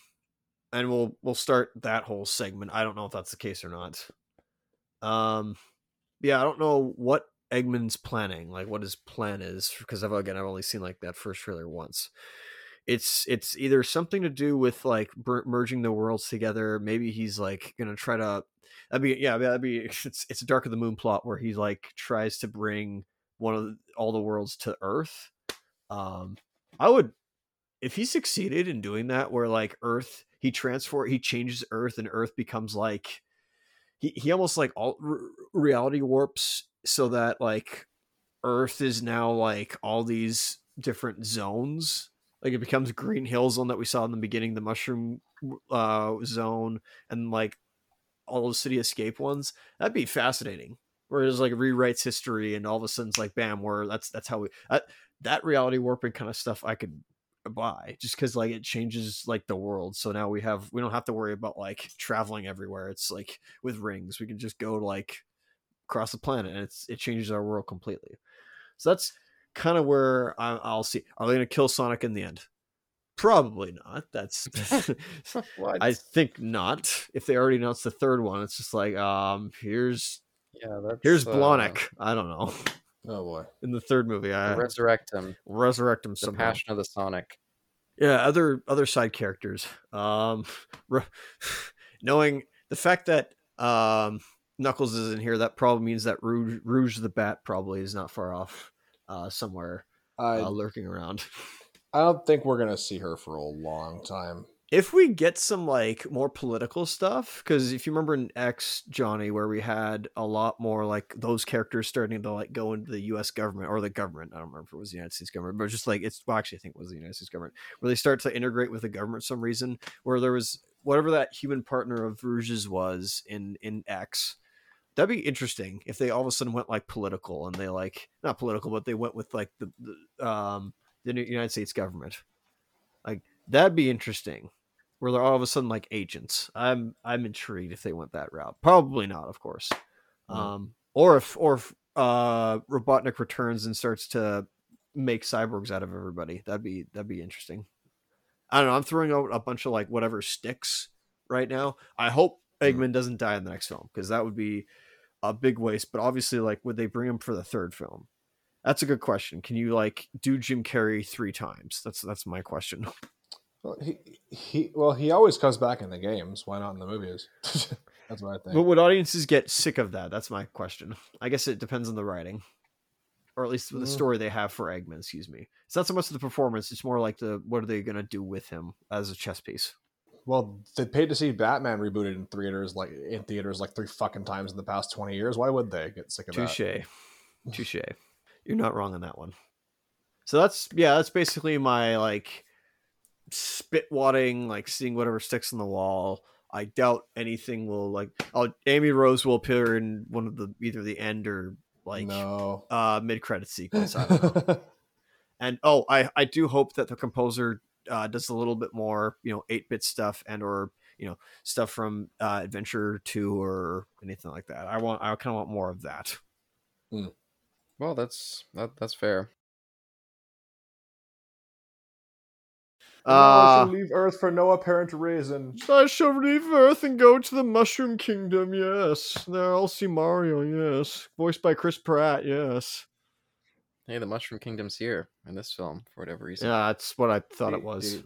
and we'll we'll start that whole segment. I don't know if that's the case or not. Um, yeah, I don't know what Eggman's planning, like what his plan is, because I've again I've only seen like that first trailer once. It's it's either something to do with like merging the worlds together. Maybe he's like gonna try to. That'd be yeah. That'd be it's it's a Dark of the Moon plot where he like tries to bring one of the, all the worlds to Earth. Um, I would if he succeeded in doing that, where like Earth he transfer he changes Earth and Earth becomes like he he almost like all reality warps so that like Earth is now like all these different zones. Like it becomes Green Hill Zone that we saw in the beginning, the Mushroom uh, Zone, and like all those City Escape ones. That'd be fascinating. Where it like rewrites history, and all of a sudden it's like bam, where that's that's how we uh, that reality warping kind of stuff I could buy just because like it changes like the world so now we have we don't have to worry about like traveling everywhere it's like with rings we can just go like across the planet, and it's it changes our world completely. So that's kind of where I, will see. Are they going to kill Sonic in the end? Probably not. That's I think not. If they already announced the third one, it's just like um here's yeah that's, here's Blahnik. Uh, I don't know. Oh boy! In the third movie, I resurrect him. Resurrect him. The passion of the Sonic. Yeah, other other side characters. Um, knowing the fact that um Knuckles is in here, that probably means that Rouge, Rouge the Bat probably is not far off, uh, somewhere uh, lurking around. I don't think we're gonna see her for a long time. If we get some like more political stuff, because if you remember in X Johnny, where we had a lot more like those characters starting to like go into the U.S. government or the government, I don't remember if it was the United States government, but just like it's well, actually I think it was the United States government, where they start to integrate with the government for some reason, where there was whatever that human partner of Rouge's was in in X that'd be interesting if they all of a sudden went like political and they like not political, but they went with like the, the um the United States government. Like that'd be interesting. Where they're all of a sudden like agents. I'm I'm intrigued if they went that route. Probably not, of course. Mm-hmm. Um, or if or if uh, Robotnik returns and starts to make cyborgs out of everybody. That'd be that'd be interesting. I don't know. I'm throwing out a bunch of like whatever sticks right now. I hope mm-hmm. Eggman doesn't die in the next film because that would be a big waste. But obviously, like, would they bring him for the third film? That's a good question. Can you like do Jim Carrey three times? That's that's my question. Well, he he well he always comes back in the games. Why not in the movies? that's what I think. But would audiences get sick of that? That's my question. I guess it depends on the writing, or at least the mm. story they have for Eggman. Excuse me. It's not so much the performance; it's more like the what are they going to do with him as a chess piece. Well, they paid to see Batman rebooted in theaters like in theaters like three fucking times in the past twenty years. Why would they get sick of Touché. that? Touche. Touche. You're not wrong on that one. So that's yeah, that's basically my like spit wadding, like seeing whatever sticks on the wall. I doubt anything will like. Oh, Amy Rose will appear in one of the either the end or like no. uh mid credit sequence. and oh, I I do hope that the composer uh, does a little bit more, you know, eight bit stuff and or you know stuff from uh, Adventure Two or anything like that. I want, I kind of want more of that. Hmm. Well, that's that, that's fair. Uh, I shall leave Earth for no apparent reason. I shall leave Earth and go to the Mushroom Kingdom. Yes, there I'll see Mario. Yes, voiced by Chris Pratt. Yes. Hey, the Mushroom Kingdom's here in this film for whatever reason. Yeah, that's what I thought it was.